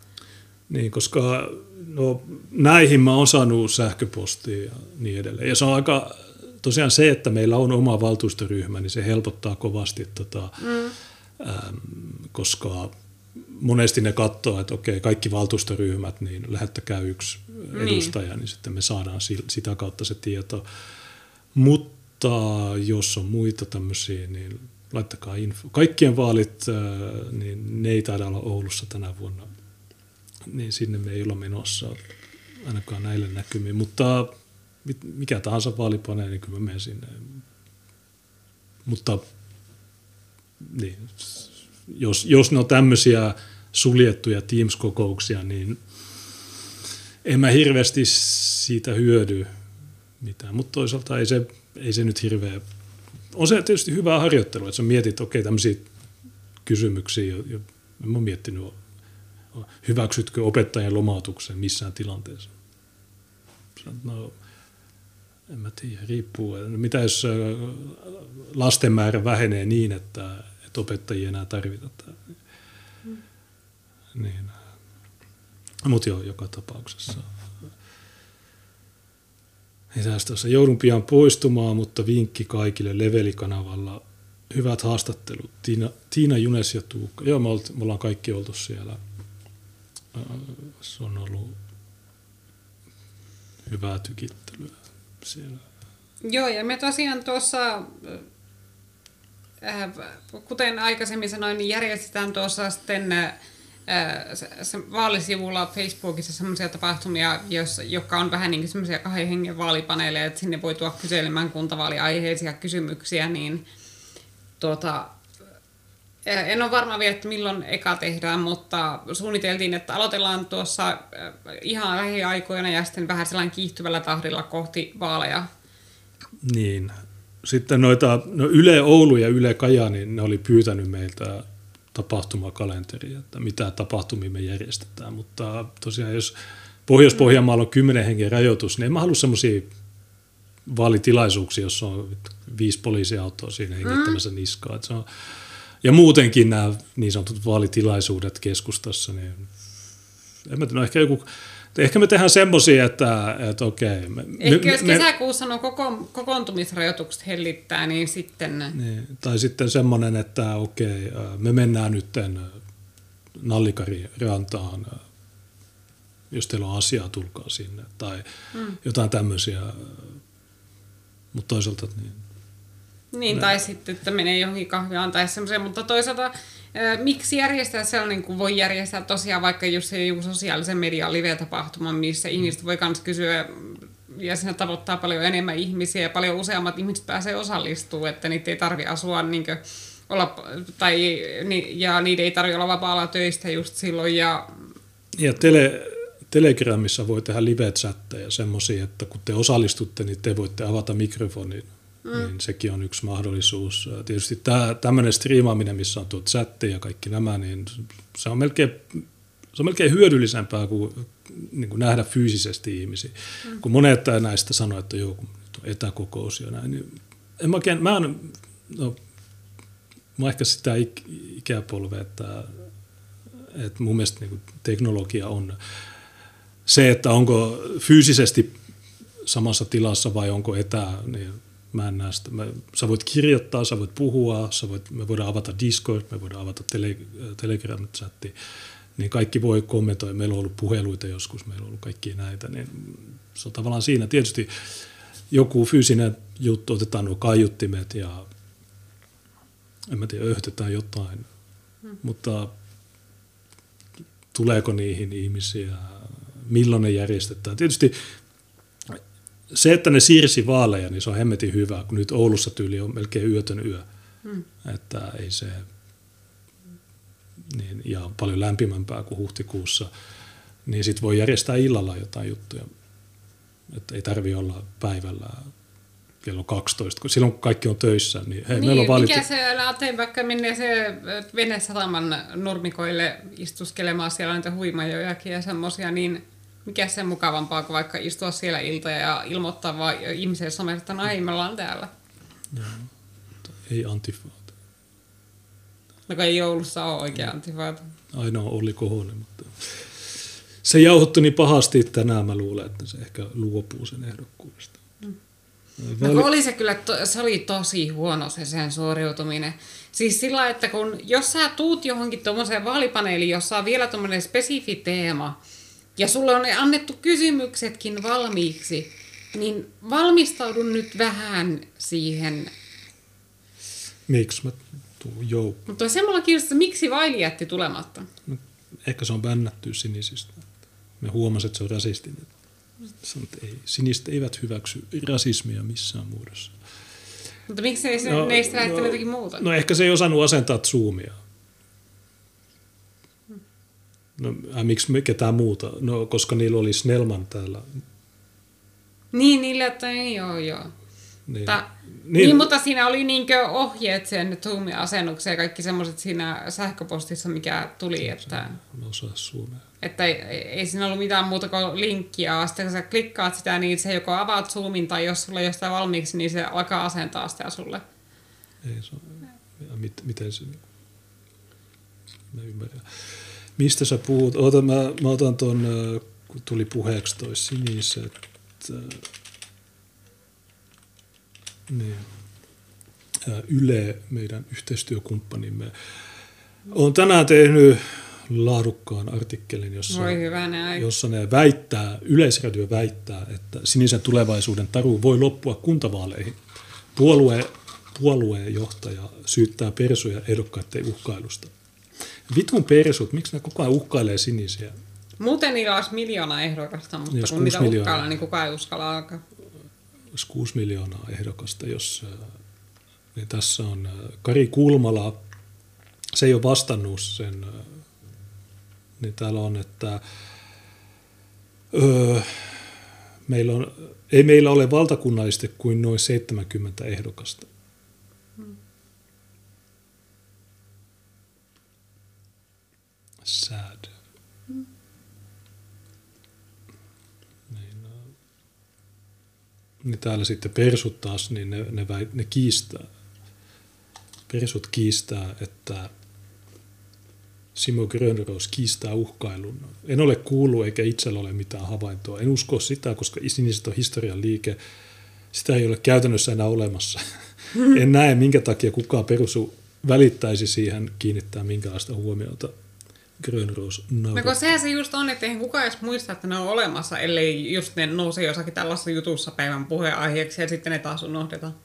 Niin, koska no, näihin mä oon saanut sähköpostia ja niin edelleen. Ja se on aika, tosiaan se, että meillä on oma valtuustoryhmä, niin se helpottaa kovasti, tota, mm. äm, koska monesti ne katsoo, että okei, kaikki valtuustoryhmät, niin lähettäkää yksi niin. edustaja, niin, niin sitten me saadaan sitä kautta se tieto. Mutta jos on muita tämmöisiä, niin laittakaa info. Kaikkien vaalit, niin ne ei taida olla Oulussa tänä vuonna, niin sinne me ei olla menossa ainakaan näille näkymiin. Mutta mikä tahansa vaalipaneeli, niin kyllä mä menen sinne. Mutta niin, jos, jos ne on tämmöisiä suljettuja Teams-kokouksia, niin en mä hirveästi siitä hyödy mitään, mutta toisaalta ei se, ei se nyt hirveä... On se tietysti hyvää harjoittelua, että sä mietit, okei, tämmöisiä kysymyksiä, jo, en mä miettinyt, hyväksytkö opettajan lomautuksen missään tilanteessa. No, en mä tiedä, riippuu. Mitä jos lasten määrä vähenee niin, että että opettajia enää tarvita. Mm. Niin. Mutta joo, joka tapauksessa. Tuossa joudun pian poistumaan, mutta vinkki kaikille Leveli-kanavalla. Hyvät haastattelut. Tiina, Tiina Junes ja Tuukka. Joo, me ollaan kaikki oltu siellä. Se on ollut hyvää tykittelyä siellä. Joo, ja me tosiaan tuossa Äh, kuten aikaisemmin sanoin, niin järjestetään tuossa sitten äh, vaalisivulla Facebookissa semmoisia tapahtumia, jos, jotka on vähän niin semmoisia kahden hengen vaalipaneeleja, että sinne voi tuoda kyselemään kuntavaaliaiheisia kysymyksiä, niin tuota, äh, en ole varma vielä, että milloin eka tehdään, mutta suunniteltiin, että aloitellaan tuossa ihan lähiaikoina ja sitten vähän sellainen kiihtyvällä tahdilla kohti vaaleja. Niin, sitten noita, no Yle Oulu ja Yle Kaja, niin ne oli pyytänyt meiltä tapahtumakalenteria, että mitä tapahtumia me järjestetään, mutta tosiaan jos Pohjois-Pohjanmaalla on kymmenen hengen rajoitus, niin en mä halua semmoisia vaalitilaisuuksia, jossa on viisi poliisiautoa siinä hengittämässä niskaa. Että se on, ja muutenkin nämä niin sanotut vaalitilaisuudet keskustassa, niin en mä tiedä, no ehkä joku Ehkä me tehdään semmoisia, että, että okei. Me, Ehkä me, jos kesäkuussa me, koko, kokoontumisrajoitukset hellittää, niin sitten... Niin, tai sitten semmoinen, että okei, me mennään nyt Nallikari rantaan, jos teillä on asiaa, tulkaa sinne. Tai hmm. jotain tämmöisiä. Mutta toisaalta niin... Niin, tai sitten, että menee johonkin kahvilaan tai semmoiseen, mutta toisaalta Miksi järjestää sellainen, kun voi järjestää tosiaan vaikka just se joku sosiaalisen median live-tapahtuma, missä ihmiset voi myös kysyä ja siinä tavoittaa paljon enemmän ihmisiä ja paljon useammat ihmiset pääsee osallistumaan, että niitä ei tarvi asua niin kuin, olla, tai, ja niitä ei tarvitse olla vapaalla töistä just silloin. Ja, ja tele, Telegramissa voi tehdä live-chatteja semmoisia, että kun te osallistutte, niin te voitte avata mikrofonin. Mm. Niin sekin on yksi mahdollisuus. Tietysti tämä, tämmöinen striimaaminen, missä on tuo chatti ja kaikki nämä, niin se on melkein, se on melkein hyödyllisempää kuin, niin kuin nähdä fyysisesti ihmisiä. Mm. Kun monet näistä sanoo, että joo, kun on etäkokous ja näin, niin en mä oikein, mä en, no, mä ehkä sitä ikäpolvea, että, että mun mielestä niin teknologia on se, että onko fyysisesti samassa tilassa vai onko etää, niin mä en näe sitä. Mä, sä voit kirjoittaa, sä voit puhua, sä voit, me voidaan avata Discord, me voidaan avata tele, Telegram-chatti, niin kaikki voi kommentoida. Meillä on ollut puheluita joskus, meillä on ollut kaikkia näitä, niin se on tavallaan siinä. Tietysti joku fyysinen juttu, otetaan nuo kaiuttimet ja en mä tiedä, öhtetään jotain, hmm. mutta tuleeko niihin ihmisiä, milloin ne järjestetään. Tietysti se, että ne siirsi vaaleja, niin se on hemmetin hyvä, kun nyt Oulussa tyyli on melkein yötön yö. Hmm. Että ei se, niin, ja paljon lämpimämpää kuin huhtikuussa, niin sitten voi järjestää illalla jotain juttuja. Että ei tarvi olla päivällä kello 12, kun silloin kun kaikki on töissä, niin hei, niin, meillä on valittu... mikä se, ajattelin vaikka menee se vene sataman nurmikoille istuskelemaan siellä niitä huimajojakin ja semmoisia, niin mikä se mukavampaa kuin vaikka istua siellä iltoja ja ilmoittaa vaan ihmiselle somessa, että no ei, me ollaan täällä. Joo, ei antifaata. No ei joulussa ole oikea antifaata. Ainoa oli Kohonen, mutta se jauhottui niin pahasti tänään mä luulen, että se ehkä luopuu sen ehdokkuudesta. Mm. No oli se kyllä, to, se oli tosi huono se sen suoriutuminen. Siis sillä, että kun, jos sä tuut johonkin tuommoiseen vaalipaneeliin, jossa on vielä tuommoinen spesifi teema, ja sulle on annettu kysymyksetkin valmiiksi, niin valmistaudun nyt vähän siihen. Miksi mä tuun joukkoon? Mutta se mulla kiinnostaa, miksi Vaili jätti tulematta? No, ehkä se on bännätty sinisistä. Me huomasin, että se on rasistinen. Sanot, ei, siniset eivät hyväksy rasismia missään muodossa. Mutta miksi se, no, ne ei no, jotakin muuta? No ehkä se ei osannut asentaa zoomia. No äh, miksi me ketään muuta? No koska niillä oli Snellman täällä. Niin, niillä, että niin, joo, joo. Niin. Ta, niin, niin, mutta siinä oli niinkö ohjeet sen Zoom-asennukseen ja kaikki semmoiset siinä sähköpostissa, mikä tuli. Että, mä osaa suomea. Että ei, ei, siinä ollut mitään muuta kuin linkkiä. Sitten kun sä klikkaat sitä, niin se joko avaat Zoomin tai jos sulla ei ole sitä valmiiksi, niin se alkaa asentaa sitä sulle. Ei se mit, miten se... Mä ymmärrän. Mistä sä puhut? Ota, mä, mä otan tuon, kun tuli puheeksi toi siniset. Niin. Yle, meidän yhteistyökumppanimme, on tänään tehnyt laadukkaan artikkelin, jossa, jossa ne väittää, Yleisradio väittää, että sinisen tulevaisuuden taru voi loppua kuntavaaleihin. Puolue, puolueen johtaja syyttää persuja ehdokkaiden uhkailusta. Vitun persut, miksi ne koko ajan uhkailee sinisiä? Muuten niillä olisi miljoona ehdokasta, mutta jos kun niitä uhkaillaan, niin kukaan ei uskalla alkaa. Jos 6 miljoonaa ehdokasta, jos niin tässä on Kari Kulmala, se ei ole vastannut sen, niin täällä on, että öö, meillä on, ei meillä ole valtakunnallisesti kuin noin 70 ehdokasta. Sad. Mm. Niin, no. niin täällä sitten persut taas, niin ne, ne, väit, ne kiistää. Persut kiistää, että Simo Grönros kiistää uhkailun. En ole kuullut eikä itsellä ole mitään havaintoa. En usko sitä, koska siniset on historian liike. Sitä ei ole käytännössä enää olemassa. en näe, minkä takia kukaan perusu välittäisi siihen kiinnittää minkälaista huomiota. Grönros No kun sehän se just on, että eihän kukaan edes muista, että ne on olemassa, ellei just ne nouse jossakin tällaisessa jutussa päivän puheenaiheeksi ja sitten ne taas unohdetaan.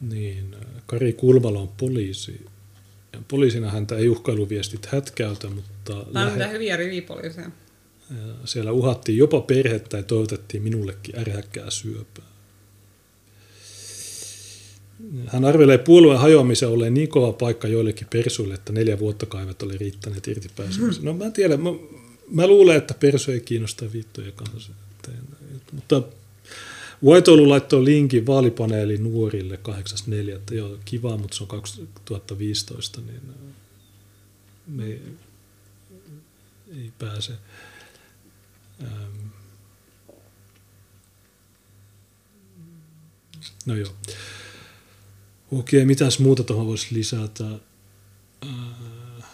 Niin, Kari Kulmala on poliisi. Ja poliisina häntä ei uhkailuviestit hätkäytä, mutta... Tämä on lähe... hyviä rivipoliiseja. Ja siellä uhattiin jopa perhettä ja toivotettiin minullekin ärhäkkää syöpää. Hän arvelee puolueen hajoamisen olleen niin kova paikka joillekin persuille, että neljä vuotta kaivet oli riittäneet irti pääsemiseen. No mä en tiedä, mä, mä luulen, että persu ei kiinnosta viittoja kanssa. Mutta Whiteoulu laittoi linkin vaalipaneeli nuorille 8.4. Joo, kiva, mutta se on 2015, niin me ei, ei pääse. Ähm. No joo. Okei, mitäs muuta tuohon voisi lisätä? Äh,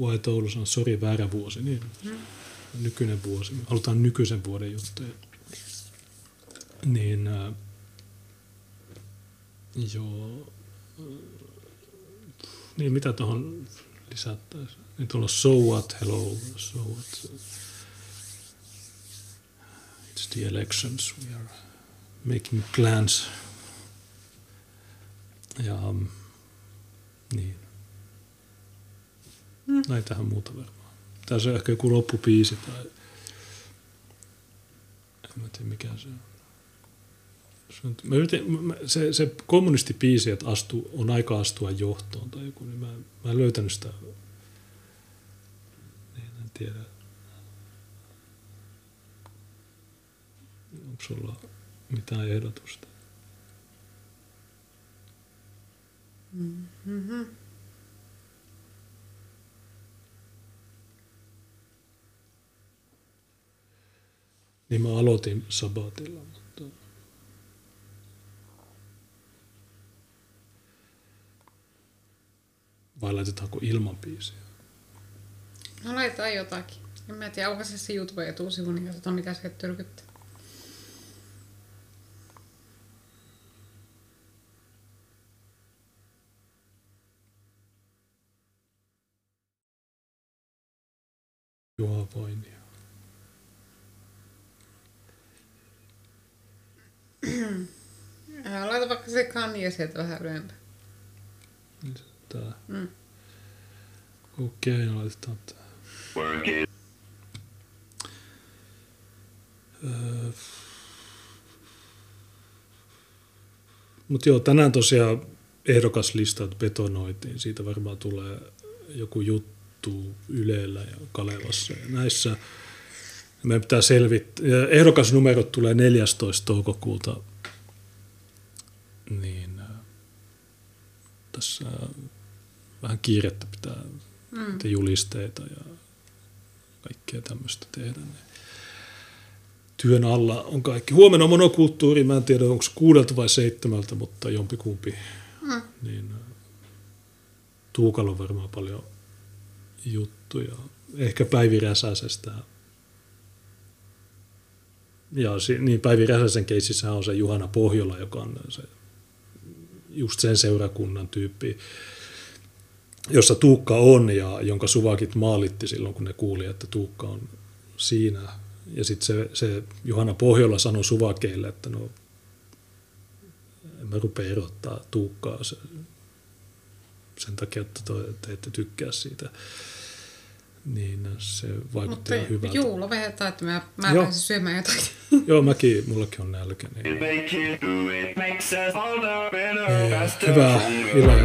White Oulus on sori väärä vuosi, niin mm. nykyinen vuosi. Halutaan nykyisen vuoden juttuja. Niin, äh, joo. Niin, mitä tuohon lisättäisiin? Niin tuolla so what, hello, so what. It's the elections, we are making plans. Ja um, niin. Mm. Näitähän muuta varmaan. Tässä on ehkä joku loppupiisi tai en mä tiedä mikä se on. Mä yritin, mä, se, se kommunistipiisi, että astu, on aika astua johtoon tai joku, niin mä, mä en löytänyt sitä. Niin, en tiedä. Onko sulla mitään ehdotusta? Mm-hmm. Niin mä aloitin sabatilla, mutta... Vai laitetaanko ilman biisiä? No laitetaan jotakin. En mä tiedä, onko se se YouTube-etusivu, niin katsotaan mitä se tyrkyttää. Juha Voinio. Laita vaikka se Kanye sieltä vähän ylempää. Tää. Mm. Okei, okay, laitetaan tää. Öö. Mutta joo, tänään tosiaan ehdokaslistat betonoitiin. Siitä varmaan tulee joku juttu tapahtuu Ylellä ja Kalevassa ja näissä. Meidän pitää selvittää. Ehdokasnumerot tulee 14. toukokuuta. Niin äh, tässä vähän kiirettä pitää mm. julisteita ja kaikkea tämmöistä tehdä. Niin työn alla on kaikki. Huomenna on monokulttuuri, mä en tiedä onko kuudelta vai seitsemältä, mutta jompikumpi. Mm. Niin, äh, Tuukalla on varmaan paljon juttuja. Ehkä Päivi Räsäsestä. Ja niin Päivi Räsäsen keississä on se Juhana Pohjola, joka on se, just sen seurakunnan tyyppi, jossa Tuukka on ja jonka suvakit maalitti silloin, kun ne kuuli, että Tuukka on siinä. Ja sitten se, se Juhana Pohjola sanoi suvakeille, että no en mä rupea erottaa Tuukkaa se, sen takia, että te ette tykkää siitä niin se vaikuttaa Mutta hyvältä. Juulo vehetään, että mä, mä pääsin syömään jotakin. Joo, mäkin, mullakin on nälkä. Niin. Hyvää illan